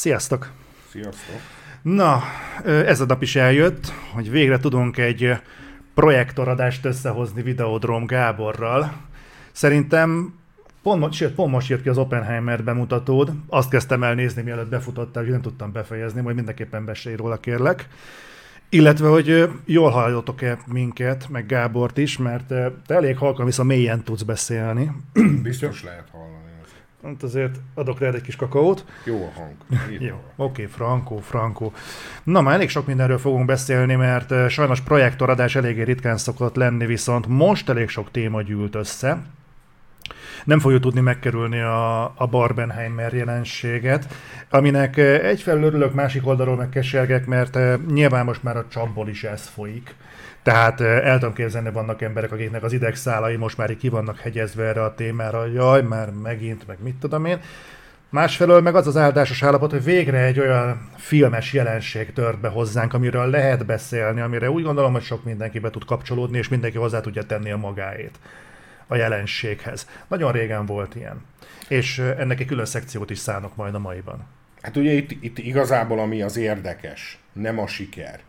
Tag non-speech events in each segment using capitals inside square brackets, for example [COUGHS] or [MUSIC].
Sziasztok! Sziasztok! Na, ez a nap is eljött, hogy végre tudunk egy projektoradást összehozni Videodrom Gáborral. Szerintem pont, sőt, pont most jött ki az Oppenheimer bemutatód, azt kezdtem el nézni, mielőtt befutottál, hogy nem tudtam befejezni, majd mindenképpen beszélj róla, kérlek. Illetve, hogy jól hallottok-e minket, meg Gábort is, mert te elég halkan vissza mélyen tudsz beszélni. Biztos lehet hallani. Hát azért adok rád egy kis kakaót. Jó a hang. Jó, oké, okay, frankó, frankó. Na, már elég sok mindenről fogunk beszélni, mert sajnos projektoradás eléggé ritkán szokott lenni, viszont most elég sok téma gyűlt össze. Nem fogjuk tudni megkerülni a, a Barbenheimer jelenséget, aminek egyfelől örülök, másik oldalról megkesergek, mert nyilván most már a csapból is ez folyik. Tehát el tudom képzelni, vannak emberek, akiknek az idegszálai most már így ki vannak hegyezve erre a témára, jaj, már megint, meg mit tudom én. Másfelől meg az az áldásos állapot, hogy végre egy olyan filmes jelenség tört be hozzánk, amiről lehet beszélni, amire úgy gondolom, hogy sok mindenki be tud kapcsolódni, és mindenki hozzá tudja tenni a magáét a jelenséghez. Nagyon régen volt ilyen. És ennek egy külön szekciót is szánok majd a maiban. Hát ugye itt, itt igazából ami az érdekes, nem a siker.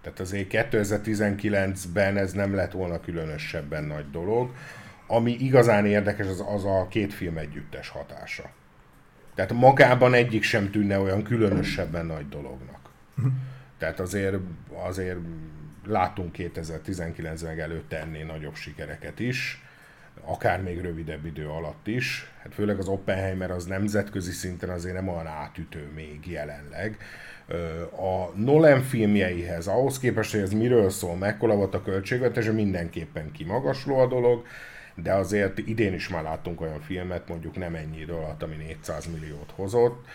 Tehát azért 2019-ben ez nem lett volna különösebben nagy dolog. Ami igazán érdekes, az, az a két film együttes hatása. Tehát magában egyik sem tűnne olyan különösebben nagy dolognak. Tehát azért, azért látunk 2019 meg előtte ennél nagyobb sikereket is, akár még rövidebb idő alatt is. Hát főleg az Oppenheimer az nemzetközi szinten azért nem olyan átütő még jelenleg a Nolan filmjeihez, ahhoz képest, hogy ez miről szól, mekkora volt a költségvetése, mindenképpen kimagasló a dolog, de azért idén is már láttunk olyan filmet, mondjuk nem ennyi idő alatt, ami 400 milliót hozott.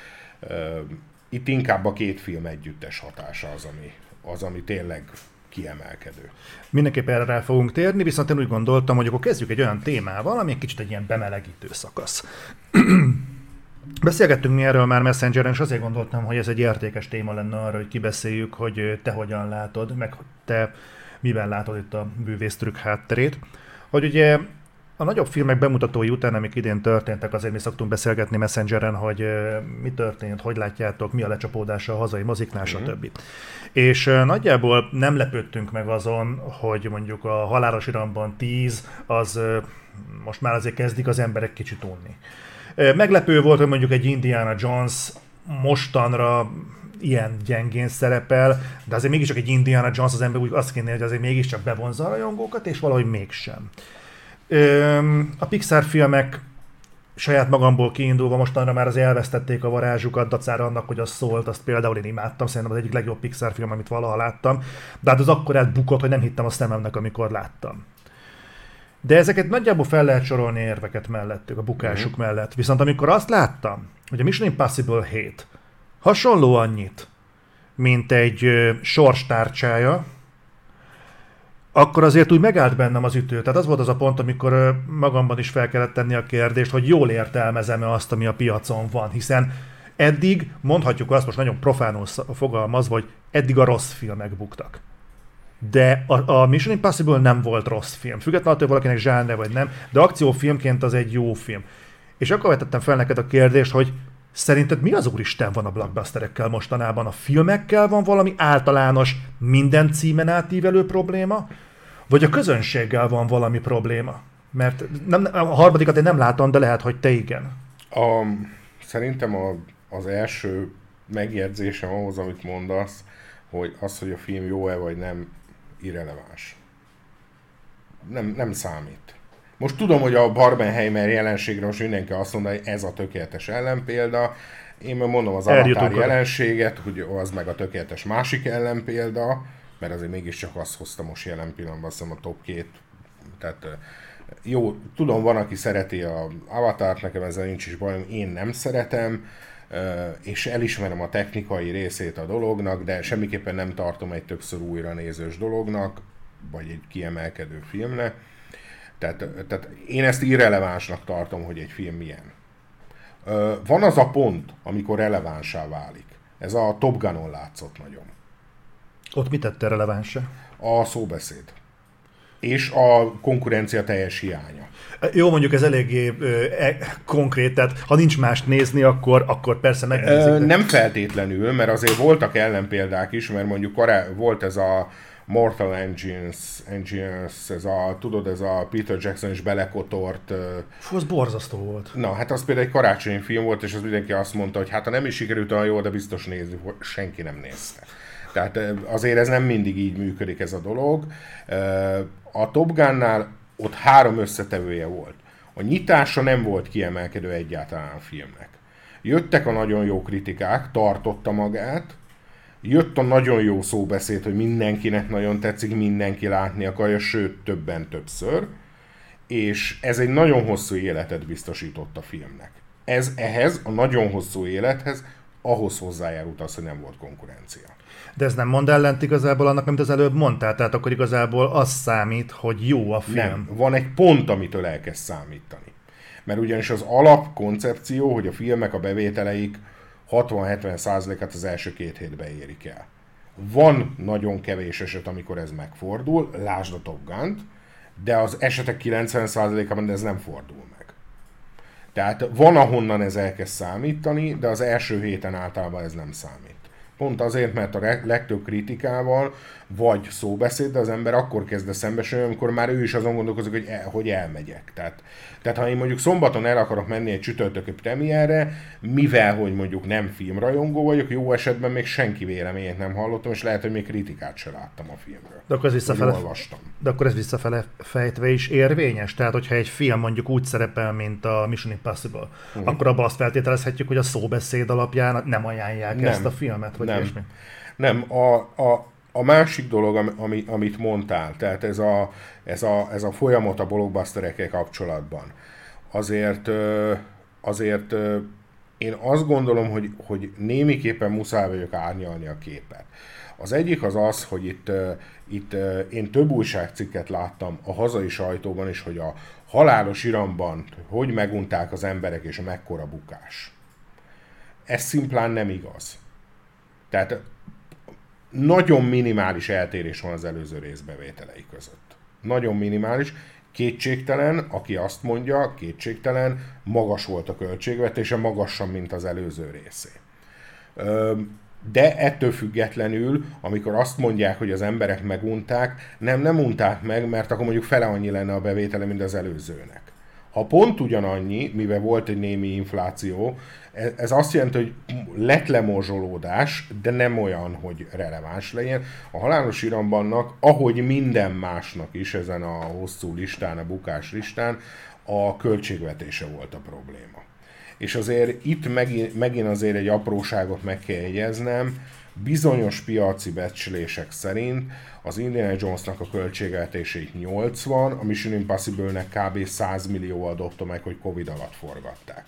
Itt inkább a két film együttes hatása az, ami, az, ami tényleg kiemelkedő. Mindenképp erre rá fogunk térni, viszont én úgy gondoltam, hogy akkor kezdjük egy olyan témával, ami egy kicsit egy ilyen bemelegítő szakasz. [CLEARS THROAT] Beszélgettünk mi erről már Messengeren, és azért gondoltam, hogy ez egy értékes téma lenne arra, hogy kibeszéljük, hogy te hogyan látod, meg te miben látod itt a bűvésztrük hátterét. Hogy ugye a nagyobb filmek bemutatói után, amik idén történtek, azért mi szoktunk beszélgetni Messengeren, hogy mi történt, hogy látjátok, mi a lecsapódása a hazai moziknál, mm-hmm. stb. És nagyjából nem lepődtünk meg azon, hogy mondjuk a halálos iramban 10, az most már azért kezdik az emberek kicsit unni. Meglepő volt, hogy mondjuk egy Indiana Jones mostanra ilyen gyengén szerepel, de azért mégiscsak egy Indiana Jones az ember úgy azt kéne, hogy azért mégiscsak bevonza a rajongókat, és valahogy mégsem. A Pixar filmek saját magamból kiindulva mostanra már az elvesztették a varázsukat, dacára annak, hogy az szólt, azt például én imádtam, szerintem az egyik legjobb Pixar film, amit valaha láttam, de hát az akkor elbukott, hogy nem hittem a szememnek, amikor láttam. De ezeket nagyjából fel lehet sorolni érveket mellettük, a bukásuk uh-huh. mellett. Viszont amikor azt láttam, hogy a Mission Impossible 7 hasonló annyit, mint egy ö, sorstárcsája, akkor azért úgy megállt bennem az ütő. Tehát az volt az a pont, amikor ö, magamban is fel kellett tenni a kérdést, hogy jól értelmezem-e azt, ami a piacon van, hiszen eddig, mondhatjuk azt most nagyon profánul fogalmazva, hogy eddig a rossz filmek buktak de a, a Mission Impossible nem volt rossz film. Függetlenül attól, valakinek zsánre vagy nem, de akciófilmként az egy jó film. És akkor vetettem fel neked a kérdést, hogy szerinted mi az úristen van a blockbusterekkel mostanában? A filmekkel van valami általános, minden címen átívelő probléma? Vagy a közönséggel van valami probléma? Mert nem, a harmadikat én nem látom, de lehet, hogy te igen. A, szerintem a, az első megjegyzésem ahhoz, amit mondasz, hogy az, hogy a film jó-e vagy nem, irreleváns. Nem, nem számít. Most tudom, hogy a Barbenheimer jelenségre most mindenki azt mondja, hogy ez a tökéletes ellenpélda. Én mondom az Avatar jelenséget, hogy az meg a tökéletes másik ellenpélda, mert azért mégiscsak azt hozta most jelen pillanatban azt a top két. Tehát jó, tudom, van, aki szereti a Avatar, nekem ezzel nincs is bajom, én nem szeretem és elismerem a technikai részét a dolognak, de semmiképpen nem tartom egy többször újra nézős dolognak, vagy egy kiemelkedő filmnek. Tehát, tehát én ezt irrelevánsnak tartom, hogy egy film milyen. Van az a pont, amikor relevánsá válik. Ez a Top Gun-on látszott nagyon. Ott mit tette relevánsá? A szóbeszéd. És a konkurencia teljes hiánya. Jó, mondjuk ez eléggé ö, e, konkrét, tehát ha nincs mást nézni, akkor, akkor persze megnézik. Ö, nem feltétlenül, mert azért voltak ellenpéldák is, mert mondjuk korá- volt ez a Mortal Engines, Engines, ez a, tudod, ez a Peter Jackson is belekotort. Fú, az borzasztó volt. Na, hát az például egy karácsonyi film volt, és az mindenki azt mondta, hogy hát ha nem is sikerült olyan jól, de biztos nézni, senki nem nézte. Tehát azért ez nem mindig így működik ez a dolog. A Top Gunnál ott három összetevője volt. A nyitása nem volt kiemelkedő egyáltalán a filmnek. Jöttek a nagyon jó kritikák, tartotta magát, jött a nagyon jó szóbeszéd, hogy mindenkinek nagyon tetszik, mindenki látni akarja, sőt többen többször, és ez egy nagyon hosszú életet biztosított a filmnek. Ez ehhez, a nagyon hosszú élethez, ahhoz hozzájárult az, hogy nem volt konkurencia. De ez nem mond ellent igazából annak, amit az előbb mondtál, tehát akkor igazából az számít, hogy jó a film. Nem, van egy pont, amitől elkezd számítani. Mert ugyanis az alapkoncepció, hogy a filmek, a bevételeik 60-70 százalékát az első két hétben érik el. Van nagyon kevés eset, amikor ez megfordul, lásd a Top Gun-t, de az esetek 90%-ában ez nem fordul meg. Tehát van, ahonnan ez elkezd számítani, de az első héten általában ez nem számít. Pont azért, mert a legtöbb kritikával vagy szóbeszéd, de az ember akkor kezd szembesülni, amikor már ő is azon gondolkozik, hogy, el, hogy elmegyek. Tehát, tehát ha én mondjuk szombaton el akarok menni egy csütörtöki premierre, mivel, hogy mondjuk nem filmrajongó vagyok, jó esetben még senki véleményét nem hallottam, és lehet, hogy még kritikát se láttam a filmről. De akkor ez visszafele. De akkor ez visszafele fejtve is érvényes? Tehát, hogyha egy film mondjuk úgy szerepel, mint a Mission Impossible, uh-huh. akkor abban azt feltételezhetjük, hogy a szóbeszéd alapján nem ajánlják nem. ezt a filmet, vagy nem. Ilyesmi. Nem, a, a, a másik dolog, ami, amit mondtál, tehát ez a, ez a, ez a folyamat a blockbusterekkel kapcsolatban, azért, azért én azt gondolom, hogy, hogy némiképpen muszáj vagyok árnyalni a képet. Az egyik az az, hogy itt, itt én több újságcikket láttam a hazai sajtóban is, hogy a halálos iramban hogy megunták az emberek és a mekkora bukás. Ez szimplán nem igaz. Tehát nagyon minimális eltérés van az előző rész bevételei között. Nagyon minimális. Kétségtelen, aki azt mondja, kétségtelen, magas volt a költségvetése, magasabb, mint az előző részé. De ettől függetlenül, amikor azt mondják, hogy az emberek megunták, nem, nem unták meg, mert akkor mondjuk fele annyi lenne a bevétele, mint az előzőnek. Ha pont ugyanannyi, mivel volt egy némi infláció, ez azt jelenti, hogy lett lemorzsolódás, de nem olyan, hogy releváns legyen. A halálos irambannak, ahogy minden másnak is ezen a hosszú listán, a bukás listán, a költségvetése volt a probléma. És azért itt megint, megint azért egy apróságot meg kell jegyeznem, bizonyos piaci becslések szerint az Indiana Jonesnak a költségvetését 80, a Mission Impossible-nek kb. 100 millió adott meg, hogy Covid alatt forgatták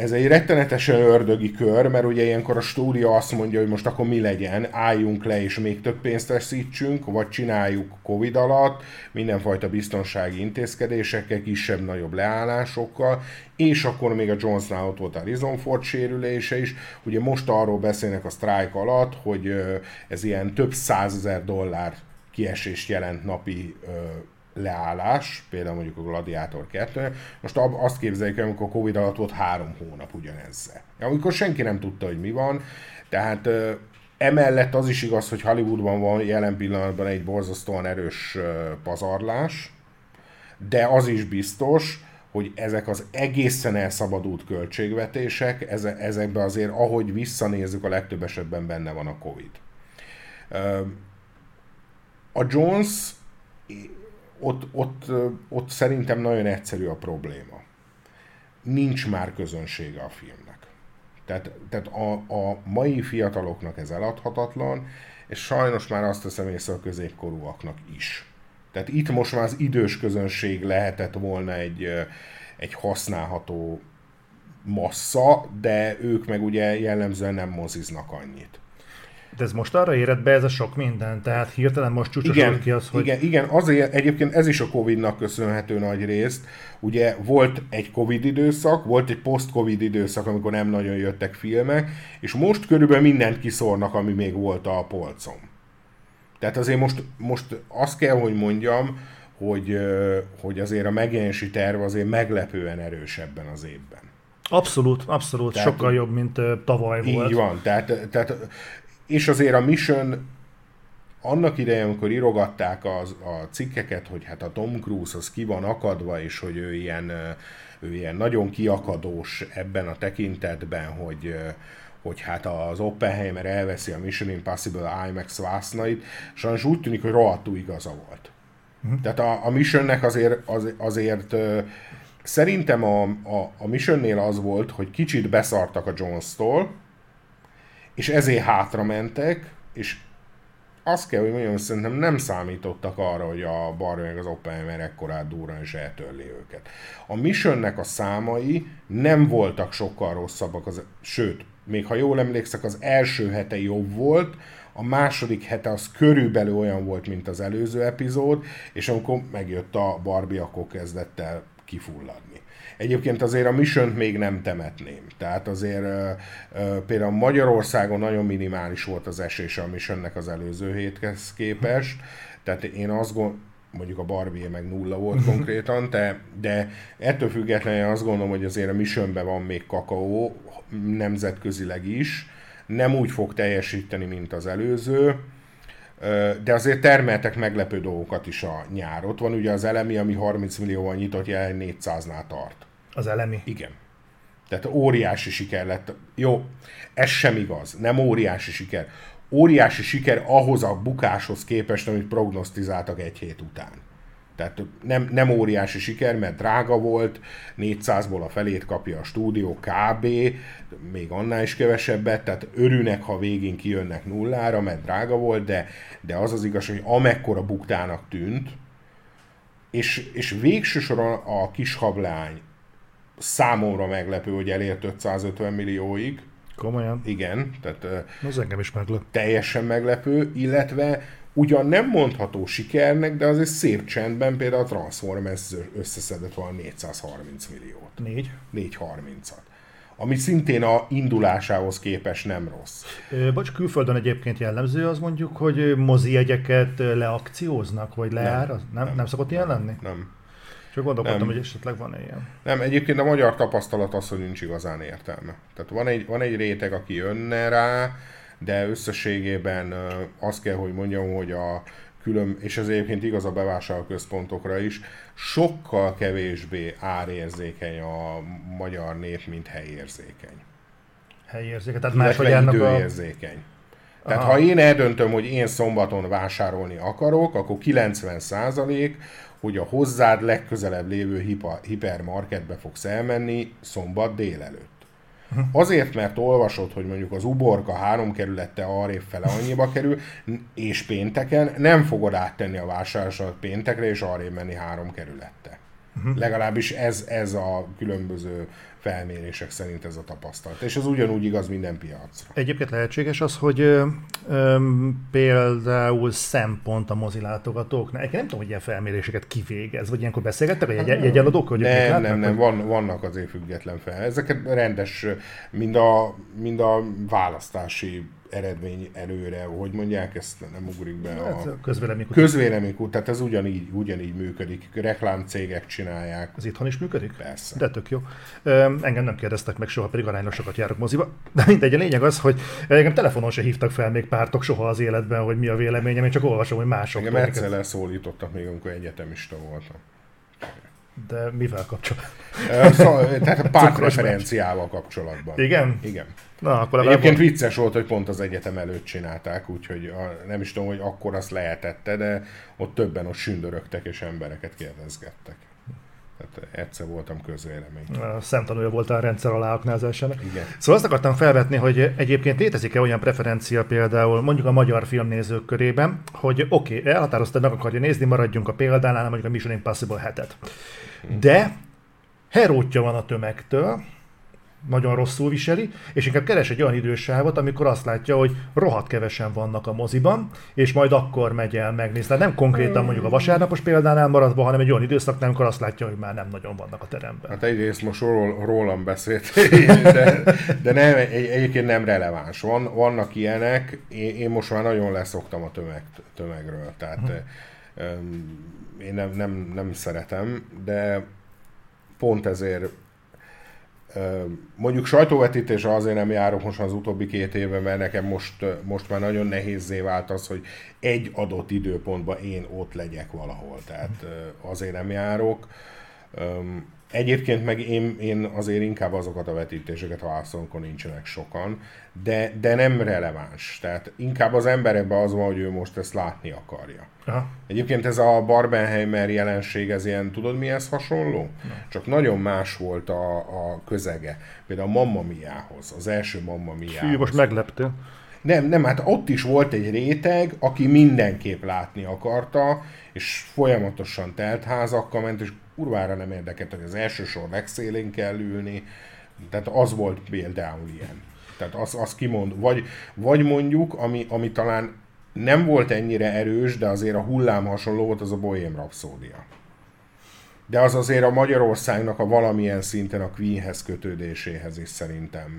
ez egy rettenetesen ördögi kör, mert ugye ilyenkor a stúdió azt mondja, hogy most akkor mi legyen, álljunk le és még több pénzt veszítsünk, vagy csináljuk Covid alatt, mindenfajta biztonsági intézkedésekkel, kisebb-nagyobb leállásokkal, és akkor még a Jonesnál ott volt a Ford sérülése is. Ugye most arról beszélnek a sztrájk alatt, hogy ez ilyen több százezer dollár kiesést jelent napi leállás, például mondjuk a Gladiátor 2, most azt képzeljük el, amikor Covid alatt volt három hónap ugyanezzel. Amikor senki nem tudta, hogy mi van, tehát emellett az is igaz, hogy Hollywoodban van jelen pillanatban egy borzasztóan erős pazarlás, de az is biztos, hogy ezek az egészen elszabadult költségvetések, ezekben azért, ahogy visszanézzük, a legtöbb esetben benne van a Covid. A Jones ott, ott, ott szerintem nagyon egyszerű a probléma. Nincs már közönsége a filmnek. Tehát, tehát a, a mai fiataloknak ez eladhatatlan, és sajnos már azt teszem észre a középkorúaknak is. Tehát itt most már az idős közönség lehetett volna egy, egy használható massza, de ők meg ugye jellemzően nem moziznak annyit. De ez most arra érett be ez a sok minden, tehát hirtelen most csúcsosult ki az, hogy... Igen, igen, azért egyébként ez is a Covid-nak köszönhető nagy részt. Ugye volt egy Covid időszak, volt egy post-Covid időszak, amikor nem nagyon jöttek filmek, és most körülbelül mindent kiszórnak, ami még volt a polcon. Tehát azért most, most azt kell, hogy mondjam, hogy, hogy azért a megjelenési terv azért meglepően erős ebben az évben. Abszolút, abszolút, tehát, sokkal jobb, mint tavaly így volt. Így van, tehát, tehát, és azért a Mission annak idején, amikor írogatták az, a cikkeket, hogy hát a Tom Cruise az ki van akadva, és hogy ő ilyen, ő ilyen nagyon kiakadós ebben a tekintetben, hogy, hogy hát az Oppenheimer elveszi a Mission Impossible IMAX vásznait, sajnos úgy tűnik, hogy rohadtul igaza volt. Uh-huh. Tehát a, a Missionnek azért, az, azért szerintem a, a, a Missionnél az volt, hogy kicsit beszartak a Jones-tól, és ezért hátra mentek, és azt kell, hogy mondjam, szerintem nem számítottak arra, hogy a Barbie meg az Oppenheimer ekkorát durran és eltörli őket. A Missionnek a számai nem voltak sokkal rosszabbak, az, sőt, még ha jól emlékszek, az első hete jobb volt, a második hete az körülbelül olyan volt, mint az előző epizód, és amikor megjött a Barbie, akkor kezdett el kifulladni. Egyébként azért a mission még nem temetném. Tehát azért például Magyarországon nagyon minimális volt az esés a missionnek az előző héthez képest. Tehát én azt gondolom, mondjuk a Barbie meg nulla volt konkrétan, de, de ettől függetlenül azt gondolom, hogy azért a missionben van még kakaó, nemzetközileg is. Nem úgy fog teljesíteni, mint az előző de azért termeltek meglepő dolgokat is a nyár. Ott van ugye az elemi, ami 30 millióval nyitott, jelen 400-nál tart. Az elemi? Igen. Tehát óriási siker lett. Jó, ez sem igaz. Nem óriási siker. Óriási siker ahhoz a bukáshoz képest, amit prognosztizáltak egy hét után. Tehát nem, nem óriási siker, mert drága volt, 400-ból a felét kapja a stúdió kb, még annál is kevesebbet, tehát örülnek, ha végén kijönnek nullára, mert drága volt, de, de az az igaz, hogy amekkora buktának tűnt, és, és végső soron a kis hablány számomra meglepő, hogy elért 550 millióig. Komolyan? Igen, tehát az engem is meglep. teljesen meglepő, illetve ugyan nem mondható sikernek, de azért szép csendben például a Transformers összeszedett valami 430 milliót. 4? 430-at. Ami szintén a indulásához képest nem rossz. Bocs, külföldön egyébként jellemző az mondjuk, hogy mozi jegyeket leakcióznak, vagy leáraz? Nem, nem, nem, nem szokott ilyen lenni? Nem. Csak gondolkodtam, hogy esetleg van ilyen. Nem, egyébként a magyar tapasztalat az, hogy nincs igazán értelme. Tehát van egy, van egy réteg, aki jönne rá, de összességében azt kell, hogy mondjam, hogy a külön, és ez egyébként igaz a bevásárlóközpontokra is, sokkal kevésbé árérzékeny a magyar nép, mint helyérzékeny. Helyérzékeny, tehát máshogy járnak időérzékeny. Tehát Aha. ha én eldöntöm, hogy én szombaton vásárolni akarok, akkor 90 hogy a hozzád legközelebb lévő hipermarketbe fogsz elmenni szombat délelőtt. Azért, mert olvasod, hogy mondjuk az uborka három kerülette arrébb fele annyiba kerül, és pénteken nem fogod áttenni a vásárlásodat péntekre, és arrébb menni három kerülette. Uh-huh. Legalábbis ez, ez a különböző felmérések szerint ez a tapasztalat. És ez ugyanúgy igaz minden piacra. Egyébként lehetséges az, hogy ö, ö, például szempont a mozilátogatóknál, egyébként nem tudom, hogy ilyen felméréseket kivégez, vagy ilyenkor beszélgettek a jegy, jegyeladók, hogy Nem, nem, nem, van, vannak azért független fel. Ezeket rendes, mind a, mind a választási eredmény előre, hogy mondják, ezt nem ugrik be hát, a közvéleménykút. Közvéleménykút, tehát ez ugyanígy, ugyanígy működik. Reklámcégek csinálják. Az itthon is működik? Persze. De tök jó. Engem nem kérdeztek meg soha, pedig arányosokat járok moziba. [LAUGHS] De mindegy, a lényeg az, hogy engem telefonon se hívtak fel még pártok soha az életben, hogy mi a véleményem, én csak olvasom, hogy mások. Engem egyszer leszólítottak még, amikor egyetemista voltam. De mivel kapcsolatban? Szóval, tehát a [LAUGHS] pártreferenciával kapcsolatban. Igen? Igen. Na, akkor Egyébként van... vicces volt, hogy pont az egyetem előtt csinálták, úgyhogy a, nem is tudom, hogy akkor azt lehetette, de ott többen ott sündörögtek és embereket kérdezgettek. Tehát egyszer voltam közvélemény. Szemtanúja voltál a rendszer alá aknázásának. Igen. Szóval azt akartam felvetni, hogy egyébként létezik-e olyan preferencia például mondjuk a magyar filmnézők körében, hogy oké, okay, elhatároztad meg akarja nézni, maradjunk a példánál, mondjuk a Mission Impossible hetet. De herótja van a tömegtől, nagyon rosszul viseli, és inkább keres egy olyan idősávot, amikor azt látja, hogy rohadt kevesen vannak a moziban, és majd akkor megy el megnézni. Tehát nem konkrétan mondjuk a vasárnapos példánál maradva, hanem egy olyan időszak, amikor azt látja, hogy már nem nagyon vannak a teremben. Hát egyrészt most ról, rólam beszélt, [LAUGHS] de, de nem, egy, egyébként nem releváns. Van, vannak ilyenek, én, én most már nagyon leszoktam a tömeg, tömegről, tehát hmm. én nem, nem, nem szeretem, de pont ezért Mondjuk sajtóvetítésre azért nem járok most az utóbbi két évben, mert nekem most, most már nagyon nehézé vált az, hogy egy adott időpontban én ott legyek valahol. Tehát azért nem járok. Egyébként meg én, én azért inkább azokat a vetítéseket választom, amikor nincsenek sokan, de, de nem releváns. Tehát inkább az emberekben az van, hogy ő most ezt látni akarja. Aha. Egyébként ez a Barbenheimer jelenség, ez ilyen, tudod mihez hasonló? Na. Csak nagyon más volt a, a közege. Például a Mamma Mia-hoz, az első Mamma Mia-hoz. Hű, most megleptél. Nem, nem, hát ott is volt egy réteg, aki mindenképp látni akarta, és folyamatosan telt házakkal ment, és kurvára nem érdekelt, hogy az első sor legszélén kell ülni. Tehát az volt például ilyen. Tehát az, az kimond, vagy, vagy mondjuk, ami, ami talán nem volt ennyire erős, de azért a hullám hasonló volt, az a Bohém Rhapsódia. De az azért a Magyarországnak a valamilyen szinten a Queenhez kötődéséhez is szerintem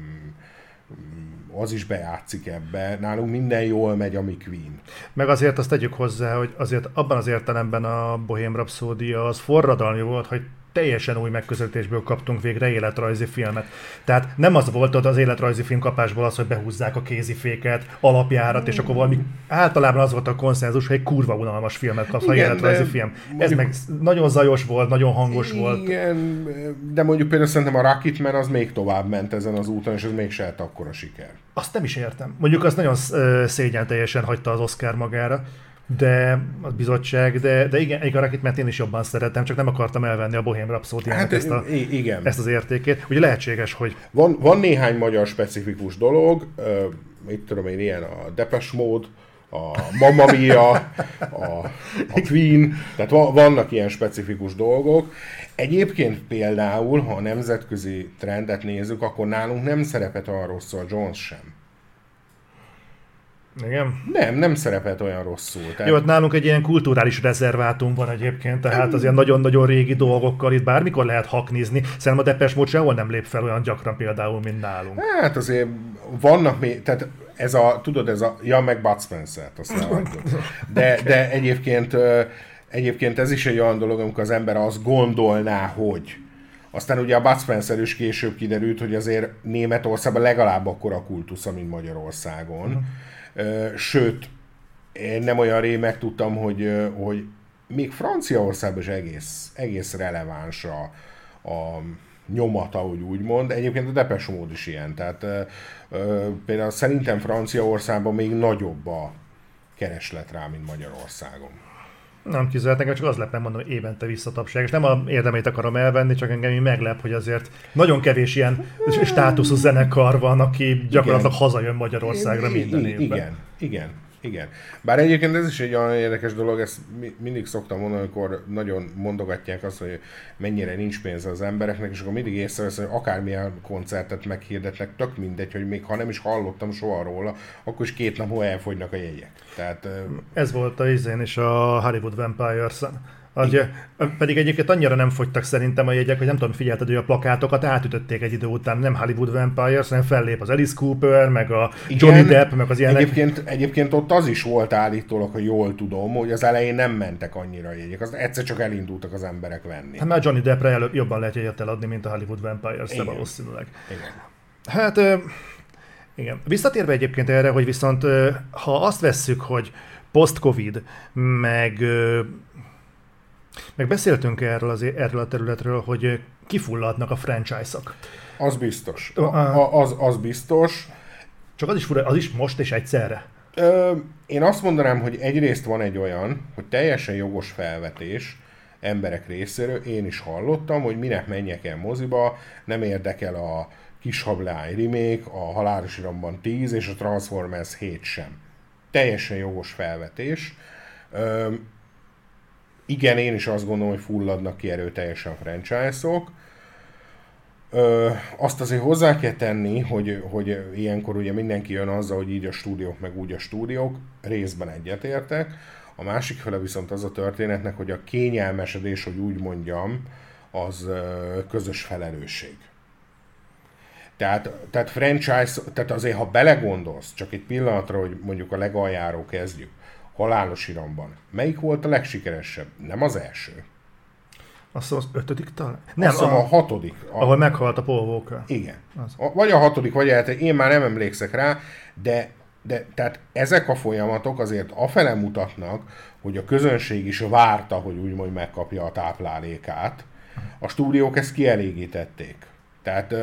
az is bejátszik ebbe. Nálunk minden jól megy, ami Queen. Meg azért azt tegyük hozzá, hogy azért abban az értelemben a Bohém Rhapsody az forradalmi volt, hogy teljesen új megközelítésből kaptunk végre életrajzi filmet. Tehát nem az volt ott az életrajzi film kapásból az, hogy behúzzák a kéziféket, alapjárat, és akkor valami általában az volt a konszenzus, hogy egy kurva unalmas filmet kapsz, ha életrajzi film. Ez meg nagyon zajos volt, nagyon hangos igen, volt. Igen, de mondjuk például szerintem a Rocketman az még tovább ment ezen az úton, és ez még se lett akkora siker. Azt nem is értem. Mondjuk azt nagyon szégyen teljesen hagyta az Oscar magára de a bizottság, de, de igen, egy Arakit, mert én is jobban szeretem, csak nem akartam elvenni a Bohém rhapsody hát, ezt, a, igen. ezt az értékét. Ugye lehetséges, hogy... Van, van néhány magyar specifikus dolog, uh, mit tudom én, ilyen a Depes Mode, a Mamma Mia, a, a [LAUGHS] Queen, tehát vannak ilyen specifikus dolgok. Egyébként például, ha a nemzetközi trendet nézzük, akkor nálunk nem szerepet arra rosszul a Jones sem. Igen? Nem, nem szerepelt olyan rosszul. Tehát... Jó, hát nálunk egy ilyen kulturális rezervátum van egyébként, tehát az ilyen nagyon-nagyon régi dolgokkal itt bármikor lehet haknizni. Szerintem a Depes Mode sehol nem lép fel olyan gyakran például, mint nálunk. Hát azért vannak még, tehát ez a, tudod, ez a, ja, meg Bud Spencer-t, azt de, de egyébként, egyébként ez is egy olyan dolog, amikor az ember azt gondolná, hogy aztán ugye a Bud Spencer is később kiderült, hogy azért Németországban legalább akkora kultusza, mint Magyarországon. Uh-huh Sőt, én nem olyan ré megtudtam, hogy, hogy még Franciaországban is egész, egész releváns a, a nyomata, hogy úgy mond. Egyébként a Depes mód is ilyen. Tehát például szerintem Franciaországban még nagyobb a kereslet rá, mint Magyarországon. Nem kizárt, nekem csak az lep, nem mondom, hogy évente visszatapság, és nem a érdemét akarom elvenni, csak engem meglep, hogy azért nagyon kevés ilyen státuszú zenekar van, aki gyakorlatilag igen. hazajön Magyarországra minden évben. Igen, igen. Igen. Bár egyébként ez is egy olyan érdekes dolog, ezt mindig szoktam mondani, amikor nagyon mondogatják azt, hogy mennyire nincs pénz az embereknek, és akkor mindig észrevesz, hogy akármilyen koncertet meghirdetnek, tök mindegy, hogy még ha nem is hallottam soha róla, akkor is két nap múlva elfogynak a jegyek. Tehát, ez volt a izén is a Hollywood Vampires-en az, pedig egyébként annyira nem fogytak szerintem a jegyek, hogy nem tudom, figyelted, hogy a plakátokat átütötték egy idő után, nem Hollywood Vampires, hanem fellép az Alice Cooper, meg a Igen, Johnny Depp, meg az ilyenek. Egyébként, egyébként ott az is volt állítólag, hogy jól tudom, hogy az elején nem mentek annyira a jegyek, az egyszer csak elindultak az emberek venni. Hát már Johnny Deppre előbb jobban lehet jegyet eladni, mint a Hollywood Vampires-re valószínűleg. Igen. Hát, igen. Visszatérve egyébként erre, hogy viszont ha azt vesszük, hogy post-covid, meg meg beszéltünk erről, az, erről a területről, hogy kifulladnak a franchise-ok. Az biztos. A, a, az, az biztos. Csak az is fura, az is most és egyszerre. Ö, én azt mondanám, hogy egyrészt van egy olyan, hogy teljesen jogos felvetés emberek részéről, én is hallottam, hogy minek menjek el moziba, nem érdekel a kis hablány remake, a halálos iramban 10 és a Transformers 7 sem. Teljesen jogos felvetés. Ö, igen, én is azt gondolom, hogy fulladnak ki erőteljesen franchise-ok. Ö, azt azért hozzá kell tenni, hogy, hogy ilyenkor ugye mindenki jön azzal, hogy így a stúdiók, meg úgy a stúdiók, részben egyetértek. A másik fele viszont az a történetnek, hogy a kényelmesedés, hogy úgy mondjam, az közös felelősség. Tehát, tehát franchise, tehát azért ha belegondolsz, csak egy pillanatra, hogy mondjuk a legaljáról kezdjük, halálos iramban, melyik volt a legsikeresebb? Nem az első. Azt hiszem az ötödik talán? Nem, Azt a, a hatodik. A... Ahol meghalt a Paul Walker. Igen. Az. A, vagy a hatodik, vagy a Én már nem emlékszek rá, de, de tehát ezek a folyamatok azért afele mutatnak, hogy a közönség is várta, hogy úgymond megkapja a táplálékát. A stúdiók ezt kielégítették. Tehát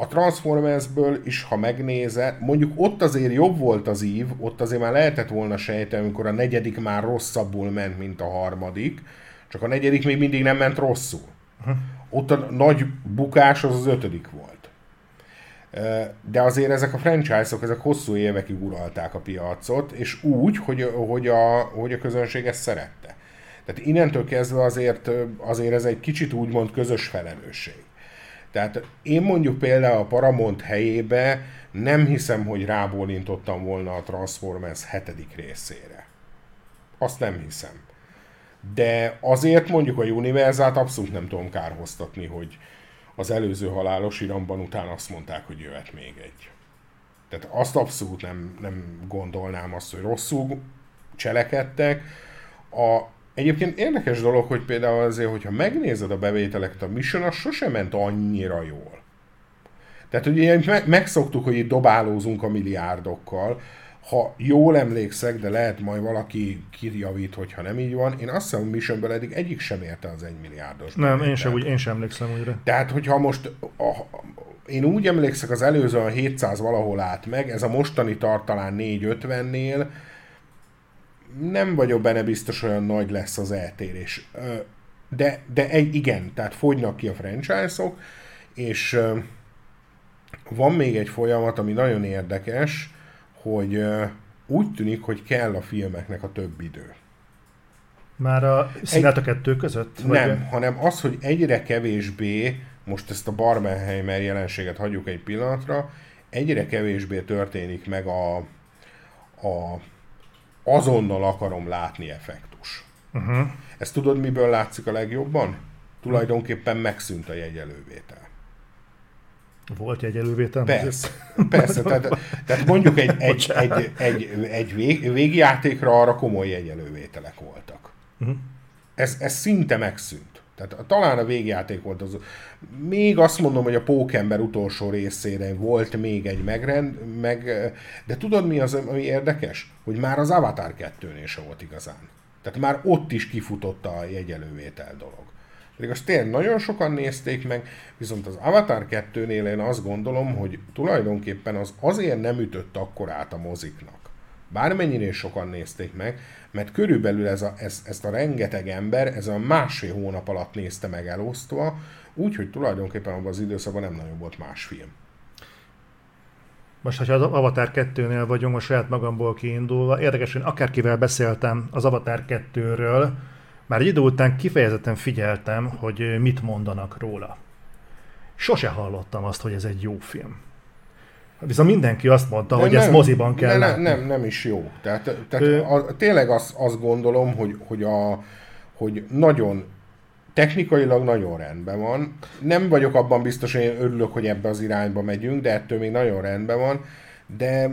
a Transformersből is, ha megnézed, mondjuk ott azért jobb volt az ív, ott azért már lehetett volna sejteni, amikor a negyedik már rosszabbul ment, mint a harmadik, csak a negyedik még mindig nem ment rosszul. Uh-huh. Ott a nagy bukás az az ötödik volt. De azért ezek a franchise-ok, ezek hosszú évekig uralták a piacot, és úgy, hogy, hogy, a, hogy a közönség ezt szerette. Tehát innentől kezdve azért, azért ez egy kicsit úgymond közös felelősség. Tehát én mondjuk például a Paramount helyébe nem hiszem, hogy rábólintottam volna a Transformers hetedik részére. Azt nem hiszem. De azért mondjuk a Univerzát abszolút nem tudom kárhoztatni, hogy az előző halálos iramban után azt mondták, hogy jöhet még egy. Tehát azt abszolút nem, nem gondolnám azt, hogy rosszul cselekedtek. A, Egyébként érdekes dolog, hogy például azért, hogyha megnézed a bevételeket, a Mission az sosem ment annyira jól. Tehát ugye megszoktuk, hogy itt dobálózunk a milliárdokkal, ha jól emlékszek, de lehet majd valaki kirjavít, hogyha nem így van, én azt hiszem, hogy Missionből eddig egyik sem érte az egy milliárdos. Nem, én sem, úgy, én sem emlékszem újra. Tehát, hogyha most a, én úgy emlékszek, az előző a 700 valahol állt meg, ez a mostani tart talán 450-nél, nem vagyok benne biztos, olyan nagy lesz az eltérés. De, de egy, igen, tehát fogynak ki a franchise-ok, és van még egy folyamat, ami nagyon érdekes, hogy úgy tűnik, hogy kell a filmeknek a több idő. Már a színet a kettő között? Vagy nem, hanem az, hogy egyre kevésbé, most ezt a Barbenheimer jelenséget hagyjuk egy pillanatra, egyre kevésbé történik meg a, a azonnal akarom látni effektus. Uh-huh. Ezt tudod, miből látszik a legjobban? Tulajdonképpen megszűnt a jegyelővétel. Volt jegyelővétel? Persze, persze tehát, tehát mondjuk egy, [LAUGHS] egy, egy, egy, egy vég, végjátékra arra komoly jegyelővételek voltak. Uh-huh. Ez, ez szinte megszűnt. Tehát talán a végjáték volt az. Még azt mondom, hogy a Pókember utolsó részére volt még egy megrend, meg, de tudod mi az, ami érdekes? Hogy már az Avatar 2-nél se volt igazán. Tehát már ott is kifutott a jegyelővétel dolog. Pedig azt tényleg nagyon sokan nézték meg, viszont az Avatar 2-nél én azt gondolom, hogy tulajdonképpen az azért nem ütött akkor át a moziknak. Bármennyire sokan nézték meg, mert körülbelül ez a, ez, ezt a rengeteg ember, ez a másfél hónap alatt nézte meg elosztva, úgyhogy tulajdonképpen abban az időszakban nem nagyon volt más film. Most, ha az Avatar 2-nél vagyunk, a saját magamból kiindulva, érdekes, hogy akárkivel beszéltem az Avatar 2-ről, már egy idő után kifejezetten figyeltem, hogy mit mondanak róla. Sose hallottam azt, hogy ez egy jó film. Viszont mindenki azt mondta, de hogy nem, ezt moziban kell nem, nem, nem is jó. Tehát, tehát Ö... a, tényleg azt, azt gondolom, hogy, hogy, a, hogy nagyon technikailag nagyon rendben van. Nem vagyok abban biztos, hogy én örülök, hogy ebbe az irányba megyünk, de ettől még nagyon rendben van. De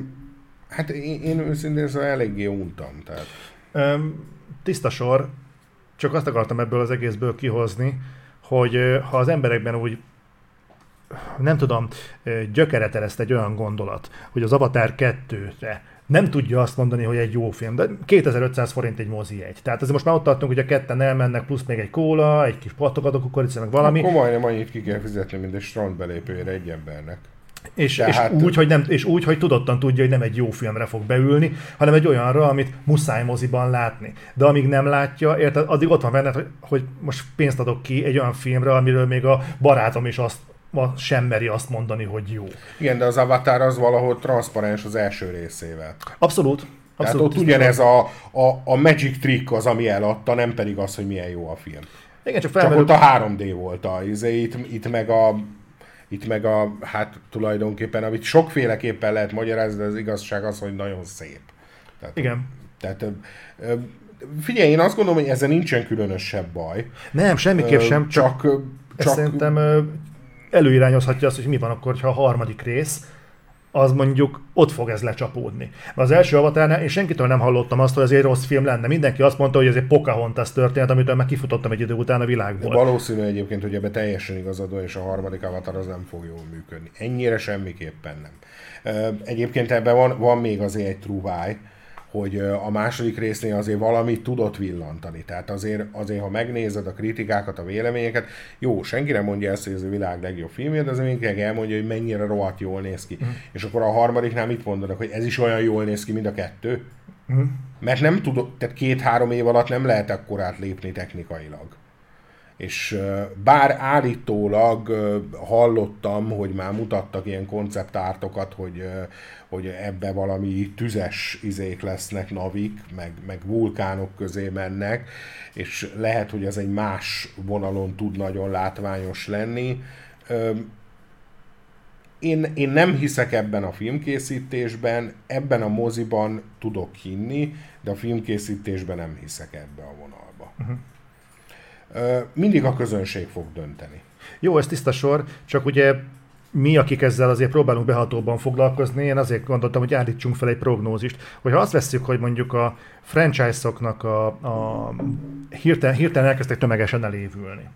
hát én, én őszintén szóval eléggé untam. Tehát. Öm, tiszta sor, csak azt akartam ebből az egészből kihozni, hogy ha az emberekben úgy nem tudom, gyökeret ereszt egy olyan gondolat, hogy az Avatar 2-re nem tudja azt mondani, hogy egy jó film, de 2500 forint egy mozi egy. Tehát ez most már ott tartunk, hogy a ketten elmennek, plusz még egy kóla, egy kis pattogató kukorica, meg valami. Akkor majdnem annyit ki kell fizetni, mint egy strandbelépőjére egy embernek. És, és, hát... úgy, hogy nem, és úgy, hogy tudottan tudja, hogy nem egy jó filmre fog beülni, hanem egy olyanra, amit muszáj moziban látni. De amíg nem látja, érted, addig ott van benned, hogy, hogy most pénzt adok ki egy olyan filmre, amiről még a barátom is azt ma sem meri azt mondani, hogy jó. Igen, de az Avatar az valahol transzparens az első részével. Abszolút. Abszolút Tehát ott ugyanez a, a, a magic trick az, ami eladta, nem pedig az, hogy milyen jó a film. Igen, csak, felmerül... csak ott a 3D volt a izé, itt, itt meg a itt meg a, hát tulajdonképpen, amit sokféleképpen lehet magyarázni, de az igazság az, hogy nagyon szép. Tehát, Igen. Tehát figyelj, én azt gondolom, hogy ezzel nincsen különösebb baj. Nem, semmiképp sem, csak, csak, csak... szerintem előirányozhatja azt, hogy mi van akkor, ha a harmadik rész az mondjuk ott fog ez lecsapódni. Az első avatárnál én senkitől nem hallottam azt, hogy ez egy rossz film lenne. Mindenki azt mondta, hogy ez egy Pocahontas történet, amitől meg kifutottam egy idő után a világból. Valószínű egyébként, hogy ebbe teljesen igazad és a harmadik avatar az nem fog jól működni. Ennyire semmiképpen nem. Egyébként ebben van, van még azért egy trúváj, hogy a második résznél azért valamit tudott villantani. Tehát azért, azért, ha megnézed a kritikákat, a véleményeket, jó, senki nem mondja ezt, hogy ez a világ legjobb filmje, de azért mindenki elmondja, hogy mennyire rohadt jól néz ki. Mm. És akkor a harmadiknál mit mondanak, hogy ez is olyan jól néz ki, mint a kettő? Mm. Mert nem tudok, tehát két-három év alatt nem lehet akkorát lépni technikailag és bár állítólag hallottam, hogy már mutattak ilyen konceptártokat, hogy, hogy ebbe valami tüzes izék lesznek navik, meg, meg vulkánok közé mennek, és lehet, hogy ez egy más vonalon tud nagyon látványos lenni. Én, én nem hiszek ebben a filmkészítésben, ebben a moziban tudok hinni, de a filmkészítésben nem hiszek ebbe a vonalba. Uh-huh mindig a közönség fog dönteni. Jó, ez tiszta sor, csak ugye mi, akik ezzel azért próbálunk behatóban foglalkozni, én azért gondoltam, hogy állítsunk fel egy prognózist, hogyha azt vesszük, hogy mondjuk a franchise-oknak a, a hirtelen, hirtelen elkezdtek tömegesen elévülni,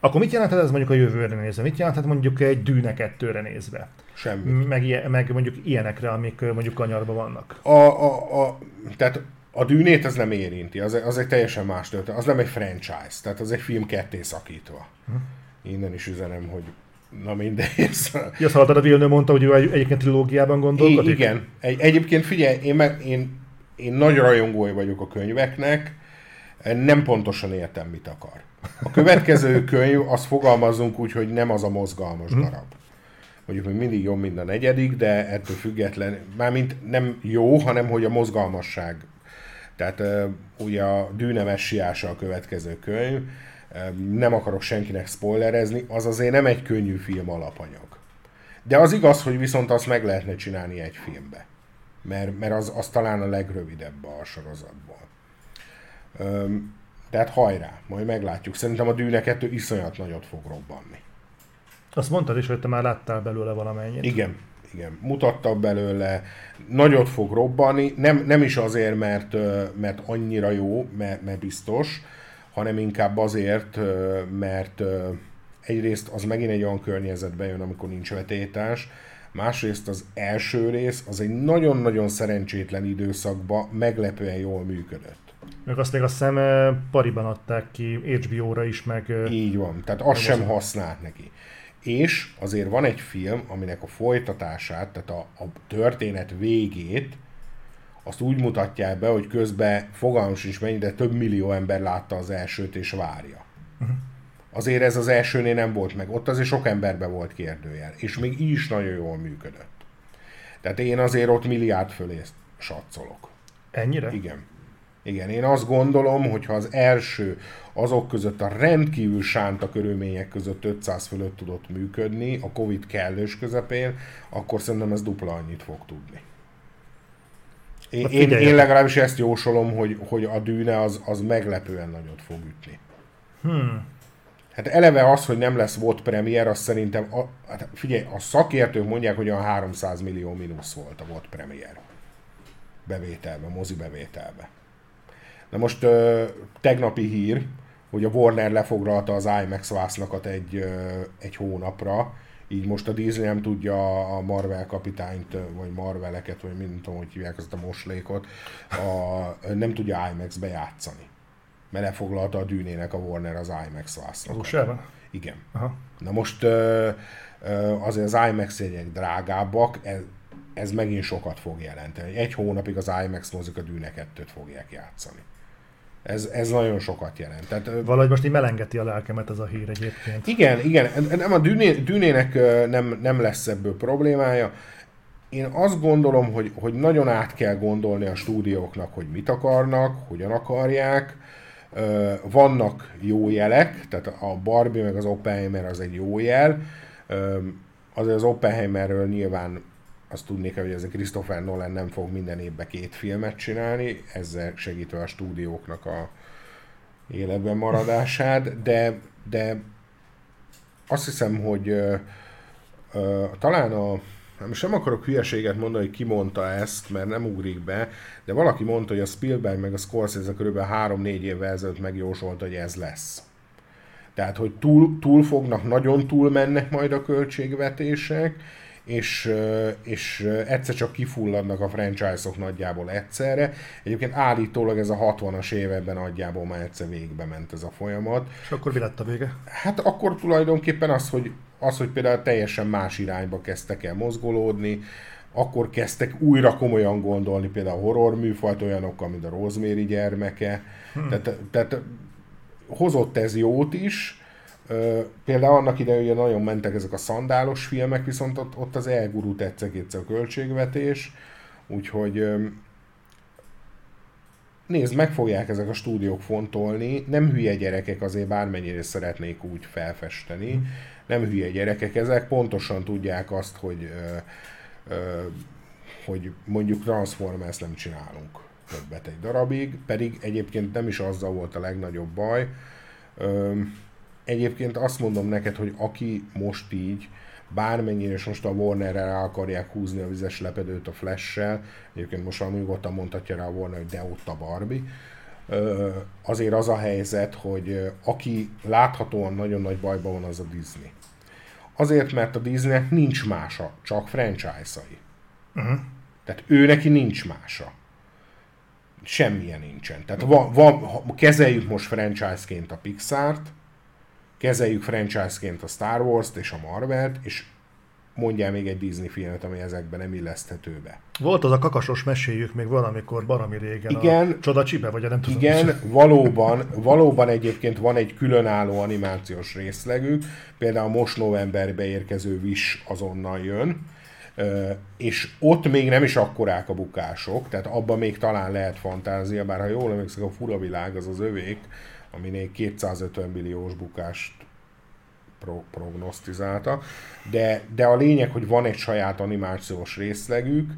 akkor mit jelenthet ez mondjuk a jövőre nézve? Mit jelenthet mondjuk egy dűne kettőre nézve? Semmi. Meg, meg mondjuk ilyenekre, amik mondjuk kanyarban vannak. A, a, a, tehát a dűnét az nem érinti, az, az egy teljesen más történet, az nem egy franchise, tehát az egy film ketté szakítva. Hm. Innen is üzenem, hogy na mindegy. [LAUGHS] Ja, szóval a Villeneuve mondta, hogy ő egyébként trilógiában gondolkodik? I- igen. Egy, egyébként figyelj, én, meg, én, én nagy rajongói vagyok a könyveknek, nem pontosan értem, mit akar. A következő [LAUGHS] könyv, azt fogalmazunk úgy, hogy nem az a mozgalmas hm. darab. Mondjuk még mindig jobb, mint a negyedik, de ettől független, mármint nem jó, hanem hogy a mozgalmasság tehát ugye a Dűne Messiása a következő könyv, nem akarok senkinek spoilerezni, az azért nem egy könnyű film alapanyag. De az igaz, hogy viszont azt meg lehetne csinálni egy filmbe. Mert, mert az, az talán a legrövidebb a sorozatból. Tehát hajrá, majd meglátjuk. Szerintem a Dűne 2 iszonyat nagyot fog robbanni. Azt mondtad is, hogy te már láttál belőle valamennyit. Igen, igen, mutatta belőle, nagyot fog robbanni, nem, nem is azért, mert, mert annyira jó, mert, mert biztos, hanem inkább azért, mert egyrészt az megint egy olyan környezetbe jön, amikor nincs vetétás, másrészt az első rész az egy nagyon-nagyon szerencsétlen időszakban meglepően jól működött. Meg azt még azt hiszem pariban adták ki HBO-ra is, meg... Így van, tehát azt sem használt neki és azért van egy film, aminek a folytatását, tehát a, a történet végét, azt úgy mutatják be, hogy közben fogalmam sincs mennyi, de több millió ember látta az elsőt és várja. Uh-huh. Azért ez az elsőnél nem volt meg. Ott azért sok emberbe volt kérdőjel, és még így is nagyon jól működött. Tehát én azért ott milliárd fölé satszolok. Ennyire? Igen. Igen, én azt gondolom, hogy ha az első azok között a rendkívül sánta körülmények között 500 fölött tudott működni, a Covid kellős közepén, akkor szerintem ez dupla annyit fog tudni. Én, én, én legalábbis ezt jósolom, hogy, hogy a dűne az, az meglepően nagyot fog ütni. Hmm. Hát eleve az, hogy nem lesz volt premier, az szerintem, a, hát figyelj, a szakértők mondják, hogy a 300 millió mínusz volt a volt premier bevételbe, mozi bevételbe. Na most tegnapi hír, hogy a Warner lefoglalta az IMAX vásznakat egy, egy hónapra, így most a Disney nem tudja a Marvel kapitányt, vagy Marveleket, vagy mint tudom, hogy hívják azt a moslékot, a, nem tudja IMAX bejátszani. Mert lefoglalta a dűnének a Warner az IMAX vásznakat. Igen. Aha. Na most azért az IMAX jegyek drágábbak, ez, ez megint sokat fog jelenteni. Egy hónapig az IMAX mozik a dűne kettőt fogják játszani. Ez, ez nagyon sokat jelent. Tehát, Valahogy most így melengeti a lelkemet ez a hír egyébként. Igen, igen. Nem, a dűné, dűnének nem, nem lesz ebből problémája. Én azt gondolom, hogy, hogy nagyon át kell gondolni a stúdióknak, hogy mit akarnak, hogyan akarják. Vannak jó jelek, tehát a Barbie meg az Oppenheimer az egy jó jel. azért az Oppenheimerről nyilván azt tudnék, hogy ez a Christopher Nolan nem fog minden évben két filmet csinálni, ezzel segítve a stúdióknak a életben maradását, de, de azt hiszem, hogy ö, ö, talán a most nem akarok hülyeséget mondani, hogy ki mondta ezt, mert nem ugrik be, de valaki mondta, hogy a Spielberg meg a Scorsese kb. 3-4 évvel ezelőtt megjósolta, hogy ez lesz. Tehát, hogy túl, túl fognak, nagyon túl mennek majd a költségvetések, és, és egyszer csak kifulladnak a franchise-ok nagyjából egyszerre. Egyébként állítólag ez a 60-as években nagyjából már egyszer végbe ment ez a folyamat. És akkor mi lett a vége? Hát akkor tulajdonképpen az, hogy, az, hogy például teljesen más irányba kezdtek el mozgolódni, akkor kezdtek újra komolyan gondolni például a horror műfajt, olyanokkal, mint a Rosemary gyermeke. Hmm. Tehát, tehát hozott ez jót is, Például annak idején nagyon mentek ezek a szandálos filmek, viszont ott, ott az elgurult egyszer-kétszer a költségvetés, úgyhogy nézd, meg fogják ezek a stúdiók fontolni, nem hülye gyerekek azért bármennyire szeretnék úgy felfesteni, nem hülye gyerekek ezek, pontosan tudják azt, hogy, hogy mondjuk Transformers nem csinálunk többet egy darabig, pedig egyébként nem is azzal volt a legnagyobb baj, egyébként azt mondom neked, hogy aki most így, bármennyire és most a Warner-re rá akarják húzni a vizes lepedőt a Flash-sel, egyébként most valami nyugodtan mondhatja rá a Warner, hogy de ott a Barbie, azért az a helyzet, hogy aki láthatóan nagyon nagy bajban van, az a Disney. Azért, mert a Disneynek nincs mása, csak franchise-ai. Uh-huh. Tehát ő neki nincs mása. Semmilyen nincsen. Tehát va, va, kezeljük most franchise-ként a Pixar-t, kezeljük franchise-ként a Star Wars-t és a Marvel-t, és mondjál még egy Disney filmet, ami ezekben nem illeszthető be. Volt az a kakasos meséjük még valamikor, barami régen, igen, a Csoda Csibe, vagy nem tudom. Igen, is. valóban, valóban egyébként van egy különálló animációs részlegük, például most novemberbe érkező Wish azonnal jön, és ott még nem is akkorák a bukások, tehát abban még talán lehet fantázia, bár ha jól emlékszem, a fura világ az az övék, aminél 250 milliós bukást pro- prognosztizálta, de, de a lényeg, hogy van egy saját animációs részlegük,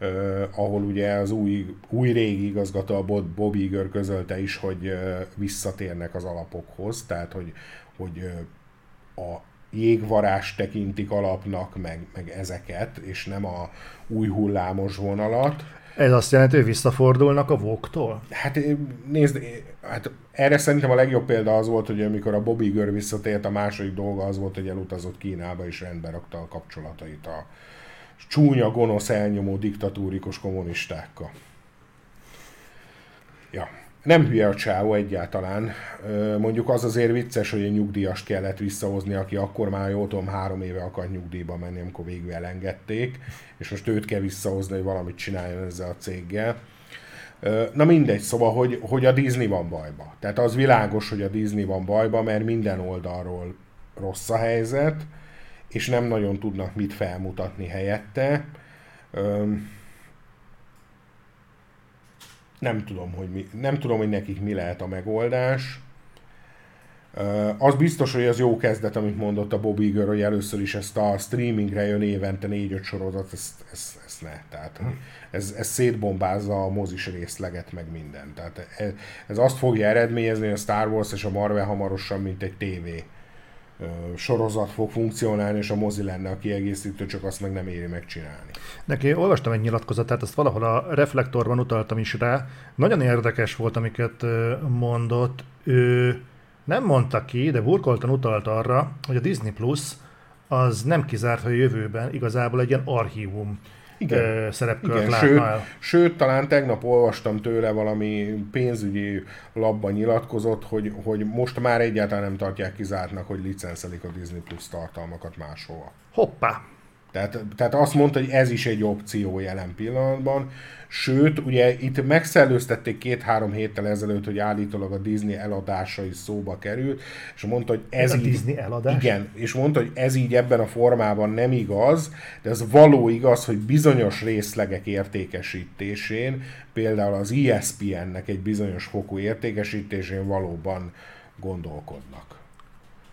Uh, ahol ugye az új, új régi igazgató, a Bob Iger közölte is, hogy uh, visszatérnek az alapokhoz, tehát hogy, hogy uh, a jégvarás tekintik alapnak, meg, meg ezeket, és nem a új hullámos vonalat. Ez azt jelenti, hogy visszafordulnak a voktól? Hát nézd, hát erre szerintem a legjobb példa az volt, hogy amikor a Bobby Gör visszatért, a második dolga az volt, hogy elutazott Kínába és rendbe rakta a kapcsolatait a csúnya, gonosz, elnyomó, diktatúrikus kommunistákkal. Ja, nem hülye a csávó egyáltalán. Mondjuk az azért vicces, hogy egy nyugdíjast kellett visszahozni, aki akkor már jó tudom, három éve akart nyugdíjba menni, amikor végül elengedték, és most őt kell visszahozni, hogy valamit csináljon ezzel a céggel. Na mindegy, szóval, hogy, hogy a Disney van bajba. Tehát az világos, hogy a Disney van bajba, mert minden oldalról rossz a helyzet, és nem nagyon tudnak mit felmutatni helyette nem tudom, hogy, mi, nem tudom, hogy nekik mi lehet a megoldás. Az biztos, hogy az jó kezdet, amit mondott a Bobby Iger, hogy először is ezt a streamingre jön évente négy-öt sorozat, ezt, ezt, ezt ne. Tehát ez, ez szétbombázza a mozis részleget, meg mindent. Tehát ez, ez azt fogja eredményezni, hogy a Star Wars és a Marvel hamarosan, mint egy tévé sorozat fog funkcionálni, és a mozi lenne a kiegészítő, csak azt meg nem éri megcsinálni. Neki olvastam egy nyilatkozatát, azt valahol a reflektorban utaltam is rá. Nagyon érdekes volt, amiket mondott. Ő nem mondta ki, de burkoltan utalt arra, hogy a Disney Plus az nem kizárt, hogy a jövőben igazából egy ilyen archívum igen. szerepkört Igen, sőt, el. Sőt, talán tegnap olvastam tőle valami pénzügyi labban nyilatkozott, hogy, hogy most már egyáltalán nem tartják kizártnak, hogy licenszelik a Disney Plus tartalmakat máshova. Hoppá! Tehát, tehát azt mondta, hogy ez is egy opció jelen pillanatban. Sőt, ugye itt megszellőztették két-három héttel ezelőtt, hogy állítólag a Disney eladása is szóba került, és mondta, hogy ez, ez így... A Disney eladás? Igen, és mondta, hogy ez így ebben a formában nem igaz, de ez való igaz, hogy bizonyos részlegek értékesítésén, például az ESPN-nek egy bizonyos fokú értékesítésén valóban gondolkodnak.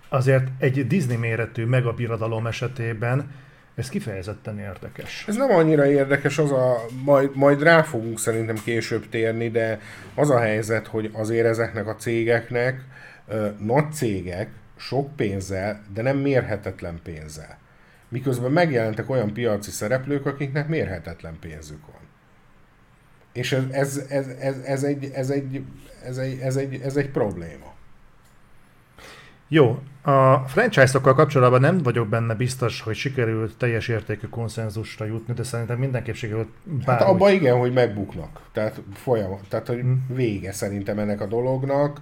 Azért egy Disney méretű megabirodalom esetében Ez kifejezetten érdekes. Ez nem annyira érdekes, az a, majd, majd rá fogunk szerintem később térni, de az a helyzet, hogy azért ezeknek a cégeknek ö, nagy cégek, sok pénzzel, de nem mérhetetlen pénzzel. Miközben megjelentek olyan piaci szereplők, akiknek mérhetetlen pénzük van. És ez, ez, ez, ez, ez, egy, ez, egy, ez, egy, ez, egy, ez egy probléma. Jó, a franchise-okkal kapcsolatban nem vagyok benne biztos, hogy sikerült teljes értékű konszenzusra jutni, de szerintem mindenképp sikerült Hát abban igen, hogy megbuknak. Tehát folyamat, tehát hogy hmm. vége szerintem ennek a dolognak.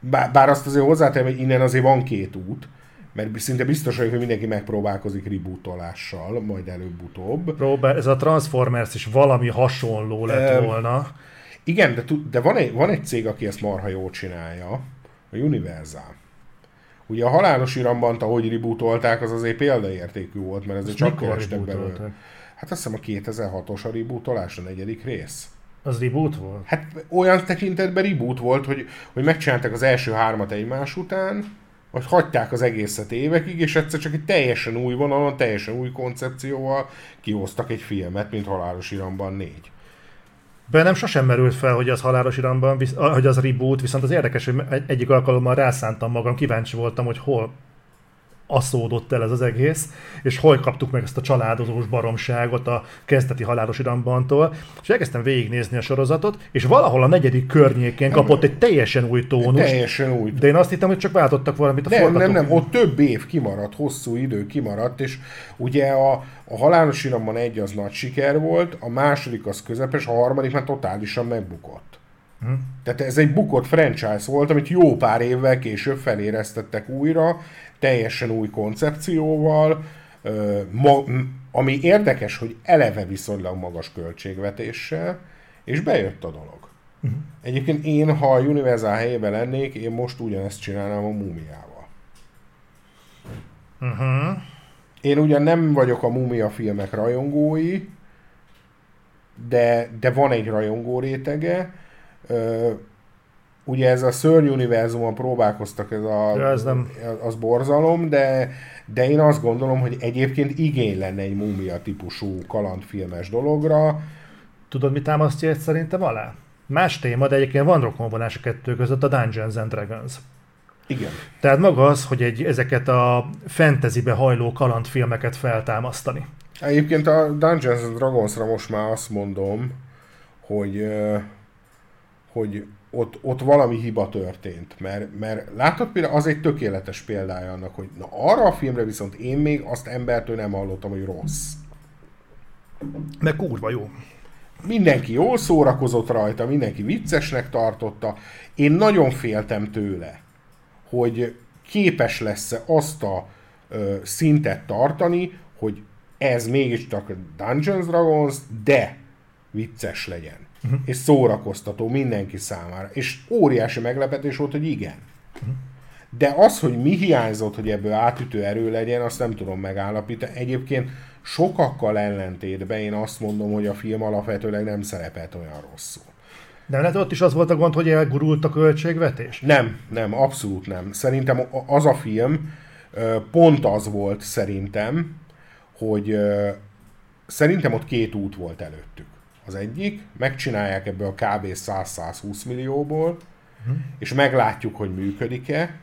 Bár, bár azt azért hozzátenem, hogy innen azért van két út, mert szinte biztos vagyok, hogy mindenki megpróbálkozik rebootolással, majd előbb-utóbb. Robert, ez a Transformers is valami hasonló lett um, volna. Igen, de, de van, egy, van egy cég, aki ezt marha jól csinálja, a Universal. Ugye a halálos irambant, ahogy rebootolták, az azért példaértékű volt, mert ezért csak kerestek belőle. Hát azt hiszem a 2006-os a rebootolás, a negyedik rész. Az reboot volt? Hát olyan tekintetben reboot volt, hogy, hogy megcsinálták az első hármat egymás után, vagy hagyták az egészet évekig, és egyszer csak egy teljesen új vonalon, teljesen új koncepcióval kihoztak egy filmet, mint Halálos Iramban 4. Bennem sosem merült fel, hogy az halálos iramban, hogy az reboot, viszont az érdekes, hogy egyik alkalommal rászántam magam, kíváncsi voltam, hogy hol aszódott el ez az egész, és hol kaptuk meg ezt a családozós baromságot a kezdeti halálos irambantól, és elkezdtem végignézni a sorozatot, és valahol a negyedik környékén kapott egy teljesen új tónus. Teljesen új. De én azt hittem, hogy csak váltottak valamit a nem, forgatók. Nem, nem, ott több év kimaradt, hosszú idő kimaradt, és ugye a, a halálos iramban egy az nagy siker volt, a második az közepes, a harmadik már totálisan megbukott. Hm. Tehát ez egy bukott franchise volt, amit jó pár évvel később feléreztettek újra, teljesen új koncepcióval, ma, ami érdekes, hogy eleve viszonylag magas költségvetéssel, és bejött a dolog. Uh-huh. Egyébként én, ha a Universal helyében lennék, én most ugyanezt csinálnám a múmiával. Uh-huh. Én ugyan nem vagyok a múmia filmek rajongói, de, de van egy rajongó rétege, ugye ez a szörny univerzumon próbálkoztak, ez, a, ja, ez nem... az borzalom, de, de én azt gondolom, hogy egyébként igény lenne egy múmia típusú kalandfilmes dologra. Tudod, mi támasztja ezt szerintem alá? Más téma, de egyébként van rokonvonás a kettő között, a Dungeons and Dragons. Igen. Tehát maga az, hogy egy, ezeket a fantasybe hajló kalandfilmeket feltámasztani. Egyébként a Dungeons and Dragonsra most már azt mondom, hogy, hogy ott, ott valami hiba történt, mert, mert látod például, az egy tökéletes példája annak, hogy na arra a filmre viszont én még azt embertől nem hallottam, hogy rossz. Meg kurva jó. Mindenki jól szórakozott rajta, mindenki viccesnek tartotta. Én nagyon féltem tőle, hogy képes lesz-e azt a ö, szintet tartani, hogy ez mégiscsak Dungeons Dragons, de vicces legyen uh-huh. és szórakoztató mindenki számára. És óriási meglepetés volt, hogy igen. Uh-huh. De az, hogy mi hiányzott, hogy ebből átütő erő legyen, azt nem tudom megállapítani. Egyébként sokakkal ellentétben én azt mondom, hogy a film alapvetőleg nem szerepelt olyan rosszul. De lehet ott is az volt a gond, hogy elgurult a költségvetés? Nem, nem, abszolút nem. Szerintem az a film pont az volt szerintem, hogy szerintem ott két út volt előttük az egyik, megcsinálják ebből a kb. 100-120 millióból, uh-huh. és meglátjuk, hogy működik-e.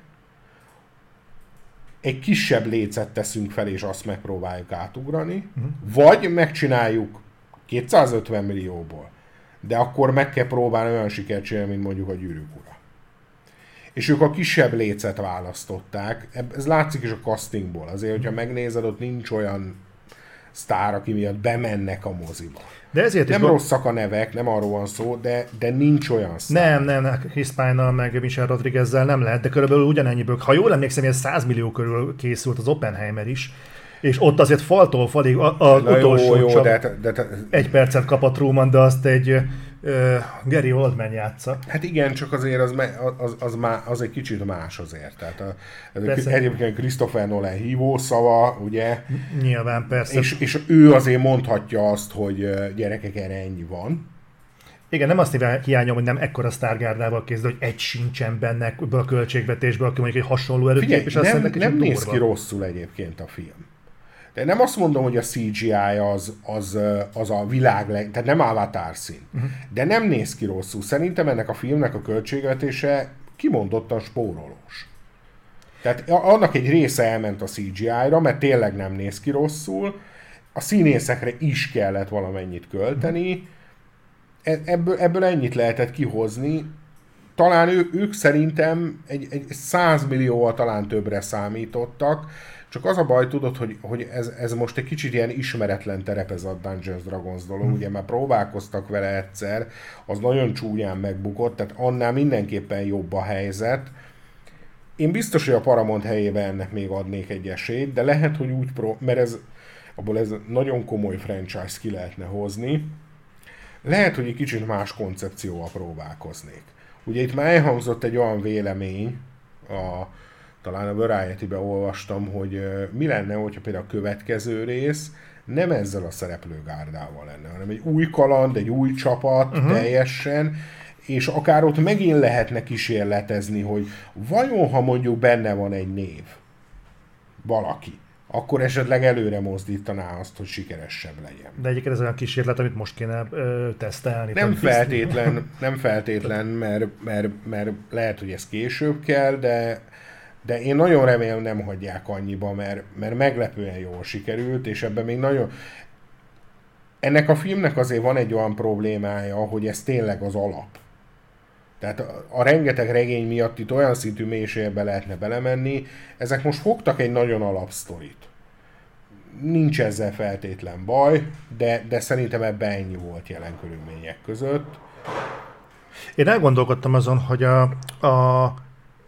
Egy kisebb lécet teszünk fel, és azt megpróbáljuk átugrani, uh-huh. vagy megcsináljuk 250 millióból, de akkor meg kell próbálni olyan sikert csinálni, mint mondjuk a gyűrűk ura. És ők a kisebb lécet választották, ez látszik is a castingból, azért, hogyha megnézed, ott nincs olyan sztár, aki miatt bemennek a moziba. De ezért nem is rosszak a nevek, nem arról van szó, de, de nincs olyan szám. Nem, nem, Chris pine meg Michel Rodriguezzel nem lehet, de körülbelül ugyanennyiből. Ha jól emlékszem, ez 100 millió körül készült az Oppenheimer is, és ott azért faltól falig a, a utolsó jó, jó, de, de, de, egy percet kapott Truman, de azt egy Gary Oldman játsza. Hát igen, csak azért az, az, az, má, az egy kicsit más azért. Tehát a, persze. egyébként Christopher Nolan hívó szava, ugye? Nyilván, persze. És, és ő azért mondhatja azt, hogy gyerekek, erre ennyi van. Igen, nem azt hiányom, hogy nem ekkora sztárgárdával készül, hogy egy sincsen benne a költségvetésből, aki mondjuk egy hasonló erőkép, és azt nem, nem néz ki rosszul egyébként a film. De nem azt mondom, hogy a CGI az, az, az a világ leg... Tehát nem Avatar szint. Uh-huh. De nem néz ki rosszul. Szerintem ennek a filmnek a költségvetése kimondottan spórolós. Tehát annak egy része elment a CGI-ra, mert tényleg nem néz ki rosszul. A színészekre is kellett valamennyit költeni. E, ebből, ebből ennyit lehetett kihozni. Talán ő, ők szerintem egy, egy 100 millióval talán többre számítottak, csak az a baj, tudod, hogy, hogy ez, ez most egy kicsit ilyen ismeretlen terep ez a Dungeons Dragons dolog, hmm. ugye már próbálkoztak vele egyszer, az nagyon csúnyán megbukott, tehát annál mindenképpen jobb a helyzet. Én biztos, hogy a Paramount helyébe ennek még adnék egy esélyt, de lehet, hogy úgy pró... mert ez, abból ez nagyon komoly franchise ki lehetne hozni. Lehet, hogy egy kicsit más koncepcióval próbálkoznék. Ugye itt már elhangzott egy olyan vélemény a talán a Variety-be olvastam, hogy mi lenne, hogyha például a következő rész nem ezzel a szereplőgárdával lenne, hanem egy új kaland, egy új csapat uh-huh. teljesen, és akár ott megint lehetne kísérletezni, hogy vajon, ha mondjuk benne van egy név, valaki, akkor esetleg előre mozdítaná azt, hogy sikeresebb legyen. De egyébként ez olyan kísérlet, amit most kéne ö, tesztelni. Nem feltétlen, nem feltétlen, mert, mert, mert lehet, hogy ez később kell, de de én nagyon remélem nem hagyják annyiba, mert, mert meglepően jól sikerült, és ebben még nagyon... Ennek a filmnek azért van egy olyan problémája, hogy ez tényleg az alap. Tehát a, a rengeteg regény miatt itt olyan szintű mélységbe lehetne belemenni, ezek most fogtak egy nagyon alapsztorit. Nincs ezzel feltétlen baj, de, de szerintem ebben ennyi volt jelen körülmények között. Én elgondolkodtam azon, hogy a, a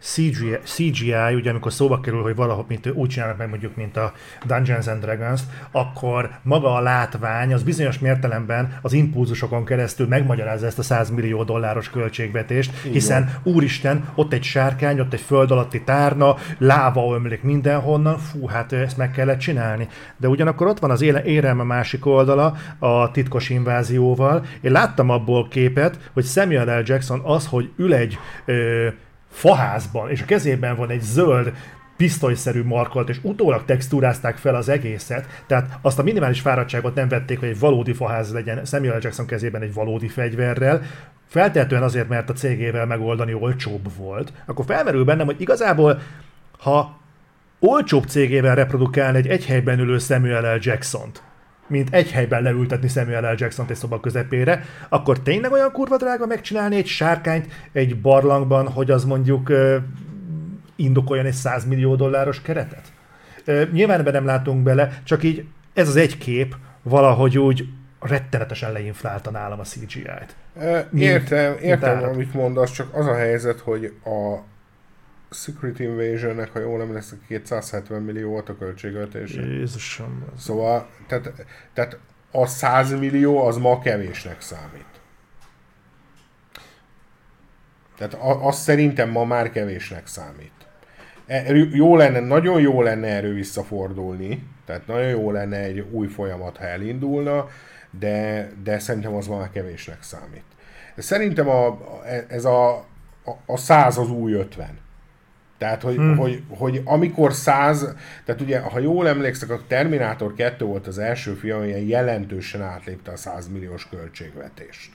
CGI, CGI, ugye amikor szóba kerül, hogy valahogy mint, úgy csinálnak meg mondjuk, mint a Dungeons and dragons akkor maga a látvány az bizonyos mértelemben az impulzusokon keresztül megmagyarázza ezt a 100 millió dolláros költségvetést, Igen. hiszen úristen, ott egy sárkány, ott egy föld alatti tárna, láva ömlik mindenhonnan, fú, hát ezt meg kellett csinálni. De ugyanakkor ott van az éle, érelme másik oldala a titkos invázióval. Én láttam abból képet, hogy Samuel L. Jackson az, hogy ül egy ö, faházban, és a kezében van egy zöld pisztolyszerű markolt, és utólag textúrázták fel az egészet, tehát azt a minimális fáradtságot nem vették, hogy egy valódi faház legyen Samuel Jackson kezében egy valódi fegyverrel, feltehetően azért, mert a cégével megoldani olcsóbb volt, akkor felmerül bennem, hogy igazából, ha olcsóbb cégével reprodukálni egy egy helyben ülő Samuel L. Jackson-t, mint egy helyben leültetni Samuel L. Jackson-t egy szoba közepére, akkor tényleg olyan kurva drága megcsinálni egy sárkányt egy barlangban, hogy az mondjuk indokoljon egy 100 millió dolláros keretet? Nyilván ebben nem látunk bele, csak így ez az egy kép valahogy úgy rettenetesen leinflálta nálam a CGI-t. Értem, értem, amit mondasz, csak az a helyzet, hogy a Secret Invasion-nek, ha jól emlékszem, 270 millió volt a költségvetése. Jézusom. Szóval, tehát, tehát a 100 millió az ma kevésnek számít. Tehát az szerintem ma már kevésnek számít. E, jó lenne, nagyon jó lenne erről visszafordulni, tehát nagyon jó lenne egy új folyamat, ha elindulna, de, de szerintem az már kevésnek számít. Szerintem a, ez a, a, a száz az új 50. Tehát, hogy, hmm. hogy, hogy amikor száz, tehát ugye, ha jól emlékszek, a Terminátor 2 volt az első film, ami jelentősen átlépte a 100 milliós költségvetést.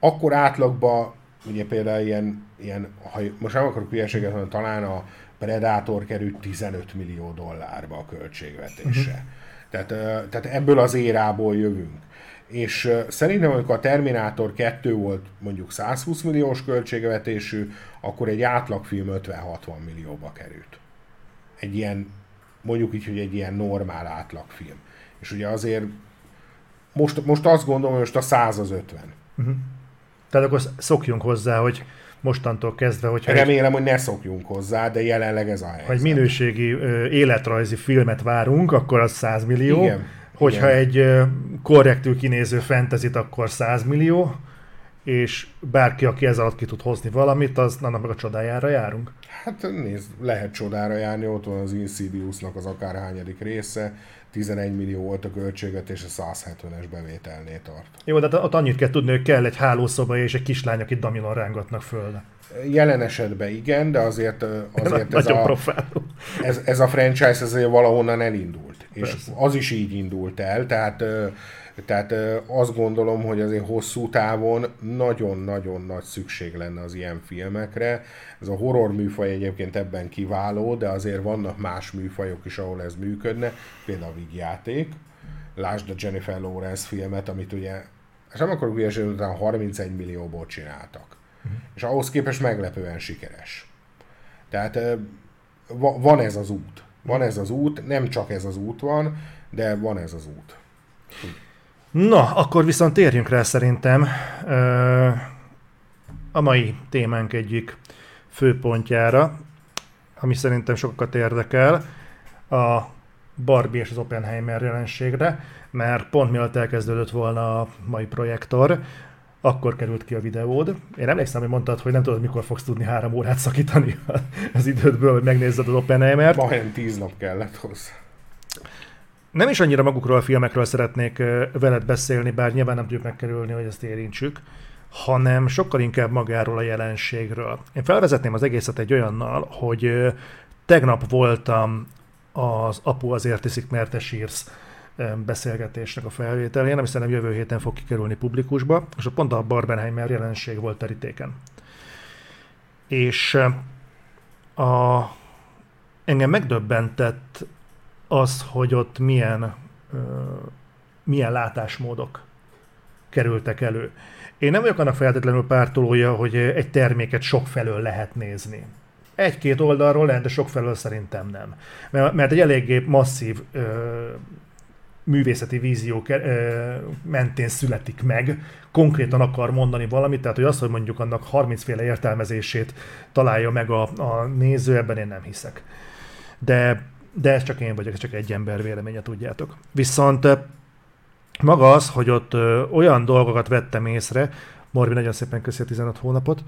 Akkor átlagban, ugye például ilyen, ilyen ha most nem akarok hülyeséget mondani, talán a Predator került 15 millió dollárba a költségvetése. Hmm. Tehát, tehát ebből az érából jövünk és szerintem, amikor a Terminátor 2 volt mondjuk 120 milliós költségvetésű, akkor egy átlagfilm 50-60 millióba került. Egy ilyen, mondjuk így, hogy egy ilyen normál átlagfilm. És ugye azért most, most azt gondolom, hogy most a 100 az 50. Uh-huh. Tehát akkor szokjunk hozzá, hogy mostantól kezdve, hogyha... Remélem, egy, hogy ne szokjunk hozzá, de jelenleg ez a helyzet. Ha egy minőségi életrajzi filmet várunk, akkor az 100 millió. Igen Hogyha Igen. egy korrektül kinéző fentezit, akkor 100 millió, és bárki, aki ez alatt ki tud hozni valamit, az annak meg a csodájára járunk. Hát nézd, lehet csodára járni, ott van az Insidiousnak az akárhányadik része, 11 millió volt a költséget, és a 170-es bevételnél tart. Jó, de ott annyit kell tudni, hogy kell egy hálószoba és egy kislány, akit Damilon rángatnak föl. Jelen esetben igen, de azért, [LAUGHS] azért ez, a, ez, ez a franchise azért valahonnan elindult. Persze. És az is így indult el, tehát tehát azt gondolom, hogy azért hosszú távon nagyon-nagyon nagy szükség lenne az ilyen filmekre. Ez a horror műfaj egyébként ebben kiváló, de azért vannak más műfajok is, ahol ez működne, például a vígjáték. Lásd a Jennifer Lawrence filmet, amit ugye, és nem akarok hülyeségül, után 31 millióból csináltak. Uh-huh. És ahhoz képest meglepően sikeres. Tehát van ez az út. Van ez az út, nem csak ez az út van, de van ez az út. Na, akkor viszont térjünk rá szerintem a mai témánk egyik főpontjára, ami szerintem sokat érdekel, a Barbie és az Oppenheimer jelenségre, mert pont mielőtt elkezdődött volna a mai projektor, akkor került ki a videód. Én emlékszem, hogy mondtad, hogy nem tudod, mikor fogsz tudni három órát szakítani [LAUGHS] az idődből, hogy megnézzed az Oppenheimer-t. Majdnem tíz nap kellett hozzá nem is annyira magukról a filmekről szeretnék veled beszélni, bár nyilván nem tudjuk megkerülni, hogy ezt érintsük, hanem sokkal inkább magáról a jelenségről. Én felvezetném az egészet egy olyannal, hogy tegnap voltam az Apu azért iszik, mert te sírsz beszélgetésnek a felvételén, ami szerintem jövő héten fog kikerülni publikusba, és pont a Barbenheimer jelenség volt terítéken. És a, engem megdöbbentett az, hogy ott milyen, milyen látásmódok kerültek elő. Én nem vagyok annak feltétlenül pártolója, hogy egy terméket sok felől lehet nézni. Egy-két oldalról lehet, de sok felől szerintem nem. Mert egy eléggé masszív ö, művészeti vízió mentén születik meg, konkrétan akar mondani valamit, tehát hogy az, hogy mondjuk annak 30 féle értelmezését találja meg a, a néző, ebben én nem hiszek. De de ez csak én vagyok, ez csak egy ember véleménye, tudjátok. Viszont maga az, hogy ott olyan dolgokat vettem észre, Morvi nagyon szépen köszi a 15 hónapot,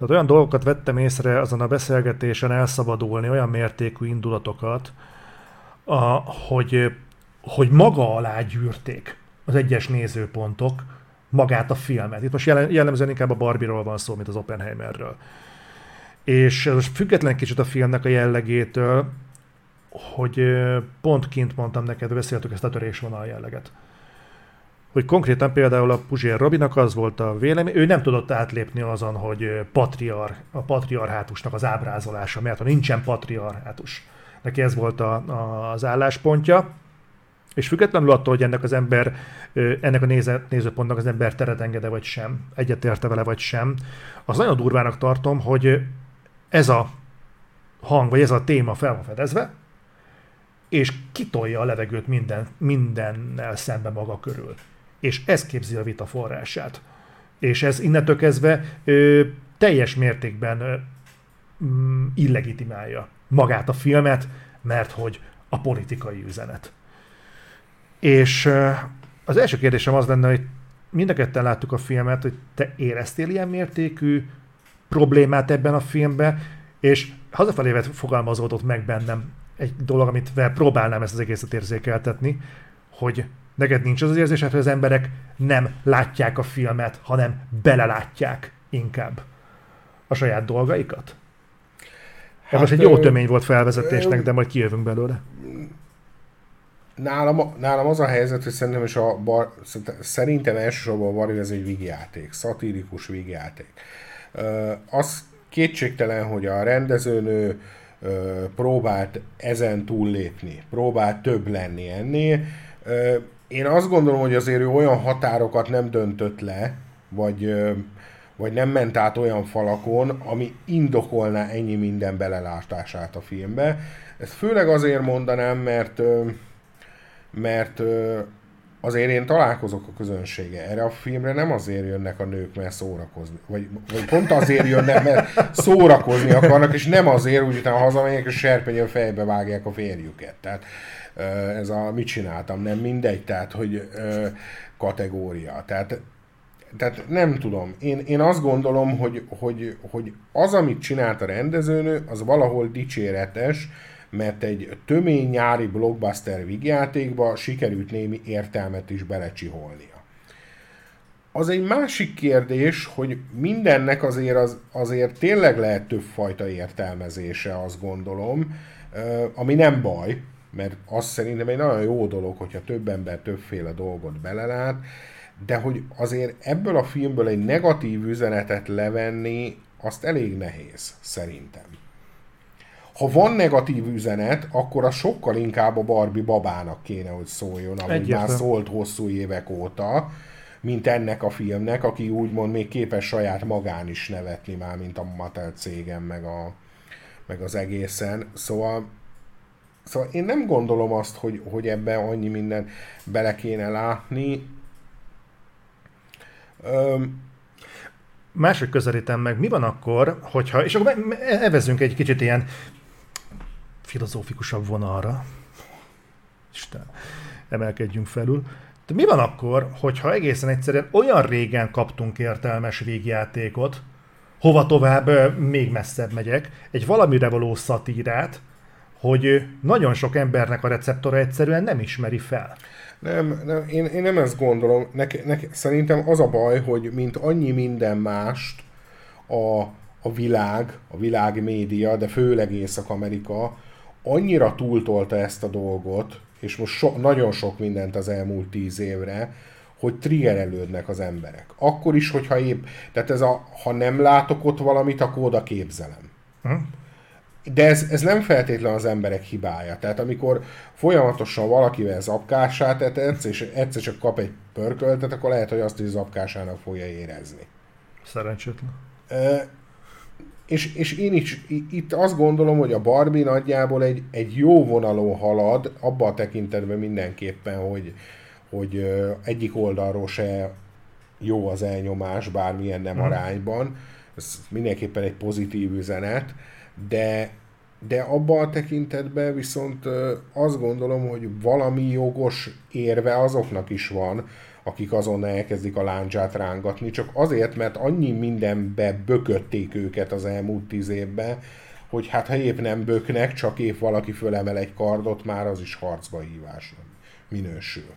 tehát olyan dolgokat vettem észre azon a beszélgetésen elszabadulni, olyan mértékű indulatokat, a, hogy, hogy maga alá gyűrték az egyes nézőpontok magát a filmet. Itt most jellemzően inkább a Barbie-ról van szó, mint az Oppenheimerről. És most független kicsit a filmnek a jellegétől, hogy pont kint mondtam neked, beszéltük ezt a törésvonal jelleget. Hogy konkrétan például a Puzsér Robinak az volt a vélemény, ő nem tudott átlépni azon, hogy patriar, a patriarhátusnak az ábrázolása, mert ha nincsen patriarhátus. Neki ez volt a, a, az álláspontja, és függetlenül attól, hogy ennek az ember, ennek a néző, nézőpontnak az ember teret engede vagy sem, egyetérte vele vagy sem, az nagyon durvának tartom, hogy ez a hang, vagy ez a téma fel van fedezve, és kitolja a levegőt minden, mindennel szembe maga körül. És ez képzi a vita forrását. És ez innentől kezdve ö, teljes mértékben ö, mm, illegitimálja magát a filmet, mert hogy a politikai üzenet. És ö, az első kérdésem az lenne, hogy mind a ketten láttuk a filmet, hogy te éreztél ilyen mértékű problémát ebben a filmben, és hazafelé fogalmazódott meg bennem egy dolog, amit próbálnám ezt az egészet érzékeltetni, hogy neked nincs az az érzés, hogy az emberek nem látják a filmet, hanem belelátják inkább a saját dolgaikat? Hát, Ez most egy jó tömény volt felvezetésnek, de majd kijövünk belőle. Nálam, nálam az a helyzet, hogy szerintem, is a bar, szerintem elsősorban a Barbie ez egy vígjáték, szatirikus vígjáték. Az kétségtelen, hogy a rendezőnő próbált ezen túllépni, próbált több lenni ennél. Én azt gondolom, hogy azért ő olyan határokat nem döntött le, vagy, vagy nem ment át olyan falakon, ami indokolná ennyi minden belelátását a filmbe. Ezt főleg azért mondanám, mert mert azért én találkozok a közönsége. Erre a filmre nem azért jönnek a nők, mert szórakozni. Vagy, vagy pont azért jönnek, mert szórakozni akarnak, és nem azért, hogy utána hazamegyek, és serpenyő fejbe vágják a férjüket. Tehát ez a mit csináltam, nem mindegy, tehát hogy kategória. Tehát tehát nem tudom. Én, én azt gondolom, hogy, hogy, hogy az, amit csinált a rendezőnő, az valahol dicséretes, mert egy tömény nyári blockbuster vígjátékba sikerült némi értelmet is belecsiholnia. Az egy másik kérdés, hogy mindennek azért, az, azért tényleg lehet többfajta értelmezése, azt gondolom, ami nem baj, mert az szerintem egy nagyon jó dolog, hogyha több ember többféle dolgot belelát, de hogy azért ebből a filmből egy negatív üzenetet levenni, azt elég nehéz, szerintem. Ha van negatív üzenet, akkor a sokkal inkább a Barbie babának kéne, hogy szóljon, ahogy Egyetlen. már szólt hosszú évek óta, mint ennek a filmnek, aki úgymond még képes saját magán is nevetni már, mint a Mattel cégem, meg, a, meg az egészen. Szóval Szóval én nem gondolom azt, hogy, hogy ebbe annyi minden bele kéne látni. Öm, Máshogy közelítem meg, mi van akkor, hogyha, és akkor evezünk egy kicsit ilyen filozófikusabb vonalra. Isten, emelkedjünk felül. De mi van akkor, hogyha egészen egyszerűen olyan régen kaptunk értelmes végjátékot, hova tovább még messzebb megyek, egy valamire való szatírát, hogy nagyon sok embernek a receptora egyszerűen nem ismeri fel. Nem, nem én, én nem ezt gondolom. Nek, nek, szerintem az a baj, hogy mint annyi minden mást a, a világ, a világ média, de főleg Észak-Amerika annyira túltolta ezt a dolgot, és most so, nagyon sok mindent az elmúlt tíz évre, hogy triggerelődnek az emberek. Akkor is, hogyha épp, tehát ez a, ha nem látok ott valamit, akkor oda képzelem. Hm? de ez, ez nem feltétlen az emberek hibája. Tehát amikor folyamatosan valakivel zapkását etetsz, és egyszer csak kap egy pörköltet, akkor lehet, hogy azt is zapkásának fogja érezni. Szerencsétlen. E, és, és én is itt azt gondolom, hogy a Barbie nagyjából egy, egy jó vonalon halad, abban a tekintetben mindenképpen, hogy, hogy egyik oldalról se jó az elnyomás, bármilyen nem hmm. arányban. Ez mindenképpen egy pozitív üzenet de, de abban a tekintetben viszont azt gondolom, hogy valami jogos érve azoknak is van, akik azon elkezdik a láncsát rángatni, csak azért, mert annyi mindenbe bökötték őket az elmúlt tíz évben, hogy hát ha épp nem böknek, csak épp valaki fölemel egy kardot, már az is harcba hívás minősül.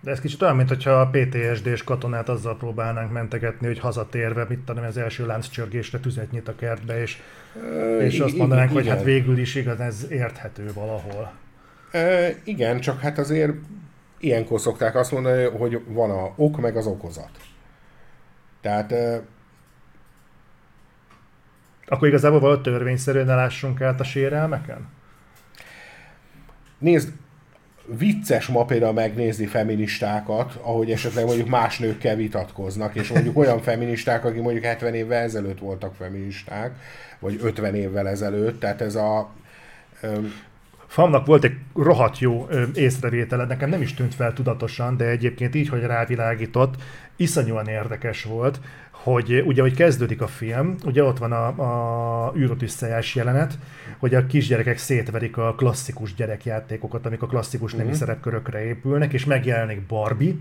De ez kicsit olyan, mint hogyha a PTSD-s katonát azzal próbálnánk mentegetni, hogy hazatérve, mit tudom, az első lánccsörgésre tüzet nyit a kertbe, és, és azt mondanánk, igen. hogy hát végül is igaz, ez érthető valahol. Igen, csak hát azért ilyenkor szokták azt mondani, hogy van a ok meg az okozat. Tehát akkor igazából valahogy törvényszerűen lássunk át a sérelmeken? Nézd, vicces ma például megnézni feministákat, ahogy esetleg mondjuk más nőkkel vitatkoznak, és mondjuk olyan feministák, akik mondjuk 70 évvel ezelőtt voltak feministák, vagy 50 évvel ezelőtt, tehát ez a... Öm... Famnak volt egy rohadt jó észrevétele, nekem nem is tűnt fel tudatosan, de egyébként így, hogy rávilágított, iszonyúan érdekes volt, hogy ugye, hogy kezdődik a film, ugye ott van a, a űrotisztályás jelenet, hogy a kisgyerekek szétverik a klasszikus gyerekjátékokat, amik a klasszikus uh-huh. nemi mhm. szerepkörökre épülnek, és megjelenik Barbie,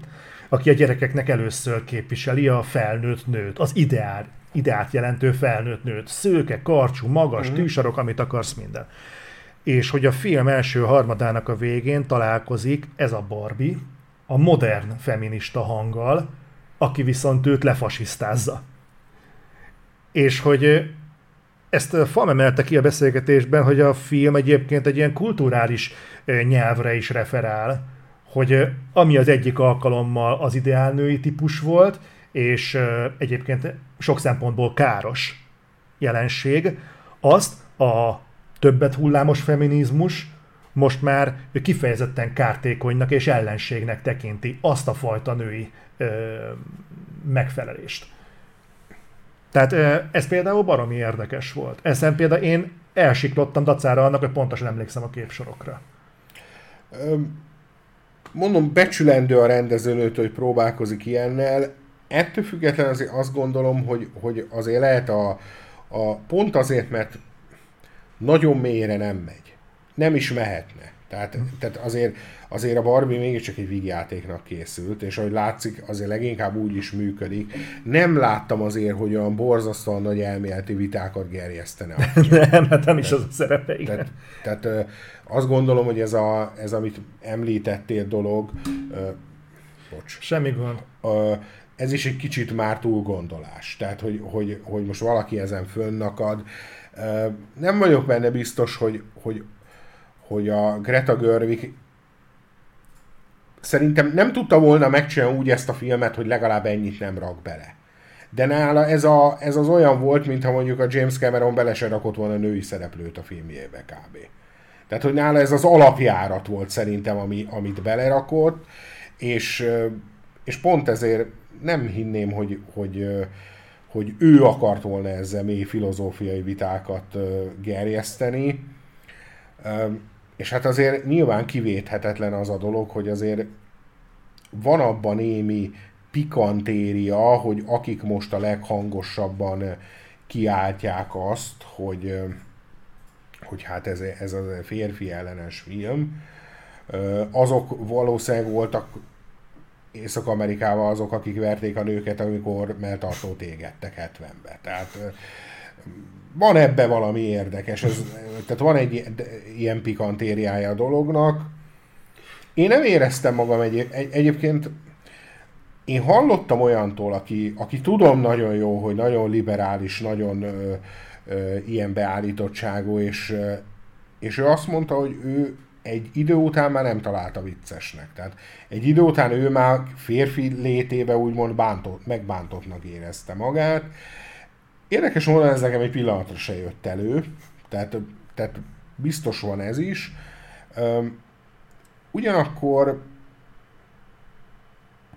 aki a gyerekeknek először képviseli a felnőtt nőt, az ideál, ideát jelentő felnőtt nőt. Szőke, karcsú, magas, uh-huh. tűsarok, amit akarsz minden. És hogy a film első harmadának a végén találkozik ez a Barbie, a modern feminista hanggal, aki viszont őt lefasisztázza. És hogy ezt Fam emelte ki a beszélgetésben, hogy a film egyébként egy ilyen kulturális nyelvre is referál, hogy ami az egyik alkalommal az ideálnői típus volt, és egyébként sok szempontból káros jelenség, azt a többet hullámos feminizmus most már kifejezetten kártékonynak és ellenségnek tekinti azt a fajta női ö, megfelelést. Tehát ö, ez például baromi érdekes volt. Ezen például én elsiklottam dacára annak, hogy pontosan emlékszem a képsorokra. Mondom, becsülendő a rendezőnőt, hogy próbálkozik ilyennel. Ettől függetlenül azért azt gondolom, hogy, hogy azért lehet a, a pont azért, mert nagyon mélyre nem megy. Nem is mehetne. Tehát, tehát azért, azért a Barbie mégiscsak egy vígjátéknak készült, és ahogy látszik, azért leginkább úgy is működik. Nem láttam azért, hogy olyan borzasztóan nagy elméleti vitákat gerjesztene. [LAUGHS] nem, hát nem is az a szerepe, igen. Tehát, tehát azt gondolom, hogy ez, a, ez amit említettél dolog, bocs. Semmi gond. Ez is egy kicsit már túl gondolás. Tehát, hogy, hogy, hogy most valaki ezen fönnakad. Nem vagyok benne biztos, hogy, hogy hogy a Greta Gerwig szerintem nem tudta volna megcsinálni úgy ezt a filmet, hogy legalább ennyit nem rak bele. De nála ez, a, ez az olyan volt, mintha mondjuk a James Cameron bele se rakott volna női szereplőt a filmjébe kb. Tehát, hogy nála ez az alapjárat volt szerintem, ami, amit belerakott, és, és pont ezért nem hinném, hogy, hogy, hogy ő akart volna ezzel mély filozófiai vitákat gerjeszteni. És hát azért nyilván kivéthetetlen az a dolog, hogy azért van abban némi pikantéria, hogy akik most a leghangosabban kiáltják azt, hogy, hogy hát ez, ez a férfi ellenes film, azok valószínűleg voltak Észak-Amerikában azok, akik verték a nőket, amikor melltartót égettek 70-be. Tehát van ebbe valami érdekes, ez, tehát van egy ilyen pikantériája a dolognak. Én nem éreztem magam egy, egy, egyébként én hallottam olyantól, aki, aki tudom nagyon jó, hogy nagyon liberális, nagyon ö, ö, ilyen beállítottságú, és, ö, és ő azt mondta, hogy ő egy idő után már nem találta viccesnek. Tehát egy idő után ő már férfi létébe úgymond bántott, megbántottnak érezte magát, Érdekes módon ez nekem egy pillanatra se jött elő, tehát, tehát biztos van ez is. Ugyanakkor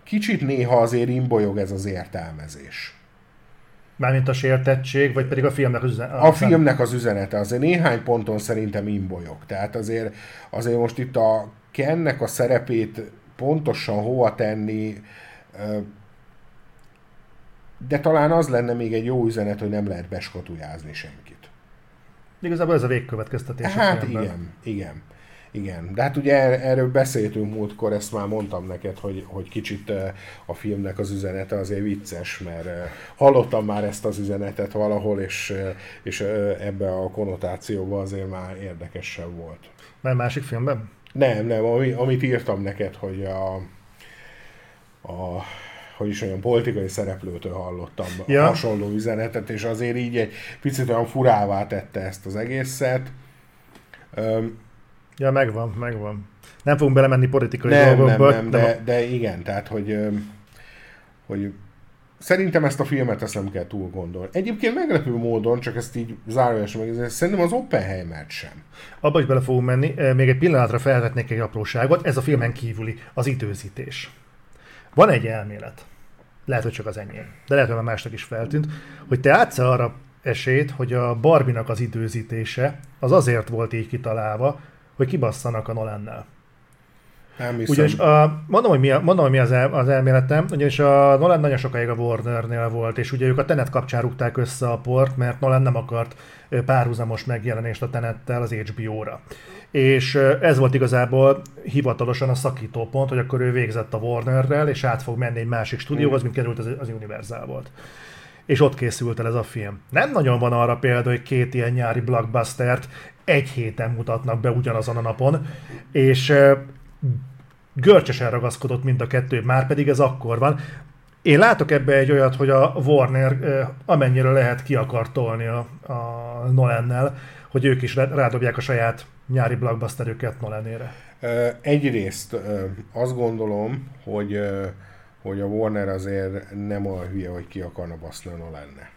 kicsit néha azért imbolyog ez az értelmezés. Mármint a sértettség, vagy pedig a filmnek az üzenete? A filmnek az üzenete. Azért néhány ponton szerintem imbolyog. Tehát azért, azért most itt a Kennek a szerepét pontosan hova tenni, de talán az lenne még egy jó üzenet, hogy nem lehet beskatujázni senkit. Igazából ez a végkövetkeztetés. Hát igen, igen. Igen, de hát ugye er-, erről beszéltünk múltkor, ezt már mondtam neked, hogy, hogy kicsit a filmnek az üzenete azért vicces, mert hallottam már ezt az üzenetet valahol, és, és ebbe a konnotációba azért már érdekesebb volt. Már másik filmben? Nem, nem, ami, amit írtam neked, hogy a, a hogy is olyan politikai szereplőtől hallottam ja. hasonló üzenetet, és azért így egy picit olyan furává tette ezt az egészet. Öm, ja, megvan, megvan. Nem fogunk belemenni politikai nem, dolgokba. Nem, nem, de, de, de igen, tehát, hogy, hogy Szerintem ezt a filmet ezt nem kell túl gondolni. Egyébként meglepő módon, csak ezt így zárójelesen meg, szerintem az oppenheimer sem. Abba is bele fogunk menni. Még egy pillanatra felvetnék egy apróságot. Ez a filmen kívüli, az időzítés. Van egy elmélet, lehet, hogy csak az enyém, de lehet, hogy már másnak is feltűnt, hogy te átsz arra esélyt, hogy a Barbinak az időzítése az azért volt így kitalálva, hogy kibasszanak a Nolannel. Nem hiszem. Ugyanis a, mondom, hogy mi, a, mondom, hogy mi az, el, az elméletem, ugyanis a Nolan nagyon sokáig a Warnernél volt, és ugye ők a Tenet kapcsán rúgták össze a port, mert Nolan nem akart párhuzamos megjelenést a Tenettel az HBO-ra. És ez volt igazából hivatalosan a szakító pont, hogy akkor ő végzett a Warnerrel, és át fog menni egy másik stúdióhoz, mint került az, az Universal volt és ott készült el ez a film. Nem nagyon van arra példa, hogy két ilyen nyári blockbustert egy héten mutatnak be ugyanazon a napon, és görcsesen ragaszkodott mind a kettő, már pedig ez akkor van. Én látok ebbe egy olyat, hogy a Warner amennyire lehet ki akar tolni a, a Nolannel, hogy ők is rádobják a saját nyári blockbusterüket Nolanére. Egyrészt azt gondolom, hogy, hogy a Warner azért nem olyan hülye, hogy ki akarna baszni a Nolanne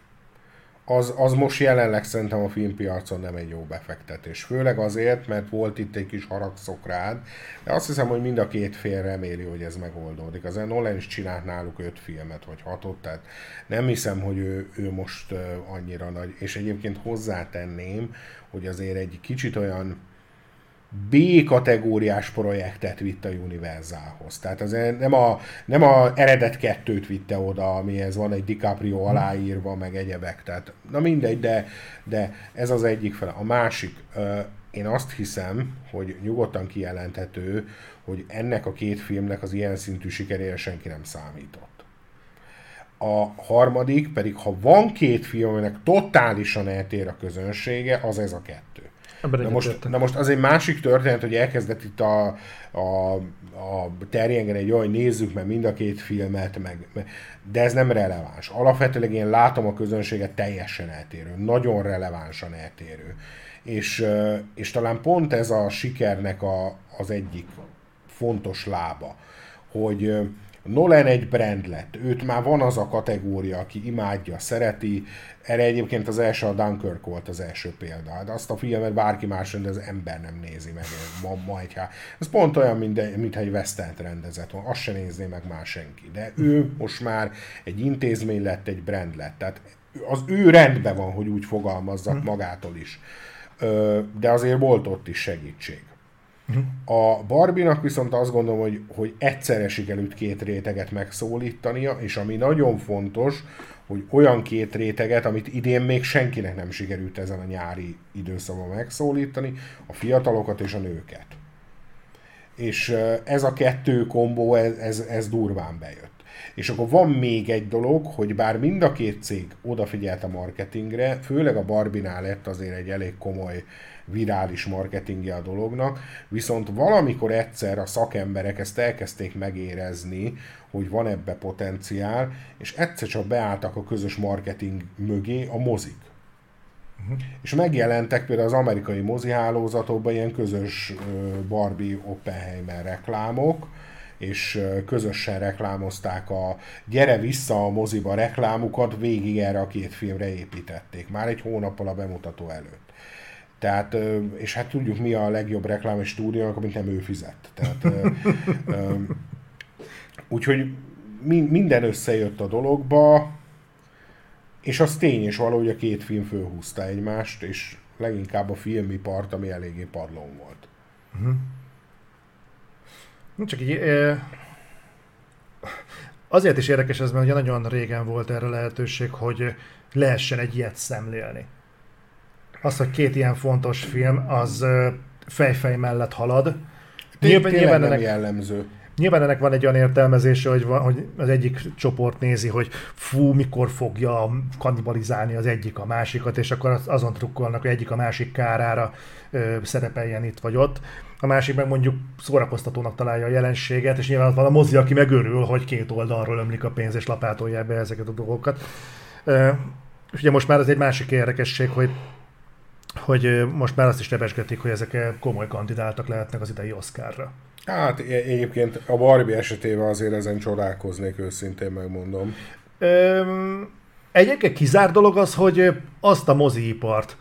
az, az most jelenleg szerintem a filmpiacon nem egy jó befektetés. Főleg azért, mert volt itt egy kis haragszok rád, de azt hiszem, hogy mind a két fél reméli, hogy ez megoldódik. Az Nolan is csinált náluk öt filmet, vagy hatot, tehát nem hiszem, hogy ő, ő most annyira nagy. És egyébként hozzátenném, hogy azért egy kicsit olyan B-kategóriás projektet vitt a Universalhoz. Tehát az nem a, nem a eredet kettőt vitte oda, amihez van egy DiCaprio aláírva, meg egyebek. Tehát, na mindegy, de, de ez az egyik fele. A másik, én azt hiszem, hogy nyugodtan kijelenthető, hogy ennek a két filmnek az ilyen szintű sikerére senki nem számított. A harmadik pedig, ha van két film, aminek totálisan eltér a közönsége, az ez a kettő. Na most, na most az egy másik történet, hogy elkezdett itt a, a, a terjengeni egy olyan, nézzük meg mind a két filmet, meg, de ez nem releváns. Alapvetően én látom a közönséget teljesen eltérő, nagyon relevánsan eltérő. És, és talán pont ez a sikernek a, az egyik fontos lába, hogy Nolan egy brand lett, őt már van az a kategória, aki imádja, szereti, erre egyébként az első a Dunkirk volt az első példa. De azt a filmet bárki más de az ember nem nézi meg ma, ma egy. Ez pont olyan, mint, mint egy western rendezett van. Azt se nézné meg már senki. De ő most már egy intézmény lett, egy brand lett. Tehát az ő rendben van, hogy úgy fogalmazzak magától is. De azért volt ott is segítség. A Barbinak viszont azt gondolom, hogy, hogy egyszerre sikerült két réteget megszólítania, és ami nagyon fontos, hogy olyan két réteget, amit idén még senkinek nem sikerült ezen a nyári időszakban megszólítani, a fiatalokat és a nőket. És ez a kettő kombó, ez, ez, ez durván bejött. És akkor van még egy dolog, hogy bár mind a két cég odafigyelt a marketingre, főleg a Barbinál lett azért egy elég komoly virális marketingje a dolognak, viszont valamikor egyszer a szakemberek ezt elkezdték megérezni, hogy van ebbe potenciál, és egyszer csak beálltak a közös marketing mögé a mozik. Uh-huh. És megjelentek például az amerikai mozihálózatokban ilyen közös Barbie Oppenheimer reklámok, és közösen reklámozták a gyere vissza a moziba reklámukat, végig erre a két filmre építették, már egy hónappal a bemutató előtt. Tehát, és hát tudjuk mi a legjobb reklám és stúdiónak, amit nem ő fizet. Tehát, úgyhogy minden összejött a dologba, és az tény és való, hogy a két film fölhúzta egymást, és leginkább a filmipart, ami eléggé padlón volt. Uh-huh. Csak így, azért is érdekes ez, mert ugye nagyon régen volt erre lehetőség, hogy lehessen egy ilyet szemlélni az, hogy két ilyen fontos film, az fejfej mellett halad. Nyilván, nyilván ennek, jellemző. Nyilván ennek van egy olyan értelmezése, hogy, van, hogy az egyik csoport nézi, hogy fú, mikor fogja kannibalizálni az egyik a másikat, és akkor azon trukkolnak, hogy egyik a másik kárára ö, szerepeljen itt vagy ott. A másik meg mondjuk szórakoztatónak találja a jelenséget, és nyilván van a mozi, aki megörül, hogy két oldalról ömlik a pénz, és lapátolja be ezeket a dolgokat. Ö, és ugye most már ez egy másik érdekesség, hogy hogy most már azt is nevesgetik, hogy ezek komoly kandidáltak lehetnek az idei Oscarra. Hát egyébként a Barbie esetében azért ezen csodálkoznék, őszintén megmondom. Öm, egyébként kizár dolog az, hogy azt a moziipart,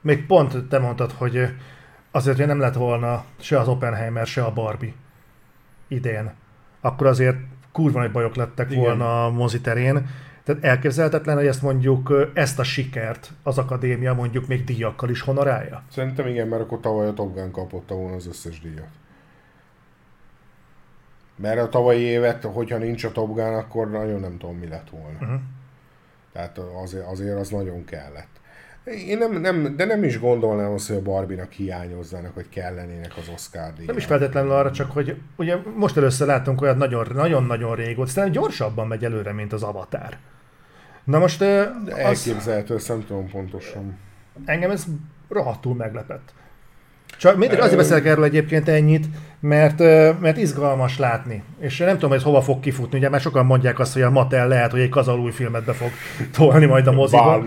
még pont te mondtad, hogy azért, hogy nem lett volna se az Oppenheimer, se a Barbie idén, akkor azért kurva nagy bajok lettek Igen. volna a moziterén tehát elképzelhetetlen, hogy ezt mondjuk, ezt a sikert az akadémia mondjuk még díjakkal is honorálja? Szerintem igen, mert akkor tavaly a Top Gun kapott volna az összes díjat. Mert a tavalyi évet, hogyha nincs a Top Gun, akkor nagyon nem tudom, mi lett volna. Uh-huh. Tehát azért, azért az nagyon kellett. Én nem, nem, de nem is gondolnám azt, hogy a Barbinak hiányozzanak, hogy kellenének az Oscar díjak. Nem is feltétlenül arra, csak hogy ugye most először látunk olyat nagyon-nagyon régóta, szerintem gyorsabban megy előre, mint az Avatar. Na most... Az... Elképzelhető, ezt nem tudom pontosan. Engem ez rohadtul meglepett. Csak mindig azért beszélek erről egyébként ennyit, mert, mert izgalmas látni. És nem tudom, hogy ez hova fog kifutni. Ugye már sokan mondják azt, hogy a Mattel lehet, hogy egy kazal új filmet be fog [LAUGHS] tolni majd a moziba.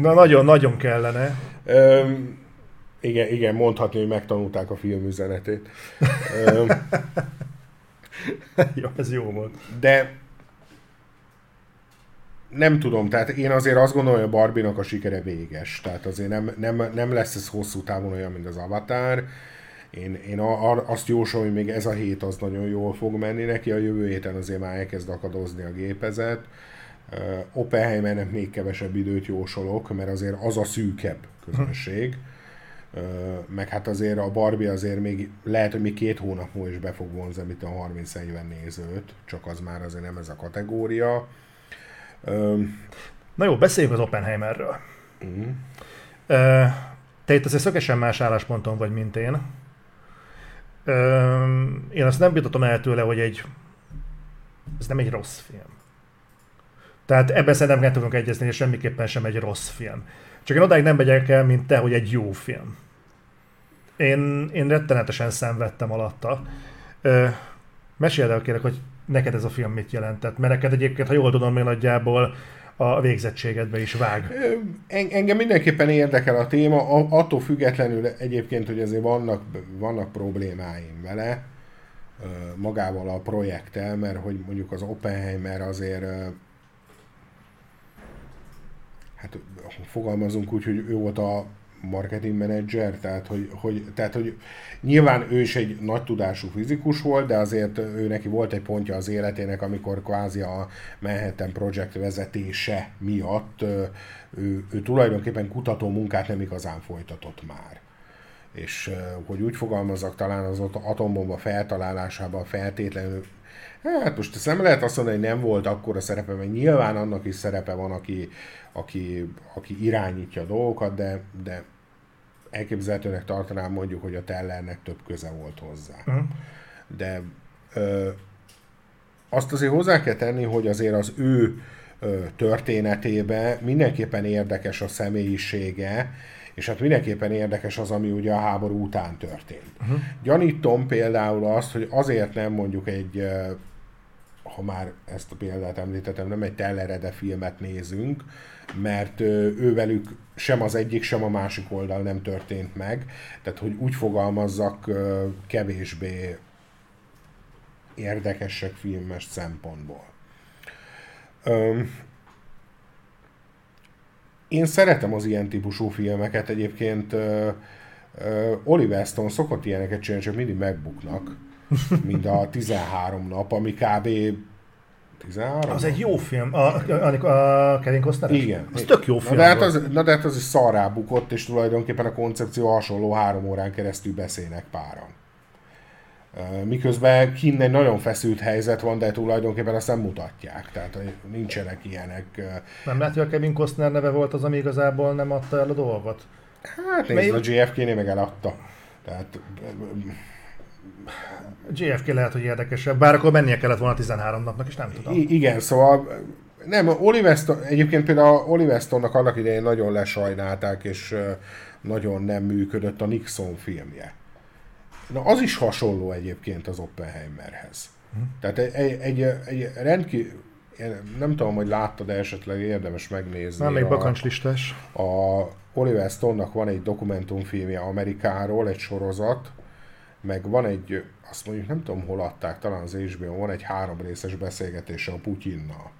Na nagyon-nagyon kellene. Um, igen, igen, mondhatni, hogy megtanulták a film üzenetét. um, [LAUGHS] jó, ez jó volt. De nem tudom, tehát én azért azt gondolom, hogy a Barbie-nak a sikere véges. Tehát azért nem, nem, nem lesz ez hosszú távon olyan, mint az Avatar. Én, én a, azt jósolom, hogy még ez a hét az nagyon jól fog menni neki, a jövő héten azért már elkezd akadozni a gépezet. Uh, Oppenheimernek még kevesebb időt jósolok, mert azért az a szűkebb közönség. Uh, meg hát azért a Barbie azért még lehet, hogy még két hónap múlva is be fog vonzni, mint a 30-40 nézőt, csak az már azért nem ez a kategória. Na jó, beszéljünk az Oppenheimerről. Uh, te itt azért szökesen más állásponton vagy, mint én. Én azt nem vitatom el tőle, hogy egy ez nem egy rossz film. Tehát ebben szerintem nem tudunk egyezni, és semmiképpen sem egy rossz film. Csak én odáig nem megyek el, mint te, hogy egy jó film. Én, én rettenetesen szenvedtem alatta. Ö, meséld el kérek, hogy neked ez a film mit jelentett, mert neked egyébként, ha jól tudom, még nagyjából a végzettségedbe is vág. Engem mindenképpen érdekel a téma, attól függetlenül egyébként, hogy azért vannak, vannak problémáim vele, magával a projekttel, mert hogy mondjuk az Oppenheimer azért hát fogalmazunk úgy, hogy ő volt a marketing manager, tehát hogy, hogy, tehát hogy nyilván ő is egy nagy tudású fizikus volt, de azért ő neki volt egy pontja az életének, amikor kvázi a Manhattan Project vezetése miatt ő, ő tulajdonképpen kutató munkát nem igazán folytatott már. És hogy úgy fogalmazzak, talán az atombomba feltalálásában feltétlenül Hát most ezt nem lehet azt mondani, hogy nem volt akkor a szerepe, mert nyilván annak is szerepe van, aki, aki, aki irányítja a dolgokat, de, de elképzelhetőnek tartanám mondjuk, hogy a Tellernek több köze volt hozzá. Uh-huh. De ö, azt azért hozzá kell tenni, hogy azért az ő ö, történetébe mindenképpen érdekes a személyisége, és hát mindenképpen érdekes az, ami ugye a háború után történt. Uh-huh. Gyanítom például azt, hogy azért nem mondjuk egy, ha már ezt a példát említettem, nem egy Tellerede filmet nézünk, mert ővelük sem az egyik, sem a másik oldal nem történt meg, tehát hogy úgy fogalmazzak kevésbé érdekesek filmes szempontból. Én szeretem az ilyen típusú filmeket, egyébként Oliver Stone szokott ilyeneket csinálni, csak mindig megbuknak, mint a 13 nap, ami kb. 13? Az egy jó film, a, a, a Kevin Costner? Igen. Az tök jó film. Na de, hát az, na de hát az is szarrá bukott, és tulajdonképpen a koncepció hasonló három órán keresztül beszélnek páran. Miközben kinn egy nagyon feszült helyzet van, de tulajdonképpen azt nem mutatják, tehát nincsenek ilyenek. Nem lehet, hogy a Kevin Costner neve volt az, ami igazából nem adta el a dolgot? Hát nézd, a JFK-nél meg eladta. Tehát JFK lehet, hogy érdekesebb, bár akkor mennie kellett volna 13 napnak, és nem tudom. I- igen, szóval nem, Oliver Stone, egyébként például Oliver Stone-nak annak idején nagyon lesajnálták, és nagyon nem működött a Nixon filmje. Na, az is hasonló egyébként az Oppenheimerhez. Hm. Tehát egy, egy, egy, rendkívül, nem tudom, hogy láttad, de esetleg érdemes megnézni. Nem, még bakancslistás. A Oliver Stone-nak van egy dokumentumfilmje Amerikáról, egy sorozat, meg van egy, azt mondjuk nem tudom hol adták, talán az HBO, van egy három részes beszélgetése a Putyinnal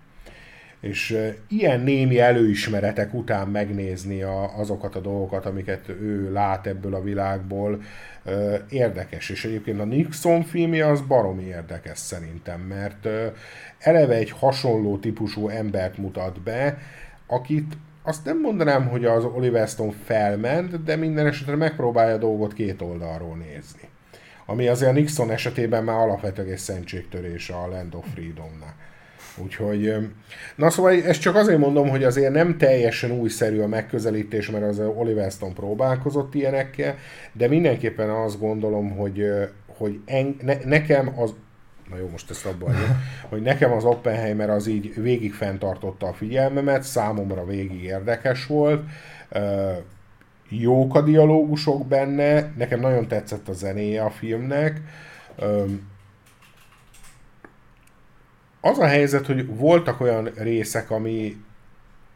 és ilyen némi előismeretek után megnézni a, azokat a dolgokat, amiket ő lát ebből a világból, érdekes. És egyébként a Nixon filmje az baromi érdekes szerintem, mert eleve egy hasonló típusú embert mutat be, akit azt nem mondanám, hogy az Oliver Stone felment, de minden esetre megpróbálja a dolgot két oldalról nézni. Ami azért a Nixon esetében már alapvetően egy szentségtörés a Land of Freedomnál. Úgyhogy, na szóval ezt csak azért mondom, hogy azért nem teljesen újszerű a megközelítés, mert az Oliver Stone próbálkozott ilyenekkel, de mindenképpen azt gondolom, hogy, hogy en, ne, nekem az na jó, most ezt abban [LAUGHS] hogy nekem az Oppenheimer az így végig fenntartotta a figyelmemet, számomra végig érdekes volt, jók a dialógusok benne, nekem nagyon tetszett a zenéje a filmnek, az a helyzet, hogy voltak olyan részek, ami,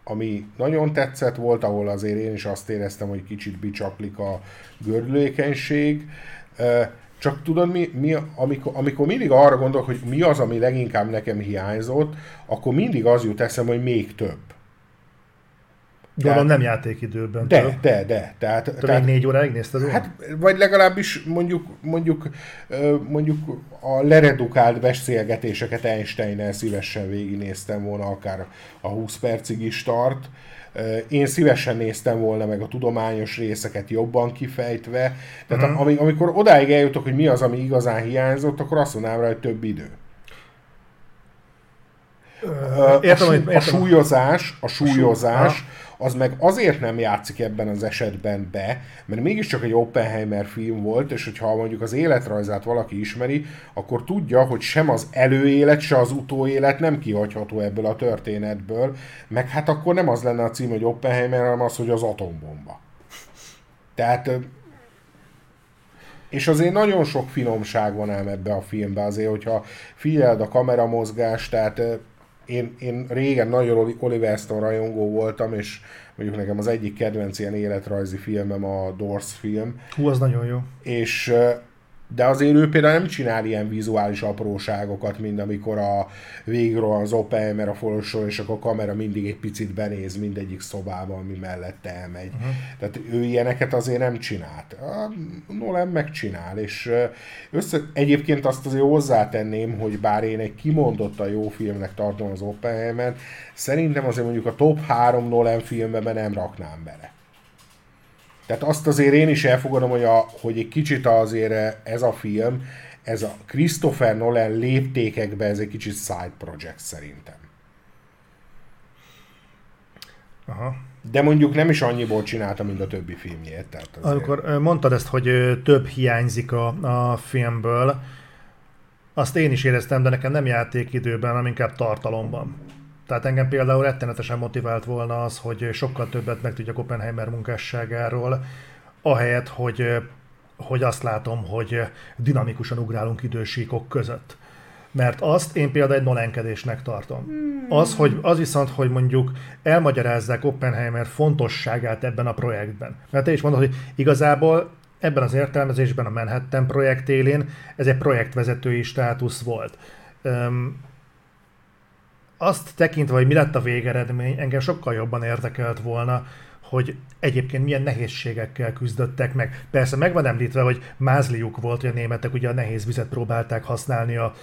ami nagyon tetszett, volt, ahol azért én is azt éreztem, hogy kicsit bicsaklik a gördülékenység. Csak tudod, mi, mi, amikor, amikor mindig arra gondolok, hogy mi az, ami leginkább nekem hiányzott, akkor mindig az jut eszembe, hogy még több. Gondolom nem játékidőben. De, több. de, de. Tehát, Te tehát, még négy óráig nézted Hát, vagy legalábbis mondjuk, mondjuk, mondjuk a leredukált beszélgetéseket einstein szívesen végignéztem volna, akár a 20 percig is tart. Én szívesen néztem volna meg a tudományos részeket jobban kifejtve. Tehát uh-huh. amikor odáig eljutok, hogy mi az, ami igazán hiányzott, akkor azt mondanám rá, hogy több idő. Értem, a, értem. a súlyozás, a súlyozás, az meg azért nem játszik ebben az esetben be, mert mégiscsak egy Oppenheimer film volt, és hogyha mondjuk az életrajzát valaki ismeri, akkor tudja, hogy sem az előélet, se az utóélet nem kihagyható ebből a történetből, meg hát akkor nem az lenne a cím, hogy Oppenheimer, hanem az, hogy az atombomba. Tehát és azért nagyon sok finomság van ám ebbe a filmbe, azért, hogyha figyeld a kameramozgást, tehát én, én régen nagyon Oliver Stone rajongó voltam, és mondjuk nekem az egyik kedvenc ilyen életrajzi filmem a Doors film. Hú, az nagyon jó. És de azért ő például nem csinál ilyen vizuális apróságokat, mint amikor a végről az Oppenheimer a folyosó, és akkor a kamera mindig egy picit benéz mindegyik szobába, ami mellette elmegy. Uh-huh. Tehát ő ilyeneket azért nem csinált. A Nolan megcsinál, és össze, egyébként azt azért hozzátenném, hogy bár én egy kimondottan jó filmnek tartom az Oppenheimer, szerintem azért mondjuk a top 3 Nolan filmben nem raknám bele. Tehát azt azért én is elfogadom, hogy, a, hogy egy kicsit azért ez a film, ez a Christopher Nolan léptékekbe, ez egy kicsit side project szerintem. Aha. De mondjuk nem is annyiból csinálta, mint a többi filmjét. Tehát azért... Amikor mondtad ezt, hogy több hiányzik a, a filmből, azt én is éreztem, de nekem nem játékidőben, hanem inkább tartalomban. Tehát engem például rettenetesen motivált volna az, hogy sokkal többet meg tudjak Oppenheimer munkásságáról, ahelyett, hogy, hogy azt látom, hogy dinamikusan ugrálunk idősíkok között. Mert azt én például egy nolenkedésnek tartom. Hmm. Az, hogy, az viszont, hogy mondjuk elmagyarázzák Oppenheimer fontosságát ebben a projektben. Mert te is mondod, hogy igazából ebben az értelmezésben a Manhattan projekt élén ez egy projektvezetői státusz volt azt tekintve, hogy mi lett a végeredmény, engem sokkal jobban érdekelt volna, hogy egyébként milyen nehézségekkel küzdöttek meg. Persze meg van említve, hogy mázliuk volt, hogy a németek ugye a nehéz vizet próbálták használni a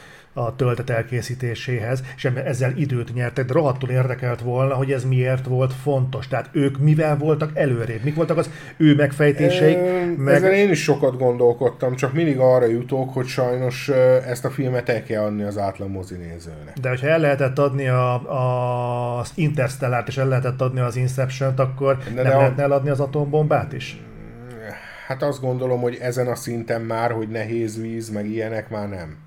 a töltet elkészítéséhez, és ezzel időt nyertek, de rohadtul érdekelt volna, hogy ez miért volt fontos. Tehát ők mivel voltak előrébb? Mik voltak az ő megfejtéseik? E, meg... Ezen én is sokat gondolkodtam, csak mindig arra jutok, hogy sajnos ezt a filmet el kell adni az átlag mozinézőnek. De hogyha el lehetett adni a, a, az Interstellárt, és el lehetett adni az Inception-t, akkor de nem de lehetne a... eladni az atombombát is? Hát azt gondolom, hogy ezen a szinten már, hogy nehéz víz, meg ilyenek már nem.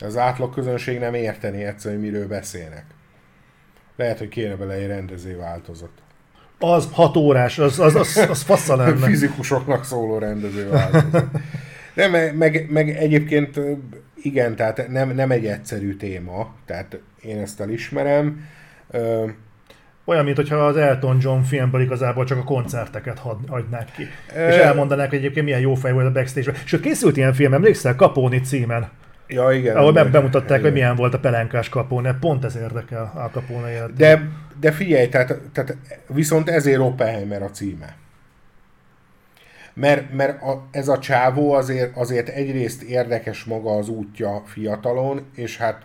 Az átlag közönség nem érteni egyszerűen, hogy miről beszélnek. Lehet, hogy kéne bele egy rendező változat. Az hat órás, az, az, az, az fassa [LAUGHS] lenne. Fizikusoknak szóló rendező változat. Nem, meg, meg egyébként igen, tehát nem, nem egy egyszerű téma, tehát én ezt elismerem. Olyan, mint hogyha az Elton John filmből igazából csak a koncerteket adnák ki. És elmondanák, hogy egyébként milyen jó fej volt a backstage-ben. Sőt, készült ilyen film, emlékszel? Caponi címen. Ja, igen. Ahol be, bemutatták, igen. hogy milyen volt a pelenkás kapóne. Pont ez érdekel a kapóne életét. De, de figyelj, tehát, tehát viszont ezért Oppenheimer a címe. Mert, mert a, ez a csávó azért, azért egyrészt érdekes maga az útja fiatalon, és hát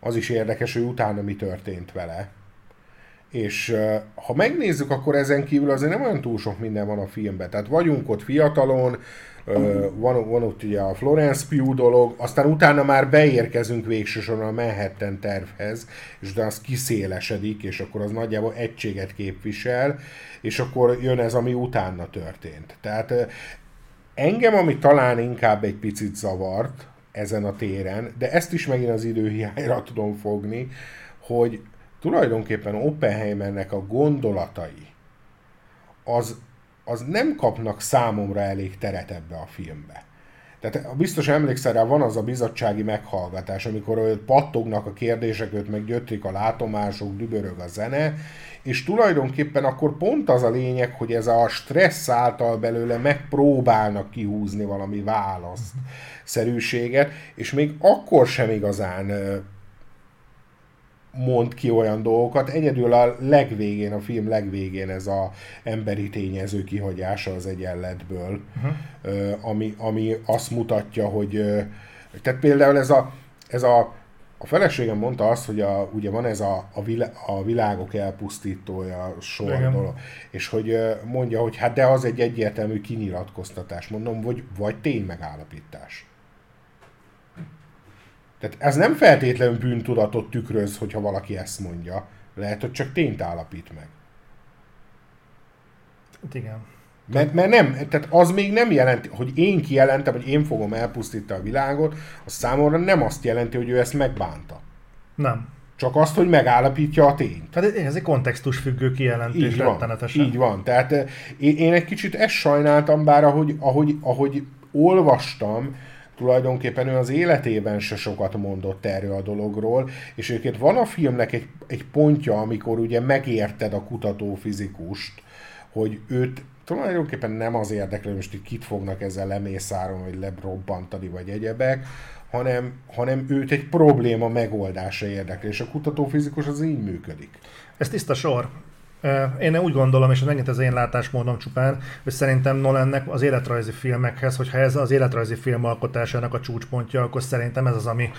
az is érdekes, hogy utána mi történt vele. És ha megnézzük, akkor ezen kívül azért nem olyan túl sok minden van a filmben. Tehát vagyunk ott fiatalon, van, van ott ugye a Florence Pugh dolog, aztán utána már beérkezünk végsősorban a Manhattan tervhez, és de az kiszélesedik, és akkor az nagyjából egységet képvisel, és akkor jön ez, ami utána történt. Tehát engem, ami talán inkább egy picit zavart ezen a téren, de ezt is megint az időhiányra [LAUGHS] tudom fogni, hogy tulajdonképpen Oppenheimernek a gondolatai az az nem kapnak számomra elég teret ebbe a filmbe. Tehát biztos emlékszel rá, van az a bizottsági meghallgatás, amikor pattognak a kérdések, őt meg gyötrik a látomások, dübörög a zene, és tulajdonképpen akkor pont az a lényeg, hogy ez a stressz által belőle megpróbálnak kihúzni valami választ, szerűséget, és még akkor sem igazán mond ki olyan dolgokat. Egyedül a legvégén, a film legvégén ez a emberi tényező kihagyása az egyenletből, uh-huh. ami, ami azt mutatja, hogy tehát például ez a, ez a a feleségem mondta azt, hogy a, ugye van ez a, a, vilá, a világok elpusztítója sor Igen. dolog, és hogy mondja, hogy hát de az egy egyértelmű kinyilatkoztatás, mondom, vagy, vagy tény megállapítás. Tehát ez nem feltétlenül bűntudatot tükröz, hogyha valaki ezt mondja. Lehet, hogy csak tényt állapít meg. Hát igen. Mert, mert nem, tehát az még nem jelenti, hogy én kijelentem, hogy én fogom elpusztítani a világot, az számomra nem azt jelenti, hogy ő ezt megbánta. Nem. Csak azt, hogy megállapítja a tényt. Hát ez egy kontextus függő kijelentés Így van, így van. Tehát eh, én, én egy kicsit ezt sajnáltam, bár ahogy, ahogy, ahogy olvastam, tulajdonképpen ő az életében se sokat mondott erről a dologról, és egyébként van a filmnek egy, egy pontja, amikor ugye megérted a kutatófizikust, hogy őt tulajdonképpen nem az érdekli, hogy most itt kit fognak ezzel lemészáron, vagy lebrobbantani, vagy egyebek, hanem, hanem őt egy probléma megoldása érdekli, és a kutatófizikus az így működik. Ez tiszta sor. Én úgy gondolom, és ez megint az én látásmódom csupán, hogy szerintem Nolannek az életrajzi filmekhez, hogyha ez az életrajzi film alkotásának a csúcspontja, akkor szerintem ez az, ami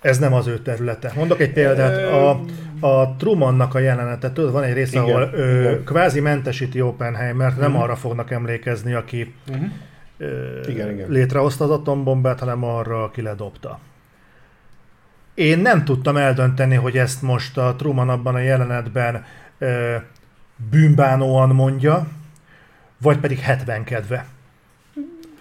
ez nem az ő területe. Mondok egy példát, a, a Trumannak a jelenete, tudod, van egy része, Igen, ahol ö, igen. kvázi mentesíti Oppenheimert, nem arra fognak emlékezni, aki Uh-huh. ö, Igen, igen. létrehozta az atombombát, hanem arra, aki ledobta. Én nem tudtam eldönteni, hogy ezt most a Truman abban a jelenetben bűnbánóan mondja, vagy pedig 70 kedve.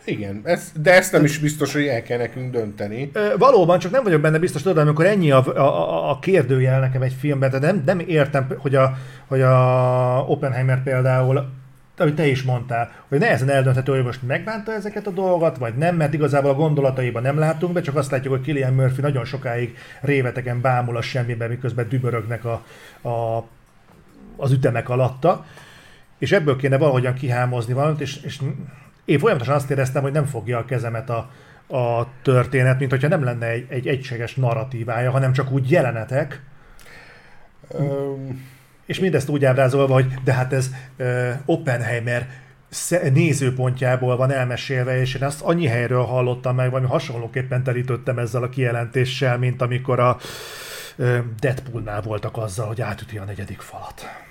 Igen, ez, de ezt nem is biztos, hogy el kell nekünk dönteni. Valóban, csak nem vagyok benne biztos, tudod, amikor ennyi a, a, a kérdőjel nekem egy filmben, tehát nem, nem értem, hogy a, hogy a Oppenheimer például, amit te is mondtál, hogy nehezen eldönthető, hogy most megbánta ezeket a dolgokat, vagy nem, mert igazából a gondolataiban nem látunk be, csak azt látjuk, hogy Killian Murphy nagyon sokáig révetegen bámul a semmibe, miközben dübörögnek a, a, az ütemek alatta, és ebből kéne valahogyan kihámozni valamit, és, és én folyamatosan azt éreztem, hogy nem fogja a kezemet a, a történet, mint hogyha nem lenne egy, egy egységes narratívája, hanem csak úgy jelenetek, Öm, és mindezt úgy ábrázolva, hogy de hát ez uh, Oppenheimer nézőpontjából van elmesélve, és én azt annyi helyről hallottam meg, valami hasonlóképpen telítettem ezzel a kijelentéssel, mint amikor a uh, Deadpoolnál voltak azzal, hogy átüti a negyedik falat.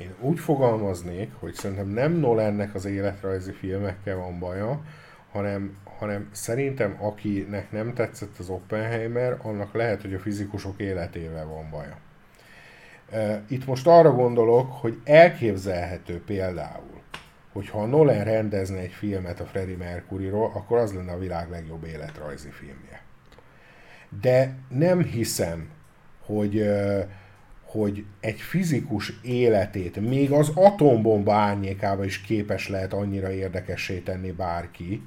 Én úgy fogalmaznék, hogy szerintem nem Nolannek az életrajzi filmekkel van baja, hanem, hanem szerintem akinek nem tetszett az Oppenheimer, annak lehet, hogy a fizikusok életével van baja. Itt most arra gondolok, hogy elképzelhető például, hogyha a Nolan rendezne egy filmet a Freddie Mercuryról, akkor az lenne a világ legjobb életrajzi filmje. De nem hiszem, hogy, hogy egy fizikus életét még az atombomba árnyékába is képes lehet annyira érdekessé tenni bárki,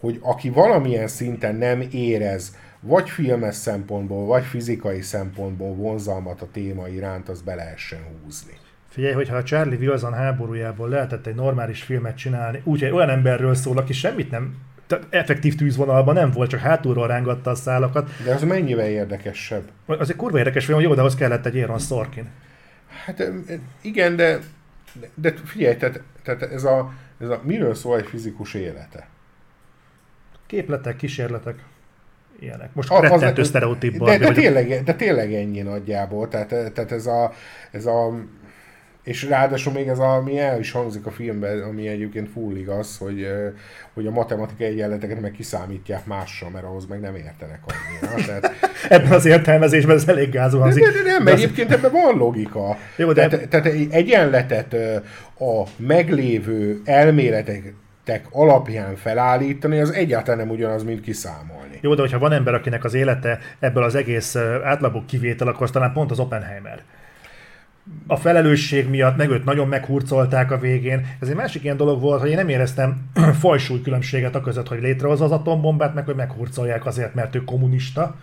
hogy aki valamilyen szinten nem érez, vagy filmes szempontból, vagy fizikai szempontból vonzalmat a téma iránt, az be lehessen húzni. Figyelj, hogyha a Charlie Wilson háborújából lehetett egy normális filmet csinálni, úgyhogy olyan emberről szól, aki semmit nem, tehát effektív tűzvonalban nem volt, csak hátulról rángatta a szálakat. De az mennyivel érdekesebb? Az egy kurva érdekes film, jó, de ahhoz kellett egy Aaron Sorkin. Hát igen, de, de, de figyelj, tehát, tehát ez, a, ez a, miről szól egy fizikus élete? Képletek, kísérletek, ilyenek. Most Az- az- rettentő sztereotíp de, de, vagyok. tényleg, de tényleg ennyi nagyjából, tehát, tehát ez a, ez a és ráadásul még ez a, ami el is hangzik a filmben, ami egyébként full igaz, hogy, hogy a matematikai egyenleteket meg kiszámítják mással, mert ahhoz meg nem értenek annyira. [LAUGHS] Tehát, Ebben az értelmezésben ez elég de, hangzik. de, de nem, De az- egyébként ebben van logika. Jó, de- tehát, tehát egy egyenletet a meglévő elméletek alapján felállítani, az egyáltalán nem ugyanaz, mint kiszámolni. Jó, de hogyha van ember, akinek az élete ebből az egész átlagok kivétel, akkor az talán pont az Oppenheimer. A felelősség miatt meg őt nagyon meghurcolták a végén. Ez egy másik ilyen dolog volt, hogy én nem éreztem [CLEARS THROAT] fajsúly különbséget a között, hogy létrehoz az atombombát, meg hogy meghurcolják azért, mert ő kommunista.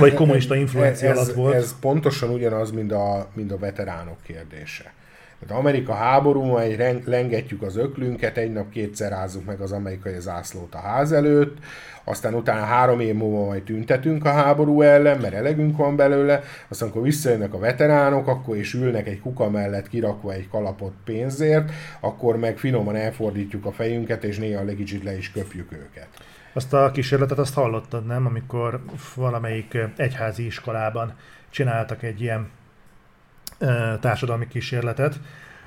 Vagy kommunista influencia ez, alatt volt. Ez pontosan ugyanaz, mint a, mint a veteránok kérdése. Tehát Amerika háború, egy ren- lengetjük az öklünket, egy nap kétszer rázzuk meg az amerikai zászlót a ház előtt, aztán utána három év múlva majd tüntetünk a háború ellen, mert elegünk van belőle, aztán amikor visszajönnek a veteránok, akkor is ülnek egy kuka mellett kirakva egy kalapot pénzért, akkor meg finoman elfordítjuk a fejünket, és néha egy kicsit le is köpjük őket. Azt a kísérletet azt hallottad, nem? Amikor valamelyik egyházi iskolában csináltak egy ilyen ö, társadalmi kísérletet,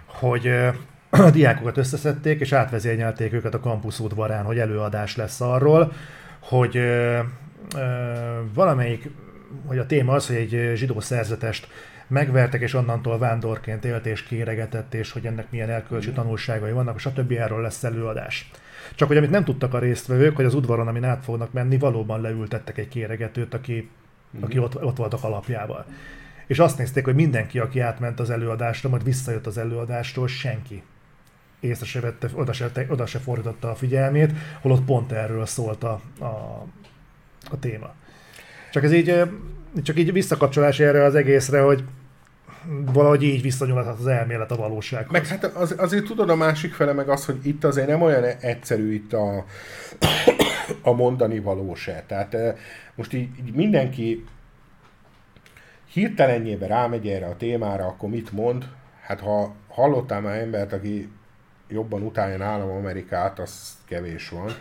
hogy ö, a [CLEARS THROAT] diákokat összeszedték, és átvezényelték őket a kampusz udvarán, hogy előadás lesz arról, hogy ö, valamelyik, hogy a téma az, hogy egy zsidó szerzetest megvertek, és onnantól vándorként élt és kéregetett, és hogy ennek milyen elkölcsi tanulságai vannak, stb. erről lesz előadás. Csak hogy amit nem tudtak a résztvevők, hogy az udvaron, amin át fognak menni, valóban leültettek egy kéregetőt, aki, aki ott, ott volt a kalapjával. És azt nézték, hogy mindenki, aki átment az előadásra, majd visszajött az előadástól, senki észre se vette, oda se, oda se fordította a figyelmét, holott pont erről szólt a, a, a téma. Csak ez így, csak így visszakapcsolás erre az egészre, hogy valahogy így visszanyúlhat az elmélet a valósághoz. Meg hát az, azért tudod a másik fele meg az, hogy itt azért nem olyan egyszerű itt a, a mondani valóság. Tehát most így, így mindenki hirtelenjében rámegy erre a témára, akkor mit mond? Hát ha hallottál már embert, aki jobban utálja nálam Amerikát, az kevés van.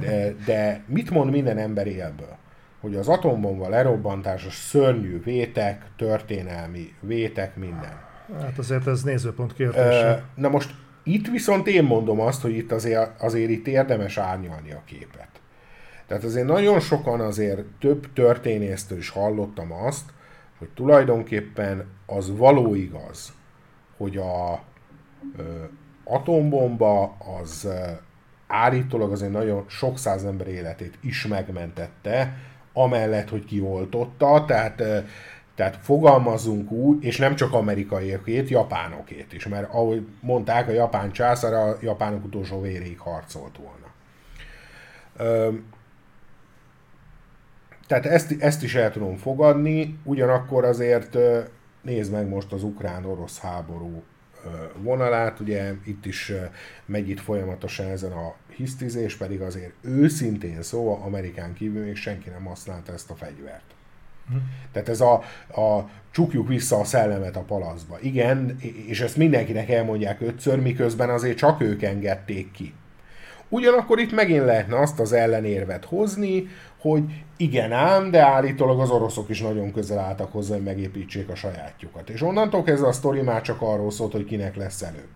De, de mit mond minden ember élből? Hogy az atombomba lerobbantása szörnyű vétek, történelmi vétek, minden. Hát azért ez nézőpont kérdése. Na most itt viszont én mondom azt, hogy itt azért, azért itt érdemes árnyalni a képet. Tehát azért nagyon sokan azért több történésztől is hallottam azt, hogy tulajdonképpen az való igaz, hogy a atombomba az állítólag azért nagyon sok száz ember életét is megmentette, amellett, hogy kioltotta, tehát, tehát fogalmazunk úgy, és nem csak amerikaiakét, japánokét is, mert ahogy mondták, a japán császár a japánok utolsó véréig harcolt volna. Tehát ezt, ezt is el tudom fogadni, ugyanakkor azért nézd meg most az ukrán-orosz háború vonalát, ugye itt is megy itt folyamatosan ezen a hisztizés, pedig azért őszintén szóval Amerikán kívül még senki nem használta ezt a fegyvert. Hm. Tehát ez a, a csukjuk vissza a szellemet a palaszba. Igen, és ezt mindenkinek elmondják ötször, miközben azért csak ők engedték ki. Ugyanakkor itt megint lehetne azt az ellenérvet hozni, hogy igen ám, de állítólag az oroszok is nagyon közel álltak hozzá, hogy megépítsék a sajátjukat. És onnantól kezdve a sztori már csak arról szólt, hogy kinek lesz előbb.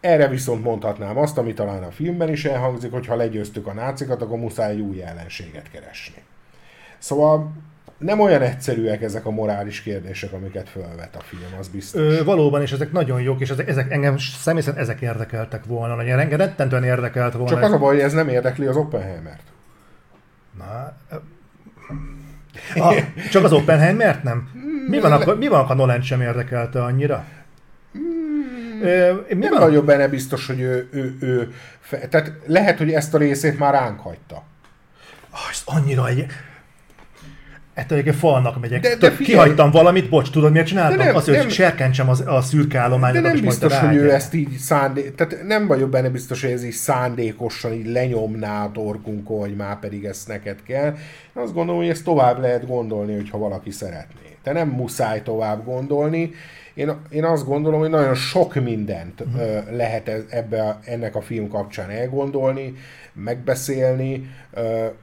Erre viszont mondhatnám azt, ami talán a filmben is elhangzik, hogy ha legyőztük a nácikat, akkor muszáj új ellenséget keresni. Szóval nem olyan egyszerűek ezek a morális kérdések, amiket felvet a film, az biztos. Ö, valóban, és ezek nagyon jók, és ezek, ezek engem személyesen ezek érdekeltek volna, nagyon engem rettentően érdekelt volna. Csak az a baj, hogy ez nem érdekli az Oppenheimert. Na, a, csak az Oppenheimert nem? Mi van, akkor, mi van, ha Nolan sem érdekelte annyira? Hmm, mi nem van? vagyok benne biztos, hogy ő, ő, ő, tehát lehet, hogy ezt a részét már ránk hagyta. Ez annyira egy... Ettől egy falnak megyek. De, de figyelj, Kihagytam valamit, bocs, tudod miért csináltam? Nem, Azért, nem, hogy serkentsem az, a szürke állományokat, De nem biztos, hogy ő ezt így szándék... Tehát nem vagyok benne biztos, hogy ez így szándékosan így lenyomná a torkunkon, hogy már pedig ezt neked kell. Azt gondolom, hogy ezt tovább lehet gondolni, hogyha valaki szeretné. Te nem muszáj tovább gondolni. Én, én azt gondolom, hogy nagyon sok mindent uh-huh. lehet ebbe ennek a film kapcsán elgondolni, megbeszélni.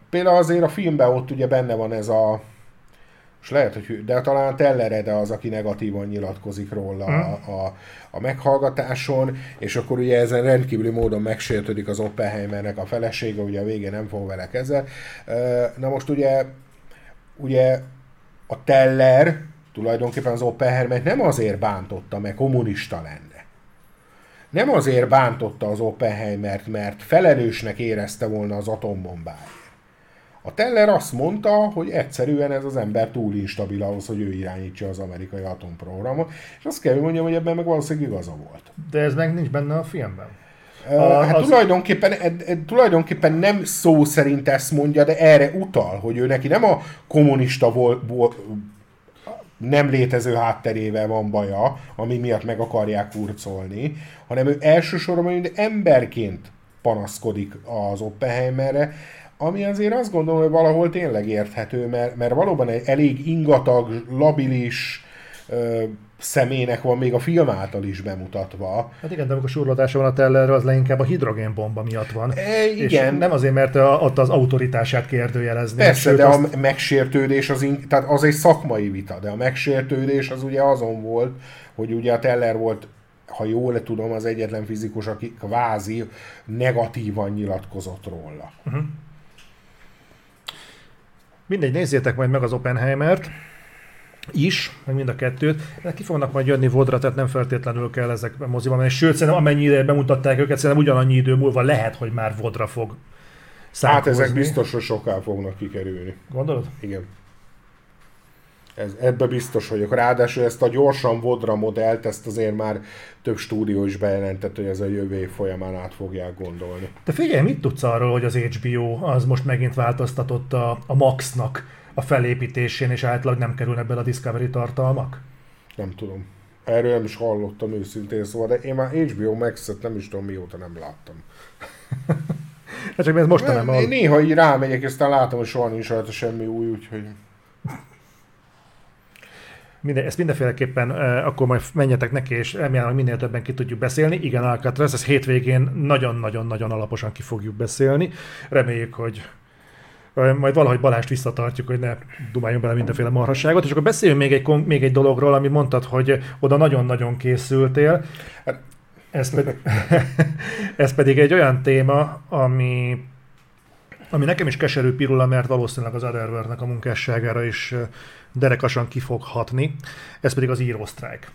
Például azért a filmben ott ugye benne van ez a és lehet, hogy de talán Tellerede az, aki negatívan nyilatkozik róla hmm. a, a, a meghallgatáson, és akkor ugye ezen rendkívüli módon megsértődik az Oppenheimernek a felesége, ugye a végén nem fog vele keze. Na most ugye, ugye a Teller tulajdonképpen az Oppenheimert nem azért bántotta, mert kommunista lenne. Nem azért bántotta az Oppenheimert, mert felelősnek érezte volna az atombombáért a Teller azt mondta, hogy egyszerűen ez az ember túl instabil ahhoz, hogy ő irányítsa az amerikai atomprogramot, és azt kell, hogy mondjam, hogy ebben meg valószínűleg igaza volt. De ez meg nincs benne a filmben. A, hát az... tulajdonképpen, e, e, tulajdonképpen nem szó szerint ezt mondja, de erre utal, hogy ő neki nem a kommunista vol, vol, nem létező hátterével van baja, ami miatt meg akarják kurcolni, hanem ő elsősorban emberként panaszkodik az Oppenheimerre, ami azért azt gondolom, hogy valahol tényleg érthető, mert, mert valóban egy elég ingatag, labilis ö, személynek van még a film által is bemutatva. Hát igen, de amikor surladása van a Tellerre, az leginkább a hidrogénbomba miatt van. E, igen. És nem azért, mert a, ott az autoritását kérdőjelezni. Persze, de azt... a megsértődés az, in... tehát az egy szakmai vita, de a megsértődés az ugye azon volt, hogy ugye a Teller volt ha jól tudom, az egyetlen fizikus, aki kvázi negatívan nyilatkozott róla. Uh-huh. Mindegy, nézzétek majd meg az Oppenheimert is, meg mind a kettőt. De ki fognak majd jönni vodra, tehát nem feltétlenül kell ezek moziban menni. Sőt, szerintem amennyi ideje bemutatták őket, szerintem ugyanannyi idő múlva lehet, hogy már vodra fog Hát ezek biztos, hogy soká fognak kikerülni. Gondolod? Igen. Ez, ebbe biztos vagyok. Ráadásul ezt a gyorsan vodra modellt, ezt azért már több stúdió is bejelentett, hogy ez a jövő év folyamán át fogják gondolni. De figyelj, mit tudsz arról, hogy az HBO az most megint változtatott a, a Maxnak a felépítésén, és átlag nem kerülnek bele a Discovery tartalmak? Nem tudom. Erről nem is hallottam őszintén, szóval, de én már HBO Max-et nem is tudom mióta nem láttam. [LAUGHS] Hát csak ez most nem, nem Néha így rámegyek, és aztán látom, hogy soha nincs rajta semmi új, úgyhogy... Minden, ezt mindenféleképpen uh, akkor majd menjetek neki, és remélem, minél többen ki tudjuk beszélni. Igen, Alcatraz, ez hétvégén nagyon-nagyon-nagyon alaposan ki fogjuk beszélni. Reméljük, hogy majd valahogy Balást visszatartjuk, hogy ne dumáljon bele mindenféle marhasságot. És akkor beszéljünk még egy, még egy dologról, ami mondtad, hogy oda nagyon-nagyon készültél. Hát, ez, pedig, [LAUGHS] ez pedig egy olyan téma, ami ami nekem is keserű pirula, mert valószínűleg az Otherworld-nek a munkásságára is derekasan ki fog hatni, ez pedig az írósztrájk.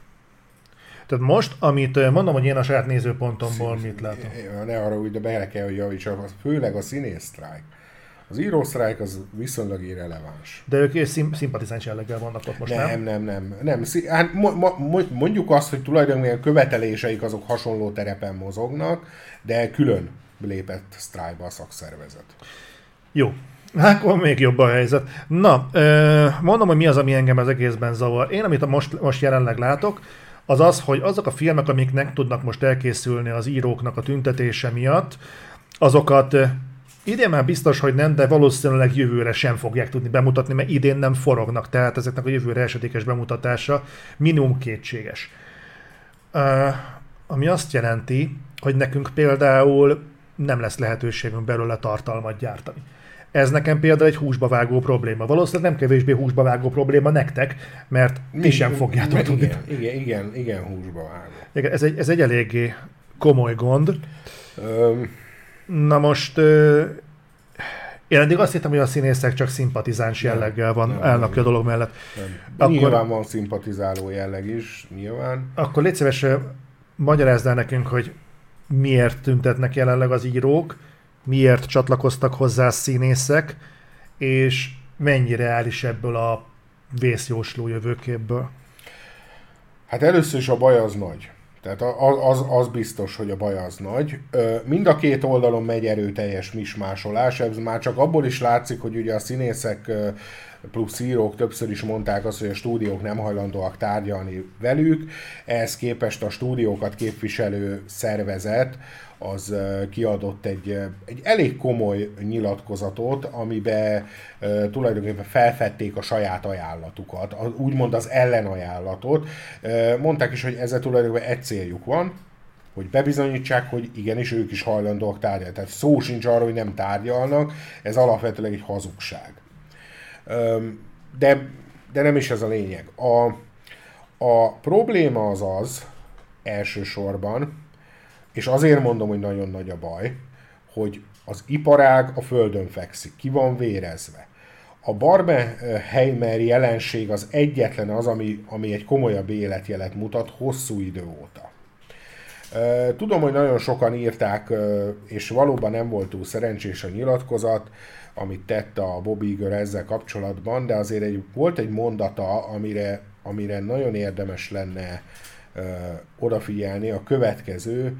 Tehát most, amit mondom, hogy én a saját nézőpontomból Szín, mit látom. Ne arra úgy, de bele kell, hogy javítsak, főleg a színésztrájk. Az írósztrájk az viszonylag irreleváns. De ők szim- szimpatizáns jelleggel vannak ott most, nem? Nem, nem, nem. nem. Hát mondjuk azt, hogy tulajdonképpen a követeléseik azok hasonló terepen mozognak, de külön lépett sztrájkba a szakszervezet. Jó, akkor még jobb a helyzet. Na, mondom, hogy mi az, ami engem az egészben zavar. Én, amit most, most jelenleg látok, az az, hogy azok a filmek, amiknek tudnak most elkészülni az íróknak a tüntetése miatt, azokat idén már biztos, hogy nem, de valószínűleg jövőre sem fogják tudni bemutatni, mert idén nem forognak, tehát ezeknek a jövőre esedékes bemutatása minimum kétséges. Ami azt jelenti, hogy nekünk például nem lesz lehetőségünk belőle tartalmat gyártani. Ez nekem például egy húsba vágó probléma. Valószínűleg nem kevésbé húsba vágó probléma nektek, mert ti sem fogjátok tudni. Igen, igen, igen, igen, húsba vágó. Ez egy, ez egy eléggé komoly gond. Um, Na most én eddig azt hittem, hogy a színészek csak szimpatizáns jelleggel van, nem, állnak nem, a dolog mellett. Nem. Akkor, nyilván van szimpatizáló jelleg is, nyilván. Akkor légy szíves, magyarázd el nekünk, hogy miért tüntetnek jelenleg az írók, miért csatlakoztak hozzá színészek, és mennyire reális ebből a vészjósló jövőképből? Hát először is a baj az nagy. Tehát az, az biztos, hogy a baj az nagy. Mind a két oldalon megy erőteljes mismásolás, ez már csak abból is látszik, hogy ugye a színészek plusz írók többször is mondták azt, hogy a stúdiók nem hajlandóak tárgyalni velük, ehhez képest a stúdiókat képviselő szervezet az kiadott egy, egy elég komoly nyilatkozatot, amiben tulajdonképpen felfedték a saját ajánlatukat, úgymond az ellenajánlatot. Mondták is, hogy ezzel tulajdonképpen egy céljuk van, hogy bebizonyítsák, hogy igenis ők is hajlandóak tárgyalni. Tehát szó sincs arról, hogy nem tárgyalnak, ez alapvetően egy hazugság. De, de nem is ez a lényeg. A, a probléma az az, elsősorban, és azért mondom, hogy nagyon nagy a baj, hogy az iparág a földön fekszik, ki van vérezve. A Barbenheimer jelenség az egyetlen az, ami, ami egy komolyabb életjelet mutat hosszú idő óta. Tudom, hogy nagyon sokan írták, és valóban nem volt túl szerencsés a nyilatkozat, amit tett a Bobby Iger ezzel kapcsolatban, de azért egy, volt egy mondata, amire, amire nagyon érdemes lenne odafigyelni, a következő,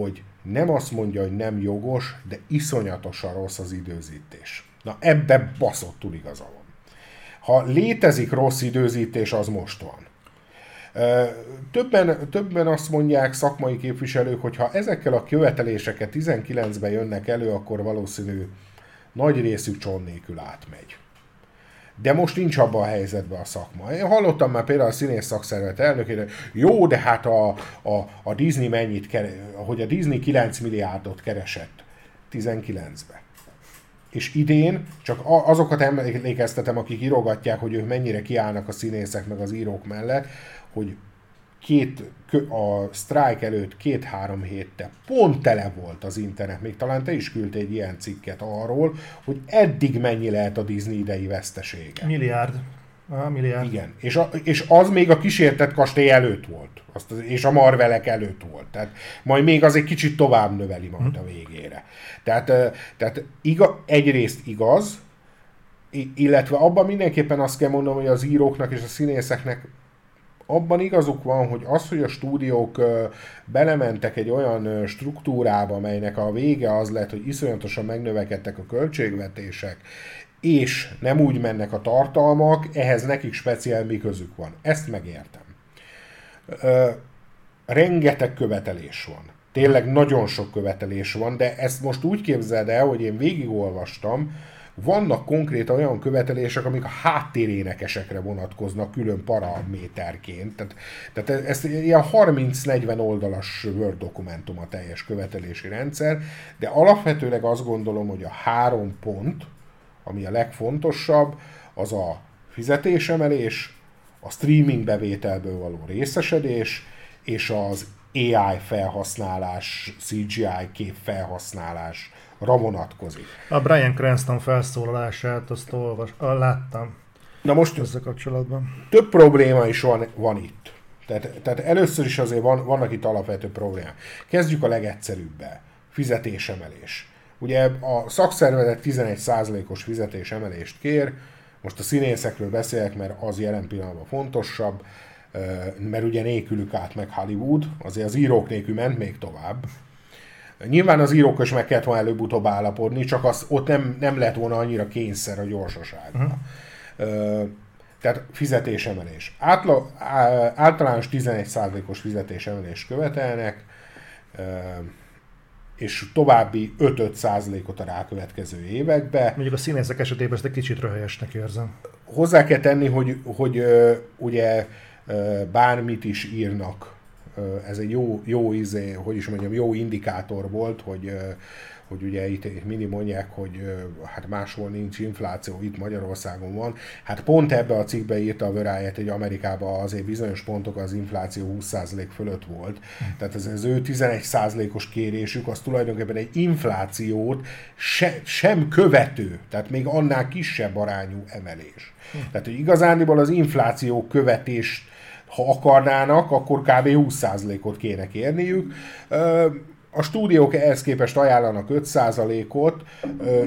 hogy nem azt mondja, hogy nem jogos, de iszonyatosan rossz az időzítés. Na ebbe baszottul igaza van. Ha létezik rossz időzítés, az most van. Többen, többen azt mondják szakmai képviselők, hogy ha ezekkel a követeléseket 19-ben jönnek elő, akkor valószínű nagy részük cson nélkül átmegy. De most nincs abban a helyzetben a szakma. Én hallottam már például a színész szakszervezet elnökére, jó, de hát a, a, a Disney mennyit, kere, hogy a Disney 9 milliárdot keresett 19-ben. És idén csak azokat emlékeztetem, akik írogatják, hogy ők mennyire kiállnak a színészek meg az írók mellett, hogy két, a strike előtt két-három héttel pont tele volt az internet, még talán te is küldtél egy ilyen cikket arról, hogy eddig mennyi lehet a Disney idei vesztesége. Milliárd. Aha, milliárd. Igen, és, a, és az még a kísértett kastély előtt volt, azt, és a Marvelek előtt volt. Tehát majd még az egy kicsit tovább növeli majd a végére. Tehát, tehát iga, egyrészt igaz, illetve abban mindenképpen azt kell mondanom, hogy az íróknak és a színészeknek abban igazuk van, hogy az, hogy a stúdiók belementek egy olyan struktúrába, melynek a vége az lett, hogy iszonyatosan megnövekedtek a költségvetések, és nem úgy mennek a tartalmak, ehhez nekik speciál mi közük van. Ezt megértem. Ö, rengeteg követelés van. Tényleg nagyon sok követelés van, de ezt most úgy képzeld el, hogy én végigolvastam, vannak konkrét olyan követelések, amik a háttérénekesekre vonatkoznak külön paraméterként. Tehát, tehát ez ilyen 30-40 oldalas Word dokumentum a teljes követelési rendszer, de alapvetőleg azt gondolom, hogy a három pont, ami a legfontosabb, az a fizetésemelés, a streaming bevételből való részesedés, és az AI felhasználás, CGI kép felhasználás vonatkozik. A Brian Cranston felszólalását azt olvas, láttam. Na most ezzel kapcsolatban. Több probléma is van, van itt. Tehát, tehát először is azért van, vannak itt alapvető problémák. Kezdjük a legegyszerűbbel. Fizetésemelés. Ugye a szakszervezet 11%-os fizetésemelést kér, most a színészekről beszélek, mert az jelen pillanatban fontosabb, mert ugye nélkülük át meg Hollywood, azért az írók nélkül ment még tovább. Nyilván az írók is meg kellett volna előbb-utóbb állapodni, csak az, ott nem, nem lett volna annyira kényszer a gyorsaság. Uh-huh. Tehát fizetésemelés. Átla, általános 11%-os fizetésemelést követelnek, és további 5-5%-ot a rákövetkező évekbe. Mondjuk a színészek esetében ezt egy kicsit röhelyesnek érzem. Hozzá kell tenni, hogy, hogy ugye bármit is írnak ez egy jó, jó izé, hogy is mondjam, jó indikátor volt, hogy, hogy ugye itt, mindig mondják, hogy hát máshol nincs infláció, itt Magyarországon van. Hát pont ebbe a cikkbe írta a Variety, hogy Amerikában azért bizonyos pontok az infláció 20% fölött volt. Tehát ez az ő 11%-os kérésük, az tulajdonképpen egy inflációt se, sem követő, tehát még annál kisebb arányú emelés. Tehát, hogy igazániból az infláció követés ha akarnának, akkor kb. 20%-ot kéne kérniük. A stúdiók ehhez képest ajánlanak 5%-ot,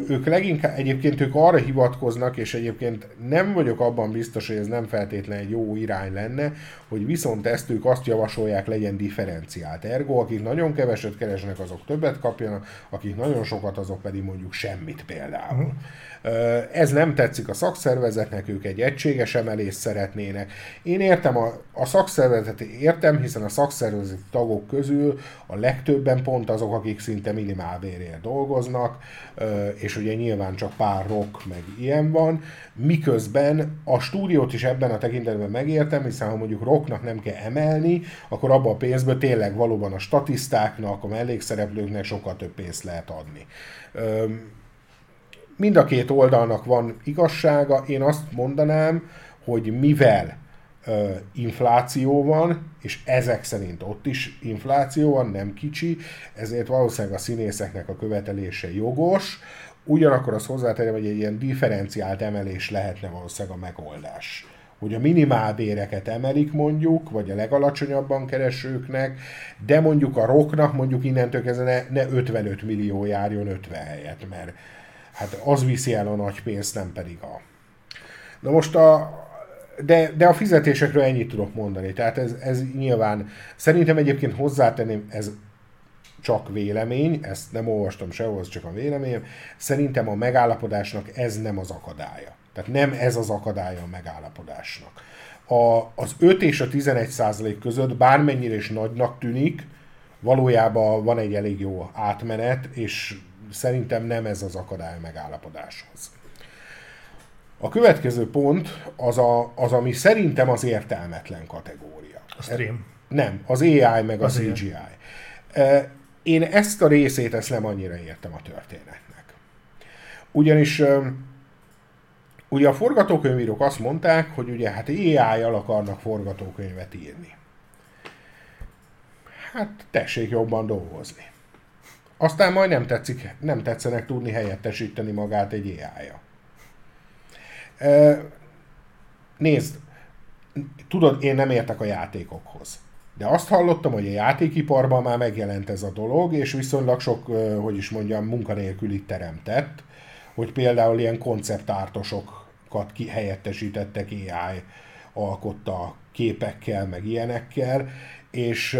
ők leginkább, egyébként ők arra hivatkoznak, és egyébként nem vagyok abban biztos, hogy ez nem feltétlenül egy jó irány lenne, hogy viszont ezt ők azt javasolják, legyen differenciált. Ergo, akik nagyon keveset keresnek, azok többet kapjanak, akik nagyon sokat, azok pedig mondjuk semmit például. Ez nem tetszik a szakszervezetnek, ők egy egységes emelést szeretnének. Én értem a, a szakszervezetet, értem, hiszen a szakszervezeti tagok közül a legtöbben pont azok, akik szinte minimálbérért dolgoznak, és ugye nyilván csak pár rock meg ilyen van, miközben a stúdiót is ebben a tekintetben megértem, hiszen ha mondjuk rocknak nem kell emelni, akkor abban a pénzből tényleg valóban a statisztáknak, a mellékszereplőknek sokkal több pénzt lehet adni mind a két oldalnak van igazsága. Én azt mondanám, hogy mivel ö, infláció van, és ezek szerint ott is infláció van, nem kicsi, ezért valószínűleg a színészeknek a követelése jogos, ugyanakkor az hozzátenem, hogy egy ilyen differenciált emelés lehetne valószínűleg a megoldás. Hogy a minimálbéreket emelik mondjuk, vagy a legalacsonyabban keresőknek, de mondjuk a roknak mondjuk innentől kezdve ne, ne 55 millió járjon 50 helyet, mert hát az viszi el a nagy pénzt, nem pedig a... Na most a, de, de a fizetésekről ennyit tudok mondani. Tehát ez, ez nyilván, szerintem egyébként hozzátenném, ez csak vélemény, ezt nem olvastam sehol, ez csak a véleményem. Szerintem a megállapodásnak ez nem az akadálya. Tehát nem ez az akadálya a megállapodásnak. A, az 5 és a 11 százalék között bármennyire is nagynak tűnik, valójában van egy elég jó átmenet, és szerintem nem ez az akadály megállapodáshoz. A következő pont az, a, az ami szerintem az értelmetlen kategória. A stream. Nem, az AI meg az a CGI. E, én ezt a részét ezt nem annyira értem a történetnek. Ugyanis ugye a forgatókönyvírók azt mondták, hogy ugye hát AI-jal akarnak forgatókönyvet írni. Hát tessék jobban dolgozni. Aztán majd nem, tetszik, nem tetszenek tudni helyettesíteni magát egy AI-ja. Nézd, tudod, én nem értek a játékokhoz. De azt hallottam, hogy a játékiparban már megjelent ez a dolog, és viszonylag sok, hogy is mondjam, munkanélkülit teremtett, hogy például ilyen konceptártosokat kihelyettesítettek AI alkotta képekkel, meg ilyenekkel, és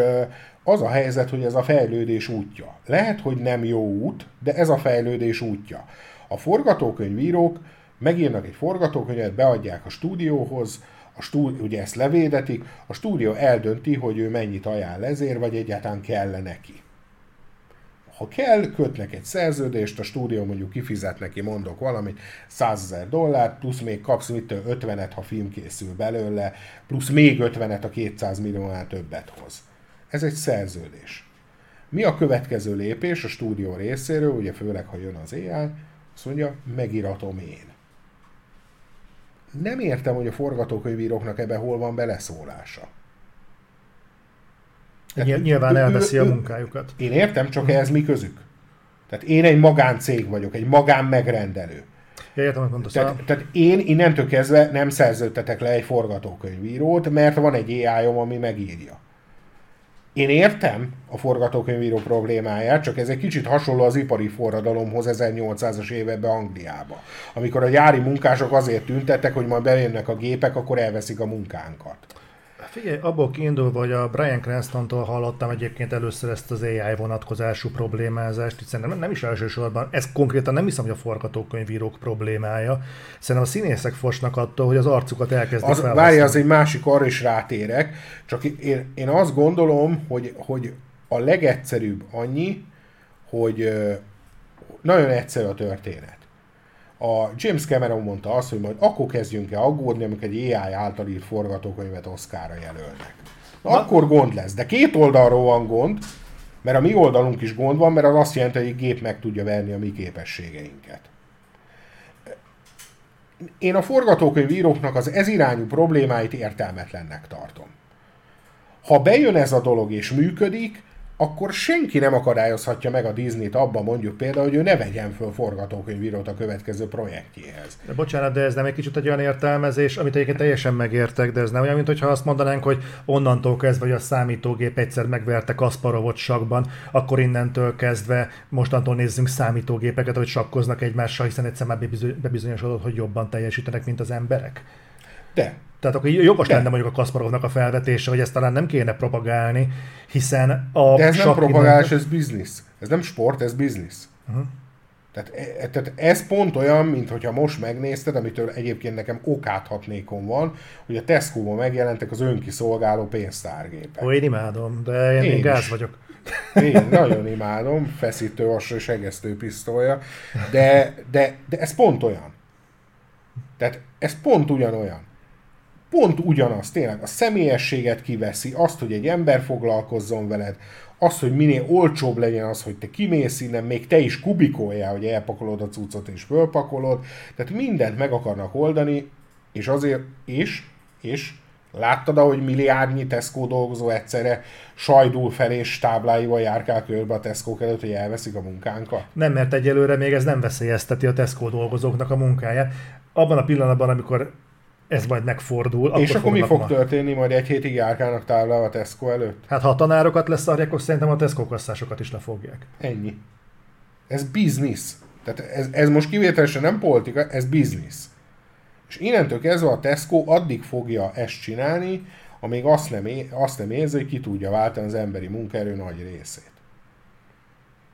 az a helyzet, hogy ez a fejlődés útja. Lehet, hogy nem jó út, de ez a fejlődés útja. A forgatókönyvírók megírnak egy forgatókönyvet, beadják a stúdióhoz, a stúdió, ugye ezt levédetik, a stúdió eldönti, hogy ő mennyit ajánl ezért, vagy egyáltalán kell neki. Ha kell, kötnek egy szerződést, a stúdió mondjuk kifizet neki, mondok valamit, 100 ezer dollárt, plusz még kapsz mit 50-et, ha film készül belőle, plusz még 50-et a 200 milliónál többet hoz. Ez egy szerződés. Mi a következő lépés a stúdió részéről, ugye főleg, ha jön az AI, azt mondja, megiratom én. Nem értem, hogy a forgatókönyvíróknak ebbe hol van beleszólása. Tehát Nyilván ő, elveszi ő, a munkájukat. Én értem, csak ez mi közük? Tehát én egy magáncég vagyok, egy magán megrendelő. Ja, értem, hogy mondasz. Tehát, tehát én innentől kezdve nem szerződtetek le egy forgatókönyvírót, mert van egy ai ami megírja. Én értem a forgatókönyvíró problémáját, csak ez egy kicsit hasonló az ipari forradalomhoz 1800-as években Angliába. Amikor a gyári munkások azért tüntettek, hogy majd bejönnek a gépek, akkor elveszik a munkánkat. Figyelj, abból kiindulva, hogy a Brian Cranston-tól hallottam egyébként először ezt az AI vonatkozású problémázást, nem, nem is elsősorban, ez konkrétan nem hiszem, hogy a forgatókönyvírók problémája, szerintem a színészek fosnak attól, hogy az arcukat elkezdik az, Várj, az egy másik, arra is rátérek, csak én, én azt gondolom, hogy, hogy a legegyszerűbb annyi, hogy nagyon egyszerű a történet a James Cameron mondta azt, hogy majd akkor kezdjünk el aggódni, amikor egy AI által írt forgatókönyvet Oscarra jelölnek. Na, akkor gond lesz. De két oldalról van gond, mert a mi oldalunk is gond van, mert az azt jelenti, hogy egy gép meg tudja verni a mi képességeinket. Én a forgatókönyvíróknak az ezirányú problémáit értelmetlennek tartom. Ha bejön ez a dolog és működik, akkor senki nem akadályozhatja meg a Disney-t abban mondjuk például, hogy ő ne vegyen föl forgatókönyvírót a következő projektjéhez. De bocsánat, de ez nem egy kicsit egy olyan értelmezés, amit egyébként teljesen megértek, de ez nem olyan, mint hogyha azt mondanánk, hogy onnantól kezdve, hogy a számítógép egyszer megverte Kasparovot sakban, akkor innentől kezdve mostantól nézzünk számítógépeket, hogy sakkoznak egymással, hiszen egyszer már bebizonyosodott, hogy jobban teljesítenek, mint az emberek. De, tehát akkor jogos De. lenne mondjuk a Kasparovnak a felvetése, hogy ezt talán nem kéne propagálni, hiszen a... De ez nem propagálás, ez biznisz. Ez nem sport, ez biznisz. Uh-huh. Tehát, e, e, tehát ez pont olyan, mint hogyha most megnézted, amitől egyébként nekem okáthatnékom van, hogy a Tesco-ban megjelentek az önkiszolgáló pénztárgépek. Ó, én imádom, de én, én, én gáz vagyok. Én [LAUGHS] nagyon imádom, feszítő vasra és egesztő pisztolya, de, de, de ez pont olyan. Tehát ez pont ugyanolyan pont ugyanaz, tényleg a személyességet kiveszi, azt, hogy egy ember foglalkozzon veled, azt, hogy minél olcsóbb legyen az, hogy te kimész innen, még te is kubikoljál, hogy elpakolod a cuccot és fölpakolod, tehát mindent meg akarnak oldani, és azért, és, és Láttad, ahogy milliárdnyi Tesco dolgozó egyszerre sajdul fel és tábláival járkál körbe a Tesco előtt, hogy elveszik a munkánkat? Nem, mert egyelőre még ez nem veszélyezteti a Tesco dolgozóknak a munkáját. Abban a pillanatban, amikor ez majd megfordul. És akkor, akkor mi fog ma... történni? Majd egy hétig járkálnak táblával a Tesco előtt? Hát ha a tanárokat leszarják, akkor szerintem a Tesco kasszásokat is lefogják. Ennyi. Ez biznisz. Tehát ez, ez most kivételesen nem politika, ez biznisz. És innentől kezdve a Tesco addig fogja ezt csinálni, amíg azt nem, é- azt nem érzi, hogy ki tudja váltani az emberi munkaerő nagy részét.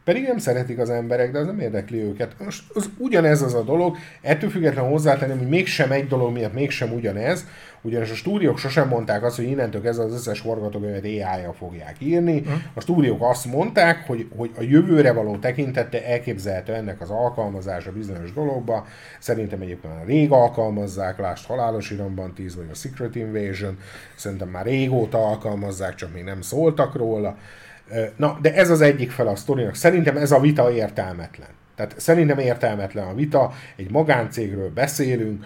Pedig nem szeretik az emberek, de az nem érdekli őket. Most az ugyanez az a dolog, ettől függetlenül hozzátenném, hogy mégsem egy dolog miatt mégsem ugyanez, ugyanis a stúdiók sosem mondták azt, hogy innentől kezdve az összes forgatókönyvet AI-jal fogják írni. Hm. A stúdiók azt mondták, hogy, hogy a jövőre való tekintette elképzelhető ennek az alkalmazása bizonyos dologba. Szerintem egyébként már rég alkalmazzák, lásd Halálos Iramban 10 vagy a Secret Invasion, szerintem már régóta alkalmazzák, csak még nem szóltak róla. Na, de ez az egyik fel a sztorinak. Szerintem ez a vita értelmetlen. Tehát szerintem értelmetlen a vita, egy magáncégről beszélünk,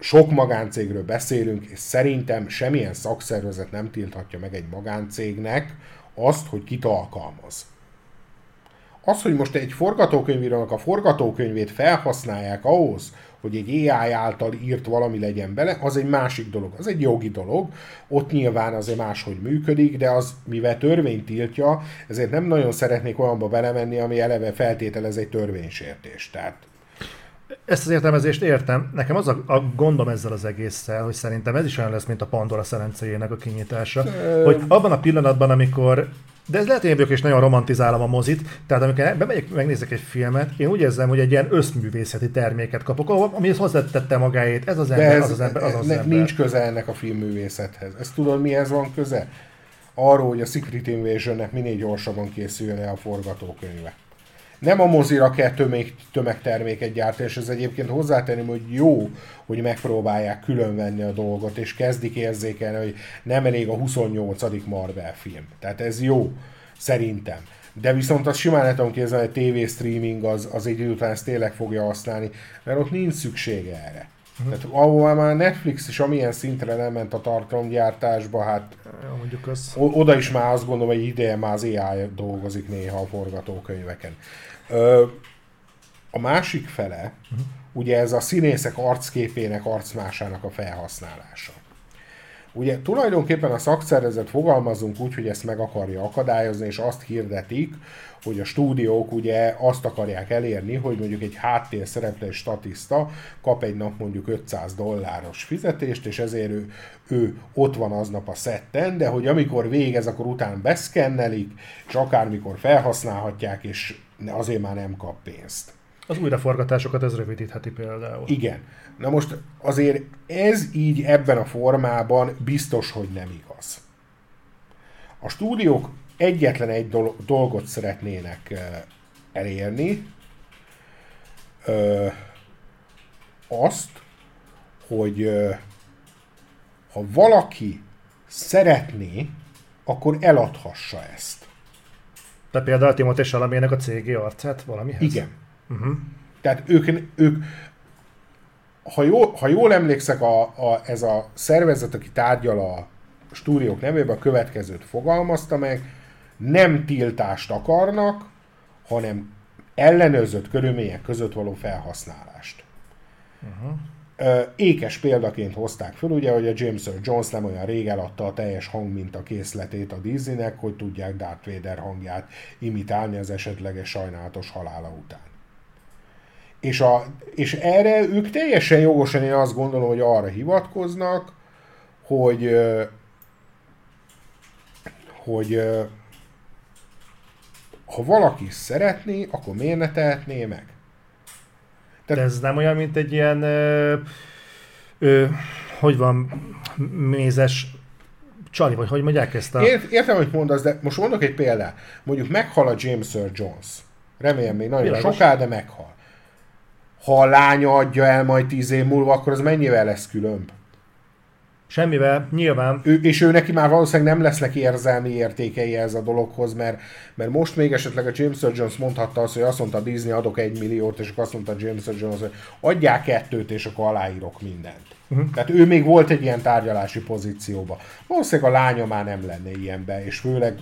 sok magáncégről beszélünk, és szerintem semmilyen szakszervezet nem tilthatja meg egy magáncégnek azt, hogy kit alkalmaz. Az, hogy most egy forgatókönyvírónak a forgatókönyvét felhasználják ahhoz, hogy egy AI által írt valami legyen bele, az egy másik dolog. Az egy jogi dolog, ott nyilván azért máshogy működik, de az, mivel törvény tiltja, ezért nem nagyon szeretnék olyanba belemenni, ami eleve feltételez egy törvénysértést. Tehát ezt az értelmezést értem. Nekem az a, a gondom ezzel az egésszel, hogy szerintem ez is olyan lesz, mint a Pandora szerencéjének a kinyitása, Ö... hogy abban a pillanatban, amikor de ez lehet, hogy én vagyok és nagyon romantizálom a mozit, tehát amikor bemegyek, megnézek egy filmet, én úgy érzem, hogy egy ilyen összművészeti terméket kapok, amihez hozzátette magáét, ez az ember, ez, az az ember, az az ember. Nincs köze ennek a filmművészethez. Ezt tudod, mihez van köze? Arról, hogy a Secret Invasionnek minél gyorsabban készüljön el a forgatókönyve nem a mozira kell tömeg, tömegterméket gyártani, és ez egyébként hozzátenném, hogy jó, hogy megpróbálják különvenni a dolgot, és kezdik érzékelni, hogy nem elég a 28. Marvel film. Tehát ez jó, szerintem. De viszont azt simán lehet tudom képzelni, hogy a TV streaming az, az egy idő után ezt tényleg fogja használni, mert ott nincs szüksége erre. Uh-huh. Tehát ahol már Netflix is amilyen szintre nem ment a tartalomgyártásba, hát ja, mondjuk az... oda is már azt gondolom, hogy ideje már az AI dolgozik néha a forgatókönyveken. A másik fele, uh-huh. ugye ez a színészek arcképének, arcmásának a felhasználása. Ugye tulajdonképpen a szakszervezet fogalmazunk úgy, hogy ezt meg akarja akadályozni, és azt hirdetik, hogy a stúdiók ugye azt akarják elérni, hogy mondjuk egy háttér szereplő statiszta kap egy nap mondjuk 500 dolláros fizetést, és ezért ő, ő ott van aznap a szetten, de hogy amikor végez, akkor után beszkennelik, és akármikor felhasználhatják, és azért már nem kap pénzt. Az újraforgatásokat ez rövidítheti például. Igen. Na most azért ez így ebben a formában biztos, hogy nem igaz. A stúdiók egyetlen egy dolgot szeretnének elérni, azt, hogy ha valaki szeretné, akkor eladhassa ezt. Tehát például Timothée Chalamének a cégi arcát valamihez? Igen. Uh-huh. Tehát ők, ők ha, jól, ha jól emlékszek, a, a, ez a szervezet, aki tárgyal a stúdiók nevében, a következőt fogalmazta meg, nem tiltást akarnak, hanem ellenőrzött körülmények között való felhasználást. Uh-huh. Ékes példaként hozták föl, ugye, hogy a James Earl Jones nem olyan rég eladta a teljes hangminta készletét a Disneynek, hogy tudják Darth Vader hangját imitálni az esetleges sajnálatos halála után. És, a, és erre ők teljesen jogosan, én azt gondolom, hogy arra hivatkoznak, hogy hogy ha valaki szeretné, akkor miért ne tehetné meg? Tehát... ez nem olyan, mint egy ilyen, ö, ö, hogy van, mézes csali, vagy hogy mondják ezt a... Ért, értem, hogy mondasz, de most mondok egy példát. Mondjuk meghal a James Earl Jones. Remélem még nagyon Világos. soká, de meghal. Ha a lánya adja el majd tíz év múlva, akkor az mennyivel lesz különb? Semmivel, nyilván. Ő, és ő neki már valószínűleg nem lesznek érzelmi értékei ez a dologhoz, mert, mert most még esetleg a James Earl Jones mondhatta azt, hogy azt mondta Disney, adok egy milliót, és akkor azt mondta James Earl Jones, hogy adják kettőt, és akkor aláírok mindent. Uh-huh. Tehát ő még volt egy ilyen tárgyalási pozícióba. Valószínűleg a lánya már nem lenne ilyenbe, és főleg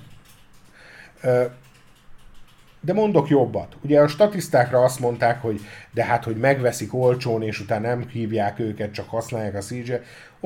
de mondok jobbat. Ugye a statisztákra azt mondták, hogy de hát, hogy megveszik olcsón, és utána nem hívják őket, csak használják a CJ.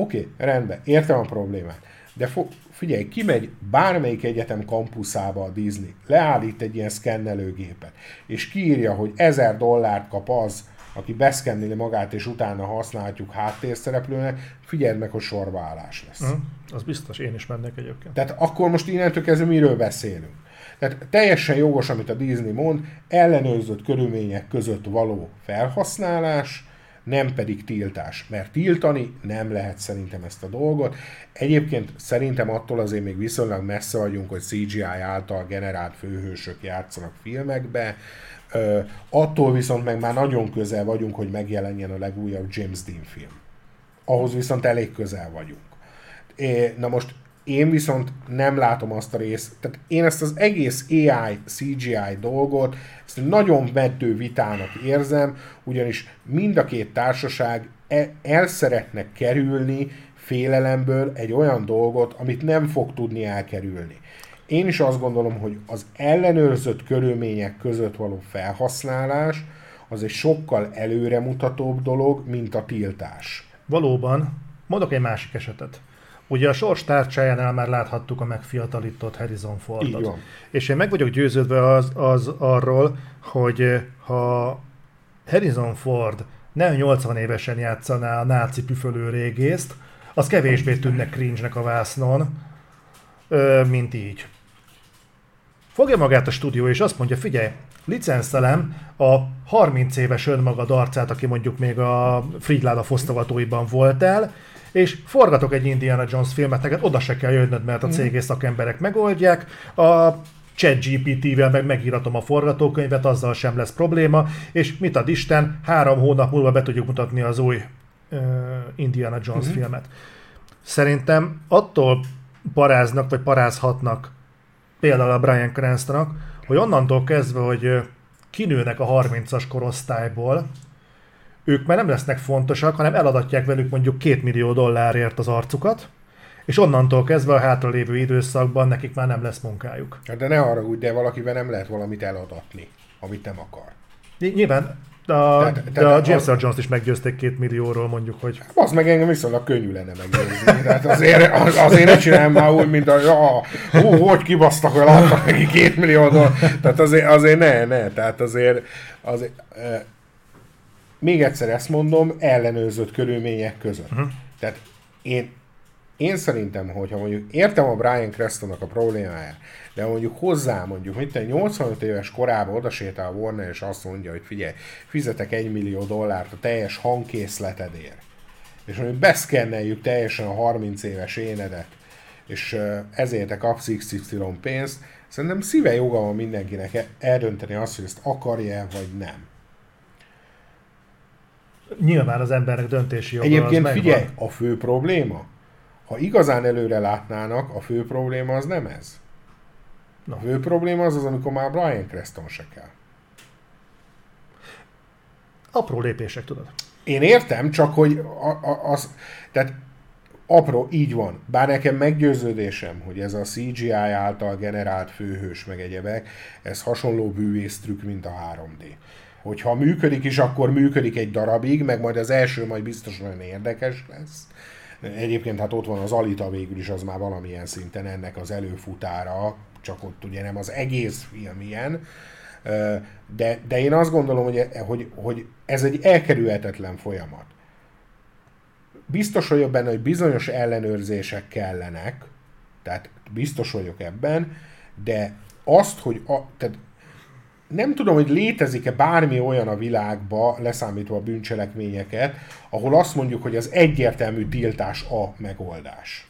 Oké, okay, rendben, értem a problémát. De fo- figyelj, kimegy bármelyik egyetem kampuszába a Disney, leállít egy ilyen szkennelőgépet, és kiírja, hogy 1000 dollárt kap az, aki beszkenneli magát, és utána használhatjuk háttérszereplőnek, figyeld meg, hogy sorbaállás lesz. Uh-huh. Az biztos, én is mennek egyébként. Tehát akkor most innentől kezdve miről beszélünk? Tehát teljesen jogos, amit a Disney mond, ellenőrzött körülmények között való felhasználás, nem pedig tiltás. Mert tiltani nem lehet szerintem ezt a dolgot. Egyébként szerintem attól azért még viszonylag messze vagyunk, hogy CGI által generált főhősök játszanak filmekbe. Uh, attól viszont meg már nagyon közel vagyunk, hogy megjelenjen a legújabb James Dean film. Ahhoz viszont elég közel vagyunk. É, na most én viszont nem látom azt a részt. Tehát én ezt az egész AI, CGI dolgot, ezt nagyon meddő vitának érzem, ugyanis mind a két társaság e- el szeretne kerülni félelemből egy olyan dolgot, amit nem fog tudni elkerülni. én is azt gondolom, hogy az ellenőrzött körülmények között való felhasználás az egy sokkal előremutatóbb dolog, mint a tiltás. Valóban. Mondok egy másik esetet. Ugye a sors tárcsájánál már láthattuk a megfiatalított Harrison Fordot. És én meg vagyok győződve az, az arról, hogy ha Harrison Ford nem 80 évesen játszaná a náci püfölő régészt, az kevésbé tűnne cringe-nek a vásznon, ö, mint így. Fogja magát a stúdió, és azt mondja, figyelj, licenszelem a 30 éves önmagad arcát, aki mondjuk még a Fridláda fosztogatóiban voltál, és forgatok egy Indiana Jones filmet, neked oda se kell jönnöd, mert a cégész szakemberek megoldják, a ChatGPT-vel meg megíratom a forgatókönyvet, azzal sem lesz probléma, és mit ad Isten, három hónap múlva be tudjuk mutatni az új uh, Indiana Jones uh-huh. filmet. Szerintem attól paráznak, vagy parázhatnak például a Brian Cranstonnak, hogy onnantól kezdve, hogy kinőnek a 30-as korosztályból, ők már nem lesznek fontosak, hanem eladatják velük mondjuk két millió dollárért az arcukat, és onnantól kezdve a hátralévő időszakban nekik már nem lesz munkájuk. Hát De ne arra úgy, de valakivel nem lehet valamit eladatni, amit nem akar. Ny- Nyilván a, Tehát- de tehát a James Earl Jones is meggyőzték két millióról mondjuk, hogy Az meg engem viszonylag könnyű lenne megnézni. Tehát azért, az, azért ne csinálj már úgy, mint a, ja, hú, hogy kibasztak, hogy adtak neki két millió dollár. Tehát azért, azért ne, ne. Tehát azért, azért még egyszer ezt mondom, ellenőrzött körülmények között. Uh-huh. Tehát én, én szerintem, hogyha mondjuk értem a Brian Crestonnak a problémáját, de mondjuk hozzá mondjuk, mint egy 85 éves korában odasétál a Warner, és azt mondja, hogy figyelj, fizetek 1 millió dollárt a teljes hangkészletedért, és mondjuk beszkenneljük teljesen a 30 éves énedet, és ezért te kapsz XY pénzt, szerintem szíve joga van mindenkinek e- eldönteni azt, hogy ezt akarja vagy nem. Nyilván az embernek döntési joga Egyébként az figyelj, megvan. a fő probléma, ha igazán előre látnának, a fő probléma az nem ez. No. A fő probléma az az, amikor már Brian Creston se kell. Apró lépések, tudod. Én értem, csak hogy a, a, az, tehát apró, így van. Bár nekem meggyőződésem, hogy ez a CGI által generált főhős meg egyebek, ez hasonló bűvésztrükk, mint a 3D. Hogyha működik is, akkor működik egy darabig, meg majd az első majd biztos nagyon érdekes lesz. Egyébként hát ott van az Alita végül is, az már valamilyen szinten ennek az előfutára, csak ott ugye nem az egész film ilyen. De, de én azt gondolom, hogy, hogy, hogy ez egy elkerülhetetlen folyamat. Biztos vagyok benne, hogy bizonyos ellenőrzések kellenek, tehát biztos vagyok ebben, de azt, hogy a, tehát nem tudom, hogy létezik-e bármi olyan a világban, leszámítva a bűncselekményeket, ahol azt mondjuk, hogy az egyértelmű tiltás a megoldás.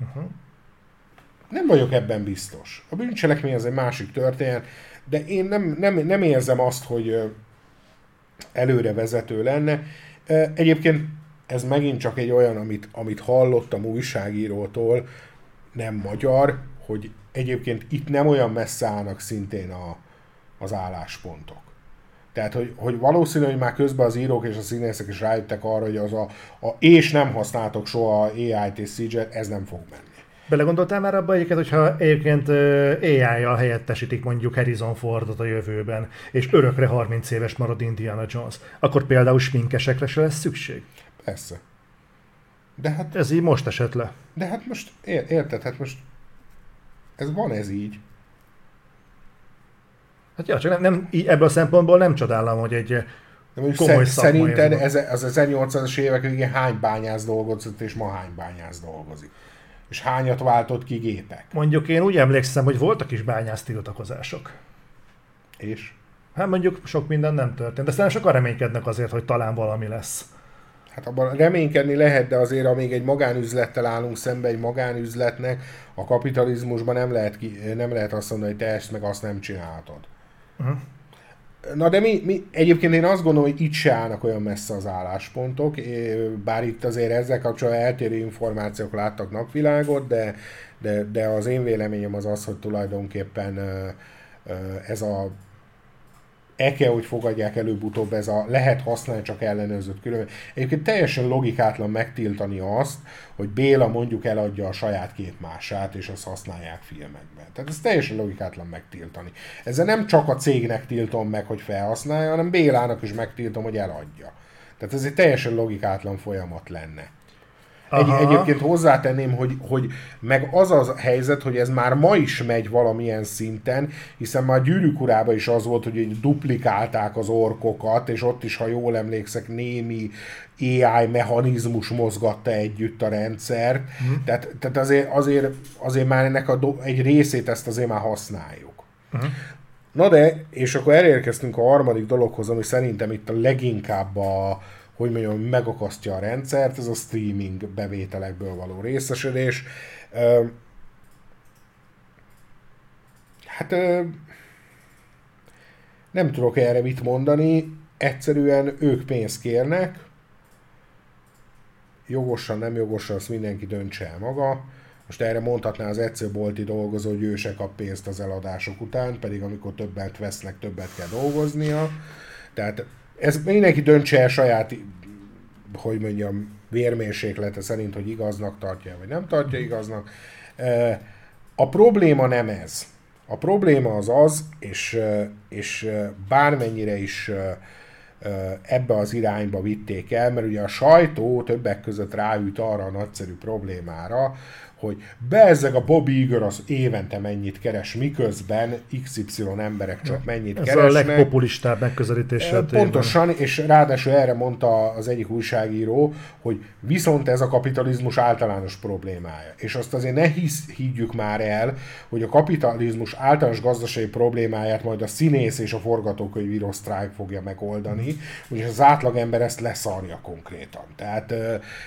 Uh-huh. Nem vagyok ebben biztos. A bűncselekmény az egy másik történet, de én nem, nem, nem érzem azt, hogy előre vezető lenne. Egyébként ez megint csak egy olyan, amit, amit hallottam újságírótól, nem magyar, hogy egyébként itt nem olyan messze állnak szintén a, az álláspontok. Tehát, hogy, hogy valószínű, hogy már közben az írók és a színészek is rájöttek arra, hogy az a, a és nem használtok soha AI-t és CG-et, ez nem fog menni. Belegondoltál már abba egyiket, hogyha egyébként AI-jal helyettesítik mondjuk Harrison Fordot a jövőben, és örökre 30 éves marad Indiana Jones, akkor például sminkesekre se lesz szükség? Persze. De hát, Ez így most esett le. de hát most, ér, érted, hát most ez van ez így. Hát ja, csak nem, nem, így ebből a szempontból nem csodálom, hogy egy De mondjuk Komoly szer- szerinted ez ez, az 1800-as évek végén hány bányász dolgozott, és ma hány bányász dolgozik? És hányat váltott ki gépek? mondjuk én úgy emlékszem, hogy voltak is bányász tiltakozások. És? Hát mondjuk sok minden nem történt, de aztán sokan reménykednek azért, hogy talán valami lesz. Hát abban reménykedni lehet, de azért, amíg egy magánüzlettel állunk szembe egy magánüzletnek, a kapitalizmusban nem lehet, ki, nem lehet azt mondani, hogy te ezt meg azt nem csinálhatod. Uh-huh. Na de mi, mi, egyébként én azt gondolom, hogy itt se állnak olyan messze az álláspontok, bár itt azért ezzel kapcsolatban eltérő információk láttak napvilágot, de, de, de az én véleményem az az, hogy tulajdonképpen ez a e kell, hogy fogadják előbb-utóbb ez a lehet használni csak ellenőrzött különböző. Egyébként teljesen logikátlan megtiltani azt, hogy Béla mondjuk eladja a saját képmását, és azt használják filmekben. Tehát ez teljesen logikátlan megtiltani. Ezzel nem csak a cégnek tiltom meg, hogy felhasználja, hanem Bélának is megtiltom, hogy eladja. Tehát ez egy teljesen logikátlan folyamat lenne. Egy, egyébként hozzátenném, hogy, hogy meg az a helyzet, hogy ez már ma is megy valamilyen szinten, hiszen már gyűrűk urában is az volt, hogy duplikálták az orkokat, és ott is, ha jól emlékszek, némi AI mechanizmus mozgatta együtt a rendszert. Uh-huh. Tehát, tehát azért, azért, azért már ennek a do- egy részét ezt azért már használjuk. Uh-huh. Na de, és akkor elérkeztünk a harmadik dologhoz, ami szerintem itt a leginkább a, hogy mondjam, megakasztja a rendszert, ez a streaming bevételekből való részesedés. Hát nem tudok erre mit mondani, egyszerűen ők pénzt kérnek, jogosan, nem jogosan, azt mindenki döntse el maga. Most erre mondhatná az egyszerbolti dolgozó, hogy ő se kap pénzt az eladások után, pedig amikor többet vesznek, többet kell dolgoznia. Tehát ez mindenki döntse el saját, hogy mondjam, vérmérséklete szerint, hogy igaznak tartja, vagy nem tartja igaznak. A probléma nem ez. A probléma az az, és, és bármennyire is ebbe az irányba vitték el, mert ugye a sajtó többek között ráüt arra a nagyszerű problémára, hogy bezzeg a Bob Iger az évente mennyit keres, miközben XY emberek csak mennyit Ez keresnek. Ez a legpopulistább megközelítés. Pontosan, és ráadásul erre mondta az egyik újságíró, hogy viszont ez a kapitalizmus általános problémája. És azt azért ne hisz, higgyük már el, hogy a kapitalizmus általános gazdasági problémáját majd a színész és a forgatókönyvíró sztrájk fogja megoldani, és az átlagember ezt leszarja konkrétan. Tehát,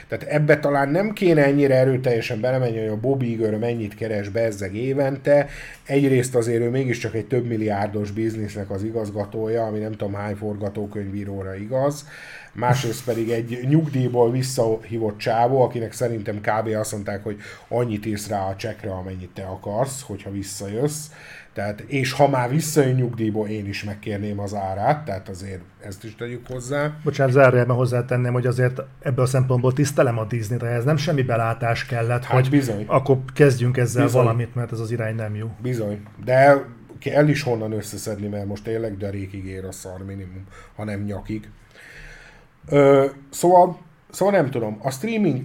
tehát ebbe talán nem kéne ennyire erőteljesen belemenni, hogy a Bobby Iger mennyit keres bezzeg évente. Egyrészt azért ő mégiscsak egy több milliárdos biznisznek az igazgatója, ami nem tudom hány forgatókönyvíróra igaz. Másrészt pedig egy nyugdíjból visszahívott csávó, akinek szerintem kb. azt mondták, hogy annyit írsz rá a csekre, amennyit te akarsz, hogyha visszajössz. Tehát, és ha már visszajön nyugdíjból, én is megkérném az árát, tehát azért ezt is tegyük hozzá. Bocsánat, zárjában hozzátenném, hogy azért ebből a szempontból tisztelem a Disney-t, ez nem semmi belátás kellett, hát hogy bizony. akkor kezdjünk ezzel bizony. valamit, mert ez az irány nem jó. Bizony, de kell is honnan összeszedni, mert most tényleg derékig ér a szar minimum, ha nem nyakig. Ö, szóval, szóval nem tudom, a streaming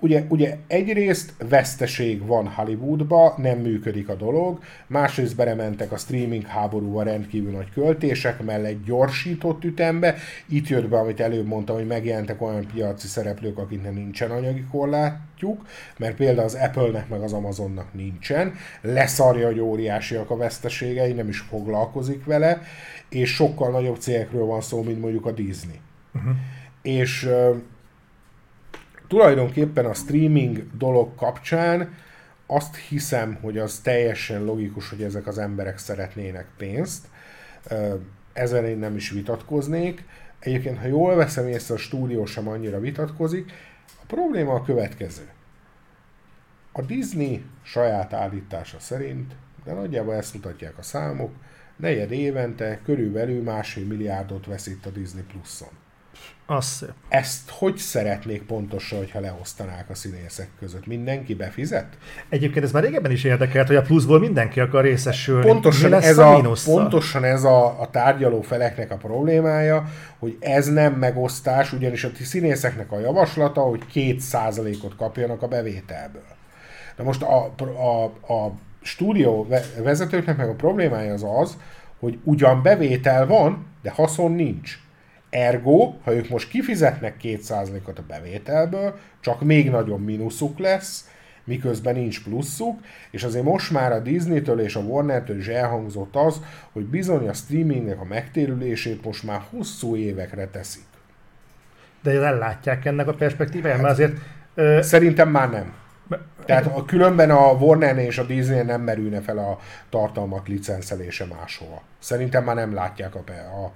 ugye, ugye egyrészt veszteség van Hollywoodba, nem működik a dolog, másrészt belementek a streaming háborúba rendkívül nagy költések mellett gyorsított ütembe, itt jött be, amit előbb mondtam, hogy megjelentek olyan piaci szereplők, akiknek nincsen anyagi korlátjuk, mert például az Apple-nek meg az Amazonnak nincsen, leszarja, hogy óriásiak a veszteségei, nem is foglalkozik vele, és sokkal nagyobb cégekről van szó, mint mondjuk a Disney. Uh-huh. És tulajdonképpen a streaming dolog kapcsán azt hiszem, hogy az teljesen logikus, hogy ezek az emberek szeretnének pénzt. Ezen én nem is vitatkoznék. Egyébként, ha jól veszem észre, a stúdió sem annyira vitatkozik. A probléma a következő. A Disney saját állítása szerint, de nagyjából ezt mutatják a számok, negyed évente körülbelül másfél milliárdot veszít a Disney Pluson. Az szép. Ezt hogy szeretnék pontosan, hogyha leosztanák a színészek között? Mindenki befizet? Egyébként ez már régebben is érdekelt, hogy a pluszból mindenki akar részesülni. Pontosan ez a, a pontosan ez a, a tárgyaló feleknek a problémája, hogy ez nem megosztás, ugyanis a színészeknek a javaslata, hogy két százalékot kapjanak a bevételből. Na most a, a, a stúdió vezetőknek meg a problémája az az, hogy ugyan bevétel van, de haszon nincs. Ergo, ha ők most kifizetnek 2%-ot a bevételből, csak még nagyobb mínuszuk lesz, miközben nincs pluszuk, és azért most már a Disney-től és a Warner-től is elhangzott az, hogy bizony a streamingnek a megtérülését most már hosszú évekre teszik. De ellátják ennek a perspektíváját, mert azért... Ö... Szerintem már nem. Tehát a, különben a Warner és a Disney nem merülne fel a tartalmak licenszelése máshova. Szerintem már nem látják a, a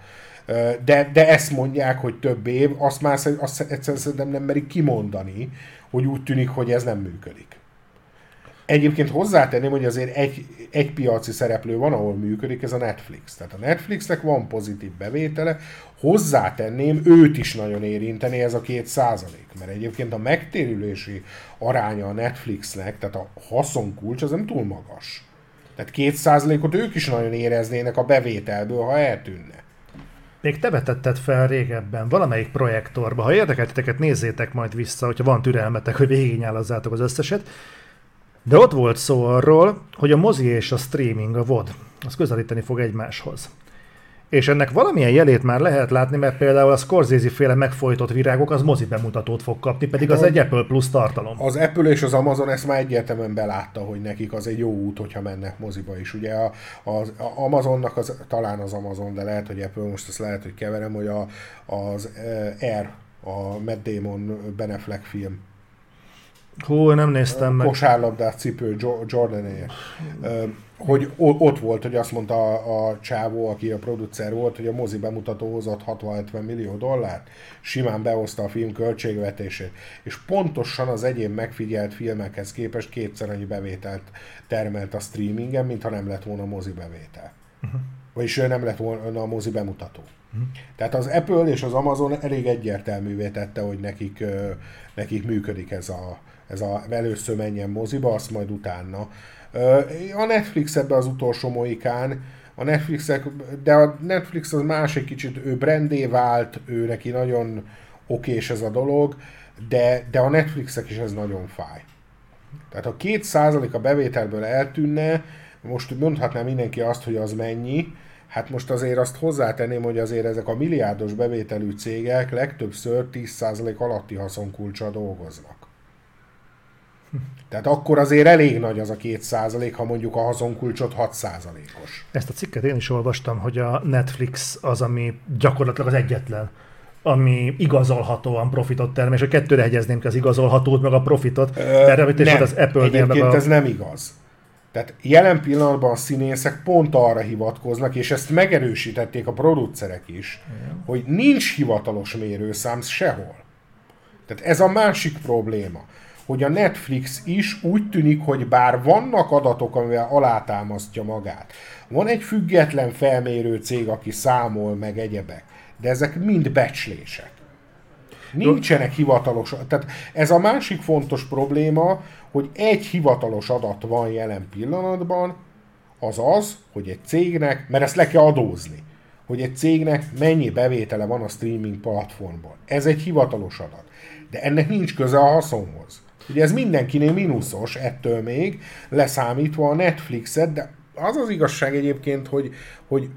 de, de ezt mondják, hogy több év, azt már azt egyszerűen nem merik kimondani, hogy úgy tűnik, hogy ez nem működik. Egyébként hozzátenném, hogy azért egy, egy piaci szereplő van, ahol működik, ez a Netflix. Tehát a Netflixnek van pozitív bevétele, hozzátenném, őt is nagyon érinteni ez a két százalék, mert egyébként a megtérülési aránya a Netflixnek, tehát a haszonkulcs, az nem túl magas. Tehát két százalékot ők is nagyon éreznének a bevételből, ha eltűnne. Még te vetetted fel régebben valamelyik projektorba. Ha érdekelteteket, nézzétek majd vissza, hogyha van türelmetek, hogy végignyálazzátok az összeset. De ott volt szó arról, hogy a mozi és a streaming, a VOD, az közelíteni fog egymáshoz. És ennek valamilyen jelét már lehet látni, mert például a Scorsese féle megfojtott virágok az mozi bemutatót fog kapni, pedig az egy Apple Plus tartalom. Az Apple és az Amazon ezt már egyértelműen belátta, hogy nekik az egy jó út, hogyha mennek moziba is. Ugye a, az a Amazonnak az, talán az Amazon, de lehet, hogy Apple, most ezt lehet, hogy keverem, hogy a, az eh, Air, a Matt Damon Ben Affleck film, Hú, nem néztem meg. Kosárlabdát cipő jordan hogy ott volt, hogy azt mondta a, a csávó, aki a producer volt, hogy a mozi bemutató hozott 60-70 millió dollárt, simán behozta a film költségvetését, és pontosan az egyén megfigyelt filmekhez képest kétszer annyi bevételt termelt a streamingen, mintha nem lett volna mozi bevétel. Uh-huh. Vagyis nem lett volna a mozi bemutató. Uh-huh. Tehát az Apple és az Amazon elég egyértelművé tette, hogy nekik, nekik működik ez a, ez a először menjen moziba, azt majd utána. A Netflix ebbe az utolsó moikán, a netflix de a Netflix az más egy kicsit, ő brandé vált, ő neki nagyon okés ez a dolog, de, de a Netflixek is ez nagyon fáj. Tehát ha két százalék a bevételből eltűnne, most mondhatná mindenki azt, hogy az mennyi, hát most azért azt hozzátenném, hogy azért ezek a milliárdos bevételű cégek legtöbbször 10% alatti haszonkulcsal dolgoznak. Tehát akkor azért elég nagy az a két százalék, ha mondjuk a hazonkulcsot 6 százalékos. Ezt a cikket én is olvastam, hogy a Netflix az, ami gyakorlatilag az egyetlen, ami igazolhatóan profitot termel, és a kettőre hegyezném ki az igazolhatót, meg a profitot, erre nem, az apple Egyébként a... ez nem igaz. Tehát jelen pillanatban a színészek pont arra hivatkoznak, és ezt megerősítették a producerek is, Igen. hogy nincs hivatalos mérőszám sehol. Tehát ez a másik probléma hogy a Netflix is úgy tűnik, hogy bár vannak adatok, amivel alátámasztja magát, van egy független felmérő cég, aki számol meg egyebek, de ezek mind becslések. Nincsenek hivatalos, tehát ez a másik fontos probléma, hogy egy hivatalos adat van jelen pillanatban, az az, hogy egy cégnek, mert ezt le kell adózni, hogy egy cégnek mennyi bevétele van a streaming platformból. Ez egy hivatalos adat. De ennek nincs köze a haszonhoz. Ugye ez mindenkinél mínuszos ettől még, leszámítva a Netflixet, de az az igazság egyébként, hogy, hogy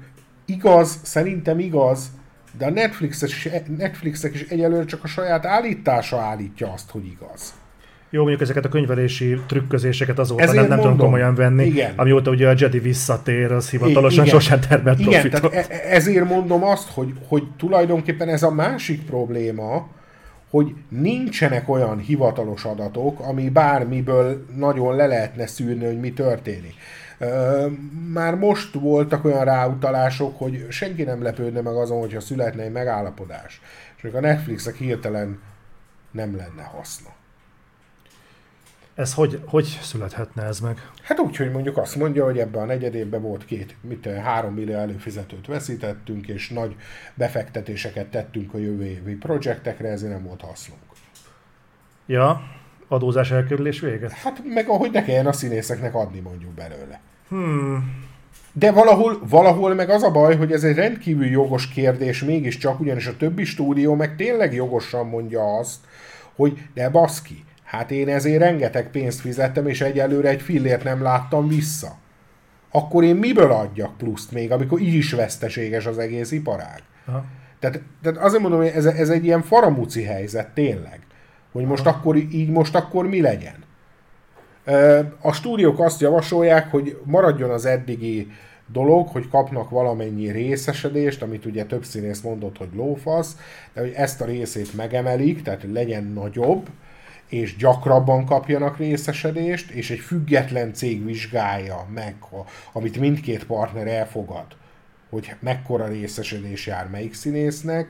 igaz, szerintem igaz, de a Netflixek is egyelőre csak a saját állítása állítja azt, hogy igaz. Jó, mondjuk ezeket a könyvelési trükközéseket azóta Ezért nem, nem tudom komolyan venni. Igen. Amióta ugye a Jedi visszatér, az hivatalosan igen. sosem termelt Igen, tehát e- ezért mondom azt, hogy, hogy tulajdonképpen ez a másik probléma, hogy nincsenek olyan hivatalos adatok, ami bármiből nagyon le lehetne szűrni, hogy mi történik. Már most voltak olyan ráutalások, hogy senki nem lepődne meg azon, hogyha születne egy megállapodás. És a Netflixnek hirtelen nem lenne haszna. Ez hogy, hogy születhetne ez meg? Hát úgy, hogy mondjuk azt mondja, hogy ebben a negyedében volt két, mit, három millió előfizetőt veszítettünk, és nagy befektetéseket tettünk a jövő évi projektekre, ezért nem volt hasznunk. Ja, adózás elkerülés véget? Hát meg ahogy ne kelljen a színészeknek adni mondjuk belőle. Hmm. De valahol, valahol meg az a baj, hogy ez egy rendkívül jogos kérdés mégiscsak, ugyanis a többi stúdió meg tényleg jogosan mondja azt, hogy de baszki, Hát én ezért rengeteg pénzt fizettem, és egyelőre egy fillért nem láttam vissza. Akkor én miből adjak pluszt még, amikor így is veszteséges az egész iparág? Aha. Tehát, tehát azért mondom, hogy ez, ez egy ilyen faramúci helyzet tényleg. Hogy most akkor, így most akkor mi legyen. A stúdiók azt javasolják, hogy maradjon az eddigi dolog, hogy kapnak valamennyi részesedést, amit ugye több színész mondott, hogy lófasz, de hogy ezt a részét megemelik, tehát legyen nagyobb, és gyakrabban kapjanak részesedést, és egy független cég vizsgálja meg, amit mindkét partner elfogad, hogy mekkora részesedés jár melyik színésznek,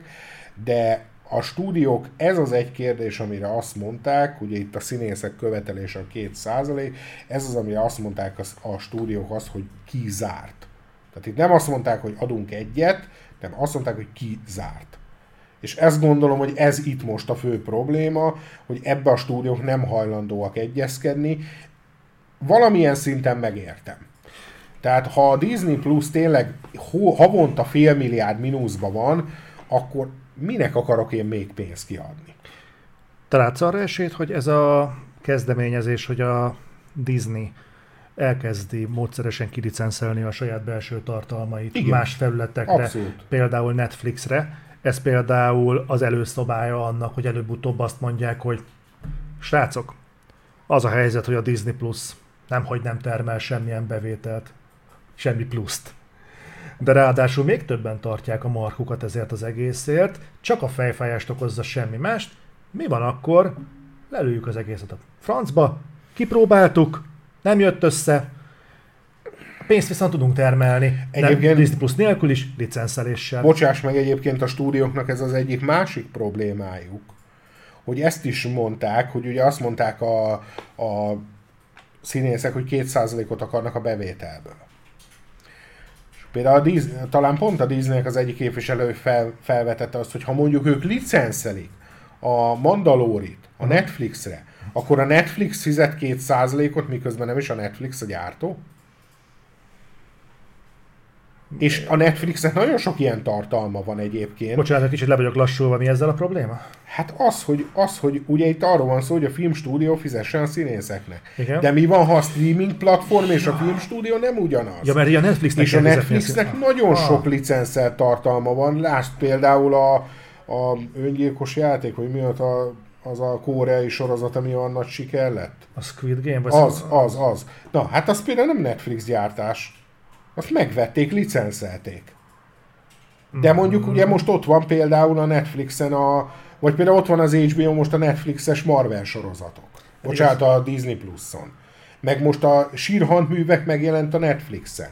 de a stúdiók, ez az egy kérdés, amire azt mondták, ugye itt a színészek követelése a két százalék, ez az, amire azt mondták a, stúdiók azt, hogy ki zárt. Tehát itt nem azt mondták, hogy adunk egyet, nem azt mondták, hogy ki zárt. És ezt gondolom, hogy ez itt most a fő probléma, hogy ebbe a stúdiók nem hajlandóak egyezkedni. Valamilyen szinten megértem. Tehát ha a Disney Plus tényleg havonta fél milliárd mínuszban van, akkor minek akarok én még pénzt kiadni? Te látsz arra esélyt, hogy ez a kezdeményezés, hogy a Disney elkezdi módszeresen kilicencelni a saját belső tartalmait Igen. más felületekre, Abszolút. például Netflixre. Ez például az előszobája annak, hogy előbb-utóbb azt mondják, hogy srácok, az a helyzet, hogy a Disney Plus nem, hogy nem termel semmilyen bevételt, semmi pluszt. De ráadásul még többen tartják a markukat ezért az egészért, csak a fejfájást okozza semmi mást. Mi van akkor? Lelőjük az egészet a francba, kipróbáltuk, nem jött össze, pénzt viszont tudunk termelni. Egyébként Disney Plus nélkül is, licenszeléssel. Bocsáss meg, egyébként a stúdióknak ez az egyik másik problémájuk, hogy ezt is mondták, hogy ugye azt mondták a, a színészek, hogy 2%-ot akarnak a bevételből. Például a Disney, talán pont a Disneynek az egyik képviselő fel, felvetette azt, hogy ha mondjuk ők licenszelik a Mandalórit a mhm. Netflixre, akkor a Netflix fizet két százalékot, miközben nem is a Netflix a gyártó? És a Netflixnek nagyon sok ilyen tartalma van egyébként. Bocsánat, egy kicsit le vagyok lassulva, mi ezzel a probléma? Hát az, hogy, az, hogy ugye itt arról van szó, hogy a filmstúdió fizessen a színészeknek. Igen. De mi van, ha a streaming platform és a filmstúdió nem ugyanaz? Ja, mert a Netflixnek És a Netflixnek a nagyon ah. sok licenszer tartalma van. Lásd például a, a öngyilkos játék, hogy mi ott a az a koreai sorozat, ami olyan nagy siker lett? A Squid Game? Vagy az, az, az. Na, hát az például nem Netflix gyártás. Azt megvették, licenszelték. De mondjuk ugye most ott van például a Netflixen a, vagy például ott van az HBO most a Netflixes Marvel sorozatok. Bocsánat, a Disney Plus-on. Meg most a sírhandművek megjelent a Netflixen.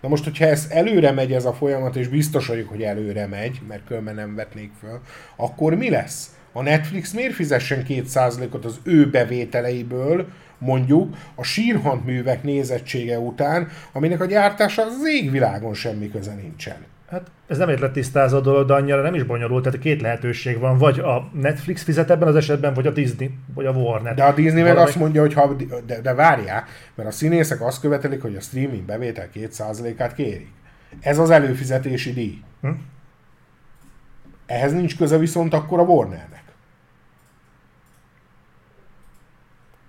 Na most, hogyha ez előre megy ez a folyamat, és biztos vagyok, hogy előre megy, mert különben nem vetnék föl, akkor mi lesz? A Netflix miért fizessen 2%-ot az ő bevételeiből, mondjuk a sírhandművek nézettsége után, aminek a gyártása az égvilágon semmi köze nincsen. Hát ez nem egy letisztázó dolog, de annyira nem is bonyolult, tehát két lehetőség van, vagy a Netflix fizet ebben az esetben, vagy a Disney, vagy a Warner. De a Disney meg azt mondja, hogy ha, de, de várjál, mert a színészek azt követelik, hogy a streaming bevétel 2%-át kérik. Ez az előfizetési díj. Hm? Ehhez nincs köze viszont akkor a Warnernek.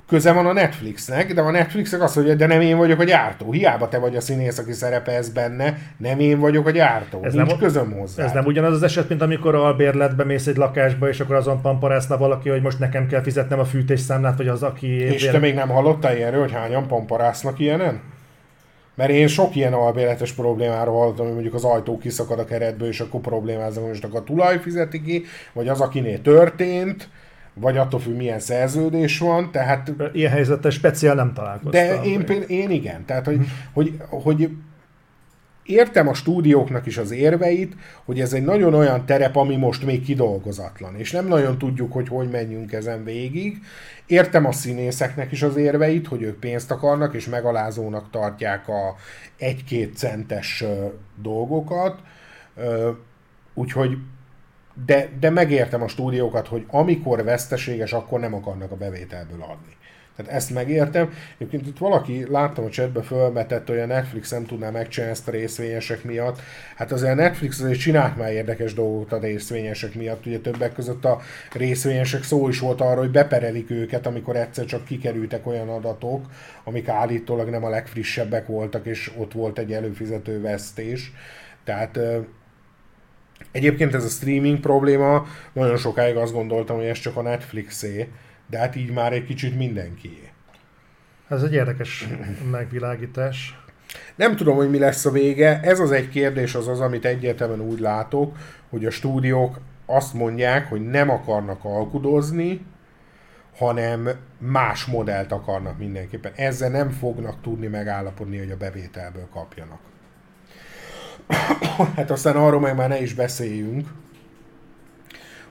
Köze van a Netflixnek, de a Netflixnek azt mondja, de nem én vagyok a gyártó. Hiába te vagy a színész, aki szerepelsz benne, nem én vagyok a gyártó. Ez Nincs nem, közöm hozzá. Ez nem ugyanaz az eset, mint amikor albérletbe mész egy lakásba, és akkor azon pamparászna valaki, hogy most nekem kell fizetnem a fűtésszámlát, vagy az, aki... És te még nem hallottál ilyenről, hogy hányan pamparásznak ilyenen? Mert én sok ilyen albérletes problémáról hallottam, hogy mondjuk az ajtó kiszakad a keretből, és akkor problémáznak, hogy most a tulaj fizeti ki, vagy az, akinél történt, vagy attól függ, milyen szerződés van, tehát... Ilyen helyzettel speciál nem találkoztam. De én, például, én igen, tehát hogy, hogy, hogy értem a stúdióknak is az érveit, hogy ez egy nagyon olyan terep, ami most még kidolgozatlan, és nem nagyon tudjuk, hogy hogy menjünk ezen végig. Értem a színészeknek is az érveit, hogy ők pénzt akarnak, és megalázónak tartják a egy-két centes dolgokat, úgyhogy de, de megértem a stúdiókat, hogy amikor veszteséges, akkor nem akarnak a bevételből adni. Tehát ezt megértem. Egyébként itt valaki, láttam a chatbe fölmetett, hogy a Netflix nem tudná megcsinálni ezt a részvényesek miatt. Hát azért a Netflix azért csinált már érdekes dolgokat a részvényesek miatt. Ugye többek között a részvényesek szó is volt arról, hogy beperelik őket, amikor egyszer csak kikerültek olyan adatok, amik állítólag nem a legfrissebbek voltak, és ott volt egy előfizető vesztés. Tehát Egyébként ez a streaming probléma, nagyon sokáig azt gondoltam, hogy ez csak a Netflixé, de hát így már egy kicsit mindenkié. Ez egy érdekes megvilágítás. Nem tudom, hogy mi lesz a vége. Ez az egy kérdés, az az, amit egyértelműen úgy látok, hogy a stúdiók azt mondják, hogy nem akarnak alkudozni, hanem más modellt akarnak mindenképpen. Ezzel nem fognak tudni megállapodni, hogy a bevételből kapjanak. [COUGHS] hát aztán arról meg már ne is beszéljünk,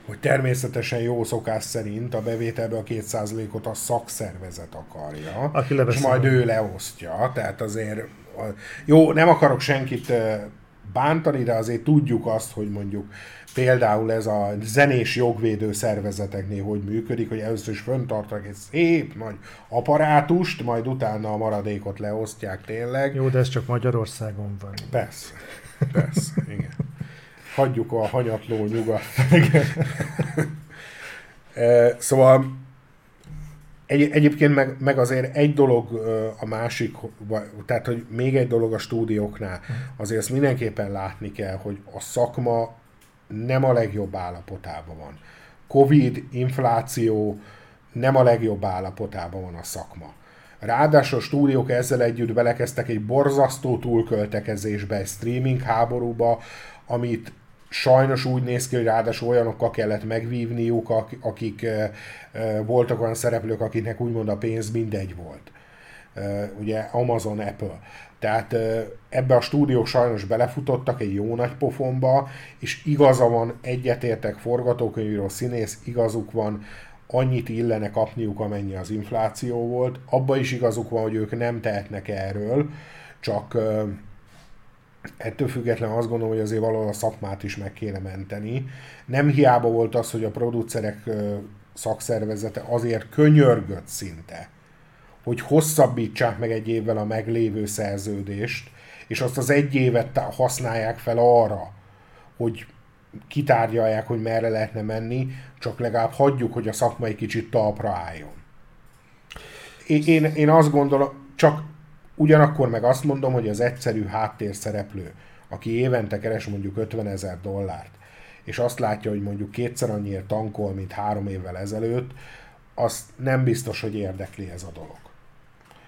hogy természetesen jó szokás szerint a bevételbe a 2%-ot a szakszervezet akarja, Aki és majd ő leosztja, tehát azért jó, nem akarok senkit bántani, de azért tudjuk azt, hogy mondjuk például ez a zenés jogvédő szervezeteknél hogy működik, hogy először is föntartak egy szép nagy aparátust, majd utána a maradékot leosztják tényleg. Jó, de ez csak Magyarországon van. Persze, persze, igen. Hagyjuk a hanyatló nyugat. [LAUGHS] szóval egy, egyébként meg, meg azért egy dolog a másik, tehát hogy még egy dolog a stúdióknál, azért ezt mindenképpen látni kell, hogy a szakma nem a legjobb állapotában van. Covid, infláció, nem a legjobb állapotában van a szakma. Ráadásul a stúdiók ezzel együtt belekezdtek egy borzasztó túlköltekezésbe, egy streaming háborúba, amit sajnos úgy néz ki, hogy ráadásul olyanokkal kellett megvívniuk, akik voltak olyan szereplők, akiknek úgymond a pénz mindegy volt. Ugye Amazon, Apple. Tehát ebbe a stúdiók sajnos belefutottak egy jó nagy pofonba, és igaza van, egyetértek forgatókönyvíró színész, igazuk van, annyit illene kapniuk, amennyi az infláció volt. Abba is igazuk van, hogy ők nem tehetnek erről, csak ettől függetlenül azt gondolom, hogy azért valahol a szakmát is meg kéne menteni. Nem hiába volt az, hogy a producerek szakszervezete azért könyörgött szinte, hogy hosszabbítsák meg egy évvel a meglévő szerződést, és azt az egy évet használják fel arra, hogy kitárgyalják, hogy merre lehetne menni, csak legalább hagyjuk, hogy a szakma egy kicsit talpra álljon. Én, én azt gondolom, csak Ugyanakkor meg azt mondom, hogy az egyszerű háttérszereplő, aki évente keres mondjuk 50 ezer dollárt, és azt látja, hogy mondjuk kétszer annyiért tankol, mint három évvel ezelőtt, azt nem biztos, hogy érdekli ez a dolog.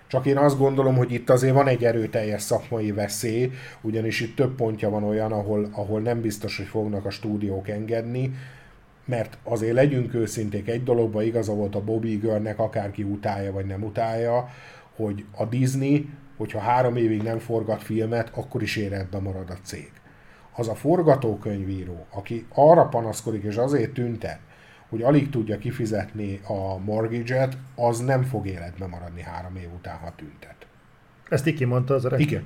Csak én azt gondolom, hogy itt azért van egy erőteljes szakmai veszély, ugyanis itt több pontja van olyan, ahol, ahol nem biztos, hogy fognak a stúdiók engedni, mert azért legyünk őszinték, egy dologban igaza volt a Bobby Görnek, akárki utálja vagy nem utálja, hogy a Disney, hogyha három évig nem forgat filmet, akkor is életben marad a cég. Az a forgatókönyvíró, aki arra panaszkodik és azért tüntet, hogy alig tudja kifizetni a mortgage-et, az nem fog életben maradni három év után, ha tüntet. Ezt így mondta az öreg? Igen.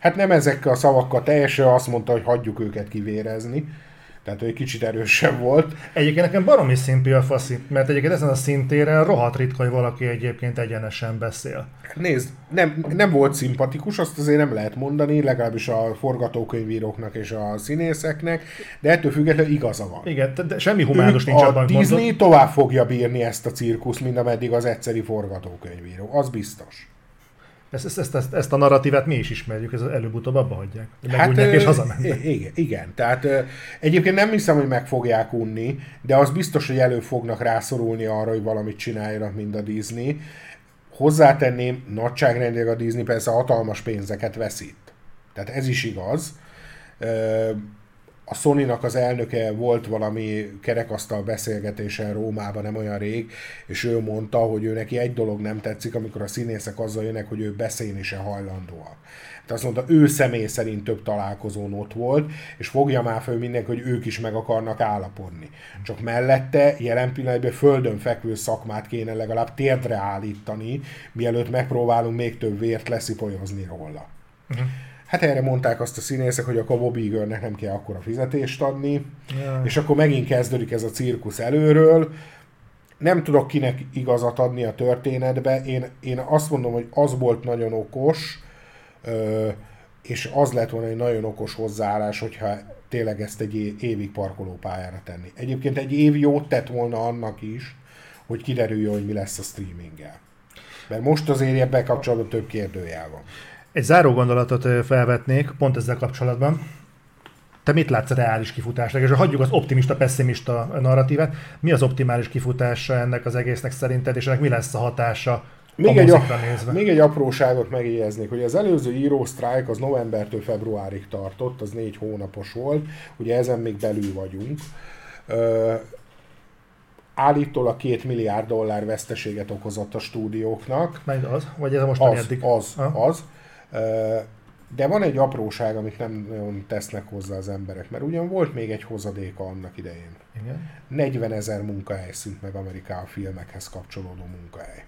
Hát nem ezekkel a szavakkal teljesen azt mondta, hogy hagyjuk őket kivérezni, tehát ő egy kicsit erősebb volt. Egyébként nekem baromi szimpi a faszi, mert egyébként ezen a szintéren rohadt ritka, hogy valaki egyébként egyenesen beszél. Nézd, nem, nem volt szimpatikus, azt azért nem lehet mondani, legalábbis a forgatókönyvíróknak és a színészeknek, de ettől függetlenül igaza van. Igen, de semmi humánus nincs abban. A Disney mondod. tovább fogja bírni ezt a cirkuszt, mint ameddig az egyszeri forgatókönyvíró, az biztos. Ezt, ezt, ezt, ezt, ezt a narratívet mi is ismerjük, ez előbb-utóbb abba hagyják. Hát, és hazamennek. Igen, igen, tehát egyébként nem hiszem, hogy meg fogják unni, de az biztos, hogy elő fognak rászorulni arra, hogy valamit csináljanak, mint a Disney. Hozzátenném, nagyságrendileg a Disney persze hatalmas pénzeket veszít. Tehát ez is igaz a sony az elnöke volt valami kerekasztal beszélgetésen Rómában nem olyan rég, és ő mondta, hogy ő neki egy dolog nem tetszik, amikor a színészek azzal jönnek, hogy ő beszélni se hajlandóak. Tehát azt mondta, ő személy szerint több találkozón ott volt, és fogja már föl mindenki, hogy ők is meg akarnak állapodni. Csak mellette jelen pillanatban földön fekvő szakmát kéne legalább térdre állítani, mielőtt megpróbálunk még több vért leszipolyozni róla. Uh-huh. Hát erre mondták azt a színészek, hogy a Bobby Eagernek nem kell akkora fizetést adni, ja. és akkor megint kezdődik ez a cirkusz előről. Nem tudok kinek igazat adni a történetbe. Én, én azt mondom, hogy az volt nagyon okos, és az lett volna egy nagyon okos hozzáállás, hogyha tényleg ezt egy évig parkolópályára tenni. Egyébként egy év jót tett volna annak is, hogy kiderüljön, hogy mi lesz a streaminggel. Mert most azért ebben kapcsolatban több kérdőjel van. Egy záró gondolatot felvetnék pont ezzel kapcsolatban. Te mit látsz reális kifutásnak? És hagyjuk az optimista, pessimista narratívát. Mi az optimális kifutása ennek az egésznek szerinted, és ennek mi lesz a hatása még a egy, a, nézve. még egy apróságot megjegyeznék, hogy az előző író sztrájk az novembertől februárig tartott, az négy hónapos volt, ugye ezen még belül vagyunk. Ö, állítólag két milliárd dollár veszteséget okozott a stúdióknak. Meg az? Vagy ez most az, eddig? Az, az. az De van egy apróság, amit nem nagyon tesznek hozzá az emberek, mert ugyan volt még egy hozadéka annak idején. Igen. 40 ezer munkahely szűnt meg Ameriká a filmekhez kapcsolódó munkahely.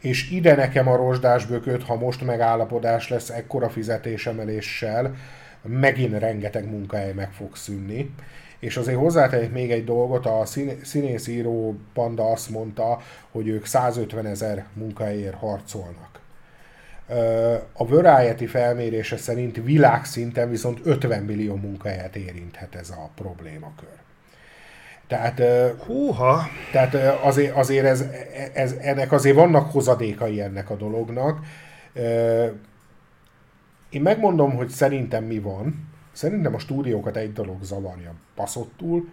És ide nekem a rozsdás bököt, ha most megállapodás lesz ekkora fizetésemeléssel, megint rengeteg munkahely meg fog szűnni. És azért hozzátehet még egy dolgot, a színészíró Panda azt mondta, hogy ők 150 ezer munkahelyért harcolnak. A Variety felmérése szerint világszinten viszont 50 millió munkahelyet érinthet ez a problémakör. Tehát, Húha. tehát azért, azért ez, ez, ennek azért vannak hozadékai ennek a dolognak. Én megmondom, hogy szerintem mi van. Szerintem a stúdiókat egy dolog zavarja baszottul,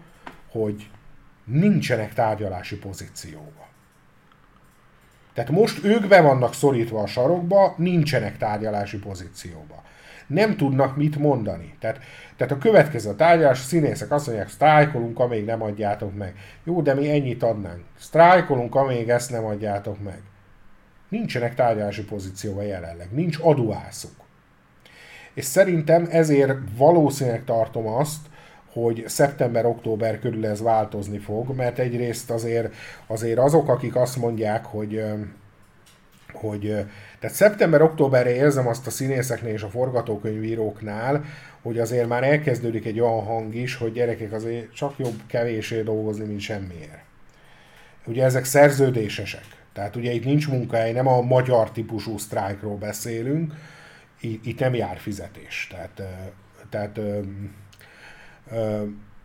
hogy nincsenek tárgyalási pozícióba. Tehát most ők be vannak szorítva a sarokba, nincsenek tárgyalási pozícióba. Nem tudnak mit mondani. Tehát, tehát a következő tárgyalás, a színészek azt mondják, sztrájkolunk, amíg nem adjátok meg. Jó, de mi ennyit adnánk. Sztrájkolunk, amíg ezt nem adjátok meg. Nincsenek tárgyalási pozícióban jelenleg. Nincs aduászuk. És szerintem ezért valószínűleg tartom azt, hogy szeptember-október körül ez változni fog, mert egyrészt azért, azért azok, akik azt mondják, hogy hogy tehát szeptember-októberre érzem azt a színészeknél és a forgatókönyvíróknál, hogy azért már elkezdődik egy olyan hang is, hogy gyerekek azért csak jobb kevésé dolgozni, mint semmiért. Ugye ezek szerződésesek. Tehát ugye itt nincs munkahely, nem a magyar típusú sztrájkról beszélünk, itt nem jár fizetés. Tehát, tehát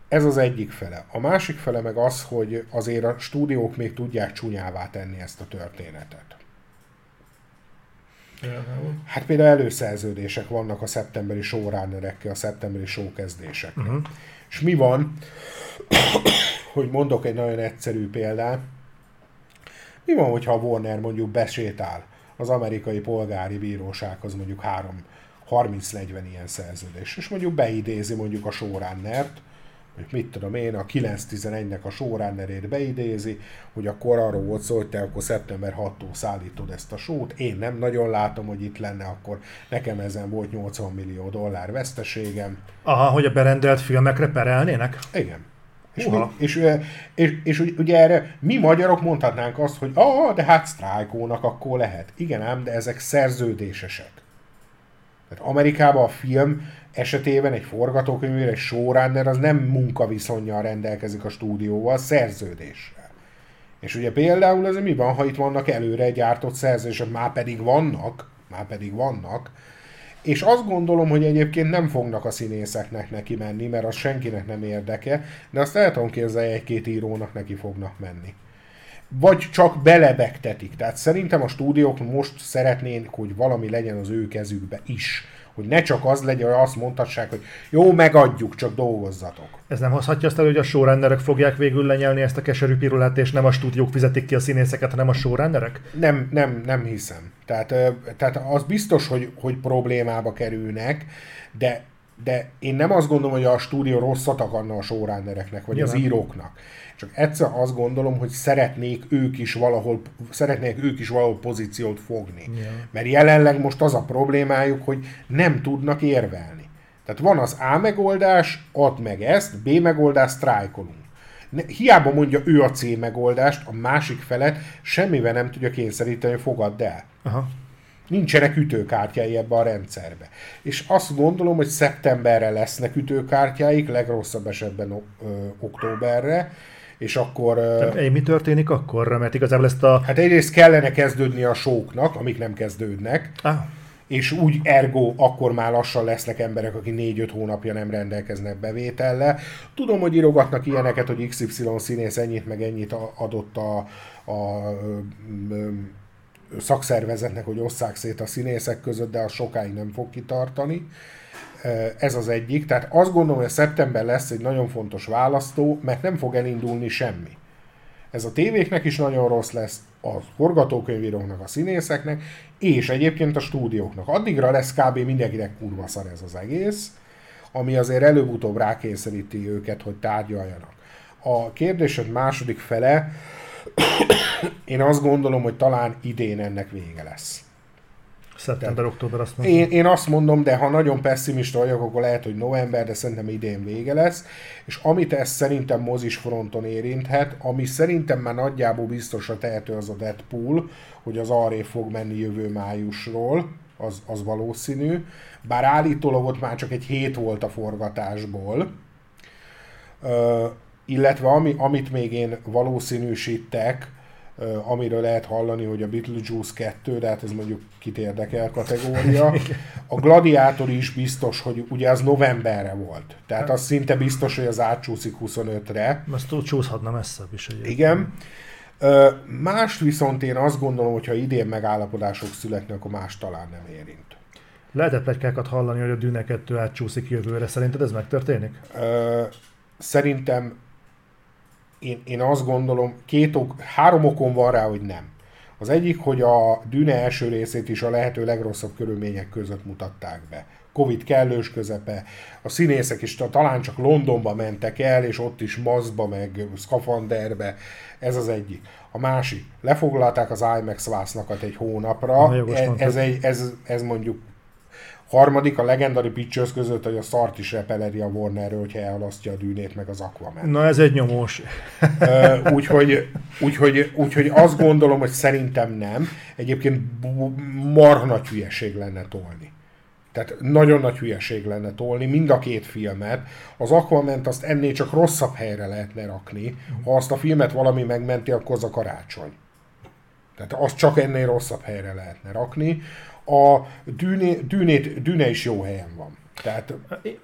ez az egyik fele. A másik fele meg az, hogy azért a stúdiók még tudják csúnyává tenni ezt a történetet. Hát például előszerződések vannak a szeptemberi showrunnerekkel, a szeptemberi showkezdésekkel. Uh-huh. És mi van, [COUGHS] hogy mondok egy nagyon egyszerű példát, mi van, hogyha a Warner mondjuk besétál az amerikai polgári bírósághoz mondjuk 30-40 ilyen szerződés, és mondjuk beidézi mondjuk a showrunnert, hogy mit tudom én, a 9-11-nek a showrunnerét beidézi, hogy akkor arról volt szó, hogy te akkor szeptember 6-tól szállítod ezt a sót, én nem nagyon látom, hogy itt lenne, akkor nekem ezen volt 80 millió dollár veszteségem. Aha, hogy a berendelt filmekre perelnének? Igen. És, mi, és, és, és, és ugye erre mi magyarok mondhatnánk azt, hogy ah, de hát sztrájkónak akkor lehet. Igen ám, de ezek szerződésesek. Tehát Amerikában a film esetében egy forgatókönyvűr, egy showrunner az nem munkaviszonyjal rendelkezik a stúdióval, szerződéssel. És ugye például ez mi van, ha itt vannak előre gyártott szerződések, már pedig vannak, már pedig vannak, és azt gondolom, hogy egyébként nem fognak a színészeknek neki menni, mert az senkinek nem érdeke, de azt el tudom képzelni, egy-két írónak neki fognak menni. Vagy csak belebegtetik. Tehát szerintem a stúdiók most szeretnének, hogy valami legyen az ő kezükbe is hogy ne csak az legyen, hogy azt mondhassák, hogy jó, megadjuk, csak dolgozzatok. Ez nem hozhatja azt el, hogy a showrunnerek fogják végül lenyelni ezt a keserű pirulát, és nem a stúdiók fizetik ki a színészeket, hanem a showrunnerek? Nem, nem, nem hiszem. Tehát, tehát az biztos, hogy, hogy problémába kerülnek, de de én nem azt gondolom, hogy a stúdió rosszat akarna a showrunnereknek, vagy ja, az íróknak. Csak egyszer azt gondolom, hogy szeretnék ők is valahol, szeretnék ők is valahol pozíciót fogni. Ja. Mert jelenleg most az a problémájuk, hogy nem tudnak érvelni. Tehát van az A megoldás, add meg ezt, B megoldás, sztrájkolunk. Hiába mondja ő a C megoldást, a másik felet semmivel nem tudja kényszeríteni, hogy fogadd el. Aha. Nincsenek ütőkártyái ebbe a rendszerbe. És azt gondolom, hogy szeptemberre lesznek ütőkártyáik, legrosszabb esetben ö, októberre, és akkor... Tehát, mi történik akkor? Mert igazából ezt a... Hát egyrészt kellene kezdődni a sóknak, amik nem kezdődnek, ah. és úgy ergo akkor már lassan lesznek emberek, akik 4-5 hónapja nem rendelkeznek bevétellel. Tudom, hogy írogatnak ilyeneket, hogy XY színész ennyit meg ennyit adott a, a, a szakszervezetnek, hogy osszák szét a színészek között, de az sokáig nem fog kitartani. Ez az egyik. Tehát azt gondolom, hogy szeptember lesz egy nagyon fontos választó, mert nem fog elindulni semmi. Ez a tévéknek is nagyon rossz lesz, a forgatókönyvíróknak, a színészeknek, és egyébként a stúdióknak. Addigra lesz kb. mindenkinek kurva szar ez az egész, ami azért előbb-utóbb rákényszeríti őket, hogy tárgyaljanak. A kérdésed második fele, én azt gondolom, hogy talán idén ennek vége lesz. Szeptember-október azt mondom. Én, én azt mondom, de ha nagyon pessimista vagyok, akkor lehet, hogy november, de szerintem idén vége lesz. És amit ez szerintem mozis fronton érinthet, ami szerintem már nagyjából biztosra tehető az a Deadpool, hogy az arré fog menni jövő májusról, az, az valószínű. Bár állítólag ott már csak egy hét volt a forgatásból. Illetve ami, amit még én valószínűsítek, amiről lehet hallani, hogy a Beetlejuice 2, de hát ez mondjuk kit érdekel kategória. [LAUGHS] A Gladiátor is biztos, hogy ugye az novemberre volt. Tehát az szinte biztos, hogy az átcsúszik 25-re. Azt túl csúszhatna messzebb is egyébként. Igen. Mást viszont én azt gondolom, hogy ha idén megállapodások születnek, akkor más talán nem érint. Lehet-e pletykákat hallani, hogy a Dűne 2 átcsúszik jövőre? Szerinted ez megtörténik? Szerintem én, én azt gondolom, két ok, három okom van rá, hogy nem. Az egyik, hogy a Dűne első részét is a lehető legrosszabb körülmények között mutatták be. Covid kellős közepe, a színészek is talán csak Londonba mentek el, és ott is maszkba, meg szkafanderbe, ez az egyik. A másik, lefoglalták az IMAX vásznakat egy hónapra, ez, ez, egy, ez, ez mondjuk Harmadik, a Legendary Pictures között, hogy a szart is repeleri a Warnerről, hogyha elhalasztja a dűnét, meg az Aquaman. Na ez egy nyomós. úgyhogy, úgyhogy, úgyhogy azt gondolom, hogy szerintem nem. Egyébként marha nagy hülyeség lenne tolni. Tehát nagyon nagy hülyeség lenne tolni mind a két filmet. Az aquaman azt ennél csak rosszabb helyre lehetne rakni. Ha azt a filmet valami megmenti, akkor az a karácsony. Tehát azt csak ennél rosszabb helyre lehetne rakni a dűné, dűnét, dűne is jó helyen van. Tehát...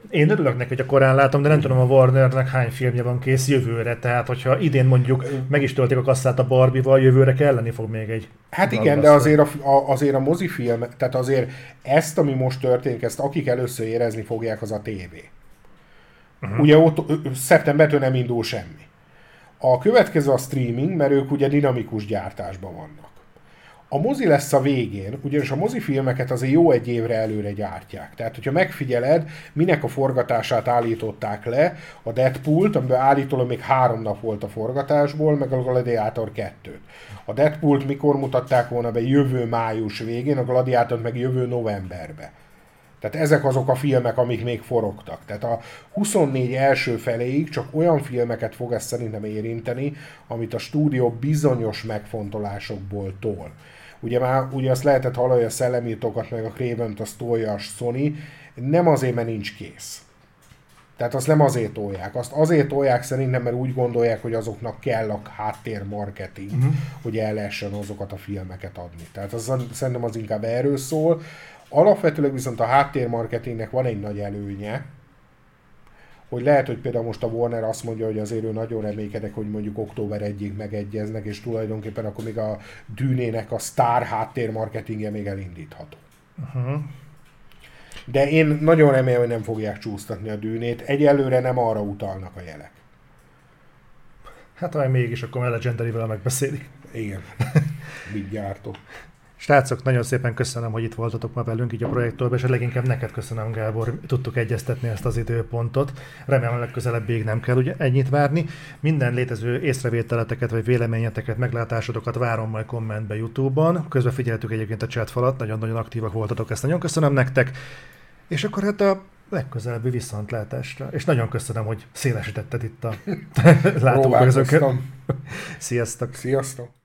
Én örülök neki, hogy a korán látom, de nem tudom a Warnernek hány filmje van kész jövőre, tehát hogyha idén mondjuk meg is töltik a kasszát a Barbie-val, jövőre kelleni fog még egy. Hát igen, de azért a, a, azért a mozifilm, tehát azért ezt, ami most történik, ezt akik először érezni fogják, az a tévé. Uh-huh. Ugye ott szeptembertől nem indul semmi. A következő a streaming, mert ők ugye dinamikus gyártásban vannak. A mozi lesz a végén, ugyanis a mozifilmeket azért jó egy évre előre gyártják. Tehát, hogyha megfigyeled, minek a forgatását állították le, a Deadpool-t, amiben állítólag még három nap volt a forgatásból, meg a Gladiator 2 A Deadpool-t mikor mutatták volna be jövő május végén, a Gladiator meg jövő novemberbe. Tehát ezek azok a filmek, amik még forogtak. Tehát a 24 első feléig csak olyan filmeket fog ezt szerintem érinteni, amit a stúdió bizonyos megfontolásokból tol. Ugye már ugye azt lehetett hallani, a szellemírtókat meg a craven azt tolja a Sony, nem azért, mert nincs kész. Tehát azt nem azért tolják. Azt azért tolják szerintem, mert úgy gondolják, hogy azoknak kell a háttérmarketing, uh-huh. hogy el lehessen azokat a filmeket adni. Tehát az, szerintem az inkább erről szól. Alapvetőleg viszont a háttérmarketingnek van egy nagy előnye, hogy lehet, hogy például most a Warner azt mondja, hogy azért ő nagyon reménykedek, hogy mondjuk október 1-ig megegyeznek, és tulajdonképpen akkor még a dűnének a sztár háttérmarketingje még elindítható. Uh-huh. De én nagyon remélem, hogy nem fogják csúsztatni a dűnét. Egyelőre nem arra utalnak a jelek. Hát ha mégis, akkor a Legendary-vel megbeszélik. Igen. [LAUGHS] Mit gyártó. Srácok, nagyon szépen köszönöm, hogy itt voltatok ma velünk így a projektől, és leginkább neked köszönöm, Gábor, tudtuk egyeztetni ezt az időpontot. Remélem, legközelebb még nem kell ugye ennyit várni. Minden létező észrevételeteket vagy véleményeteket, meglátásodokat várom majd kommentbe YouTube-on. Közben figyeltük egyébként a chat falat, nagyon-nagyon aktívak voltatok, ezt nagyon köszönöm nektek. És akkor hát a legközelebbi viszontlátásra. És nagyon köszönöm, hogy szélesítetted itt a [LAUGHS] látóközöket. Sziasztok! Sziasztok!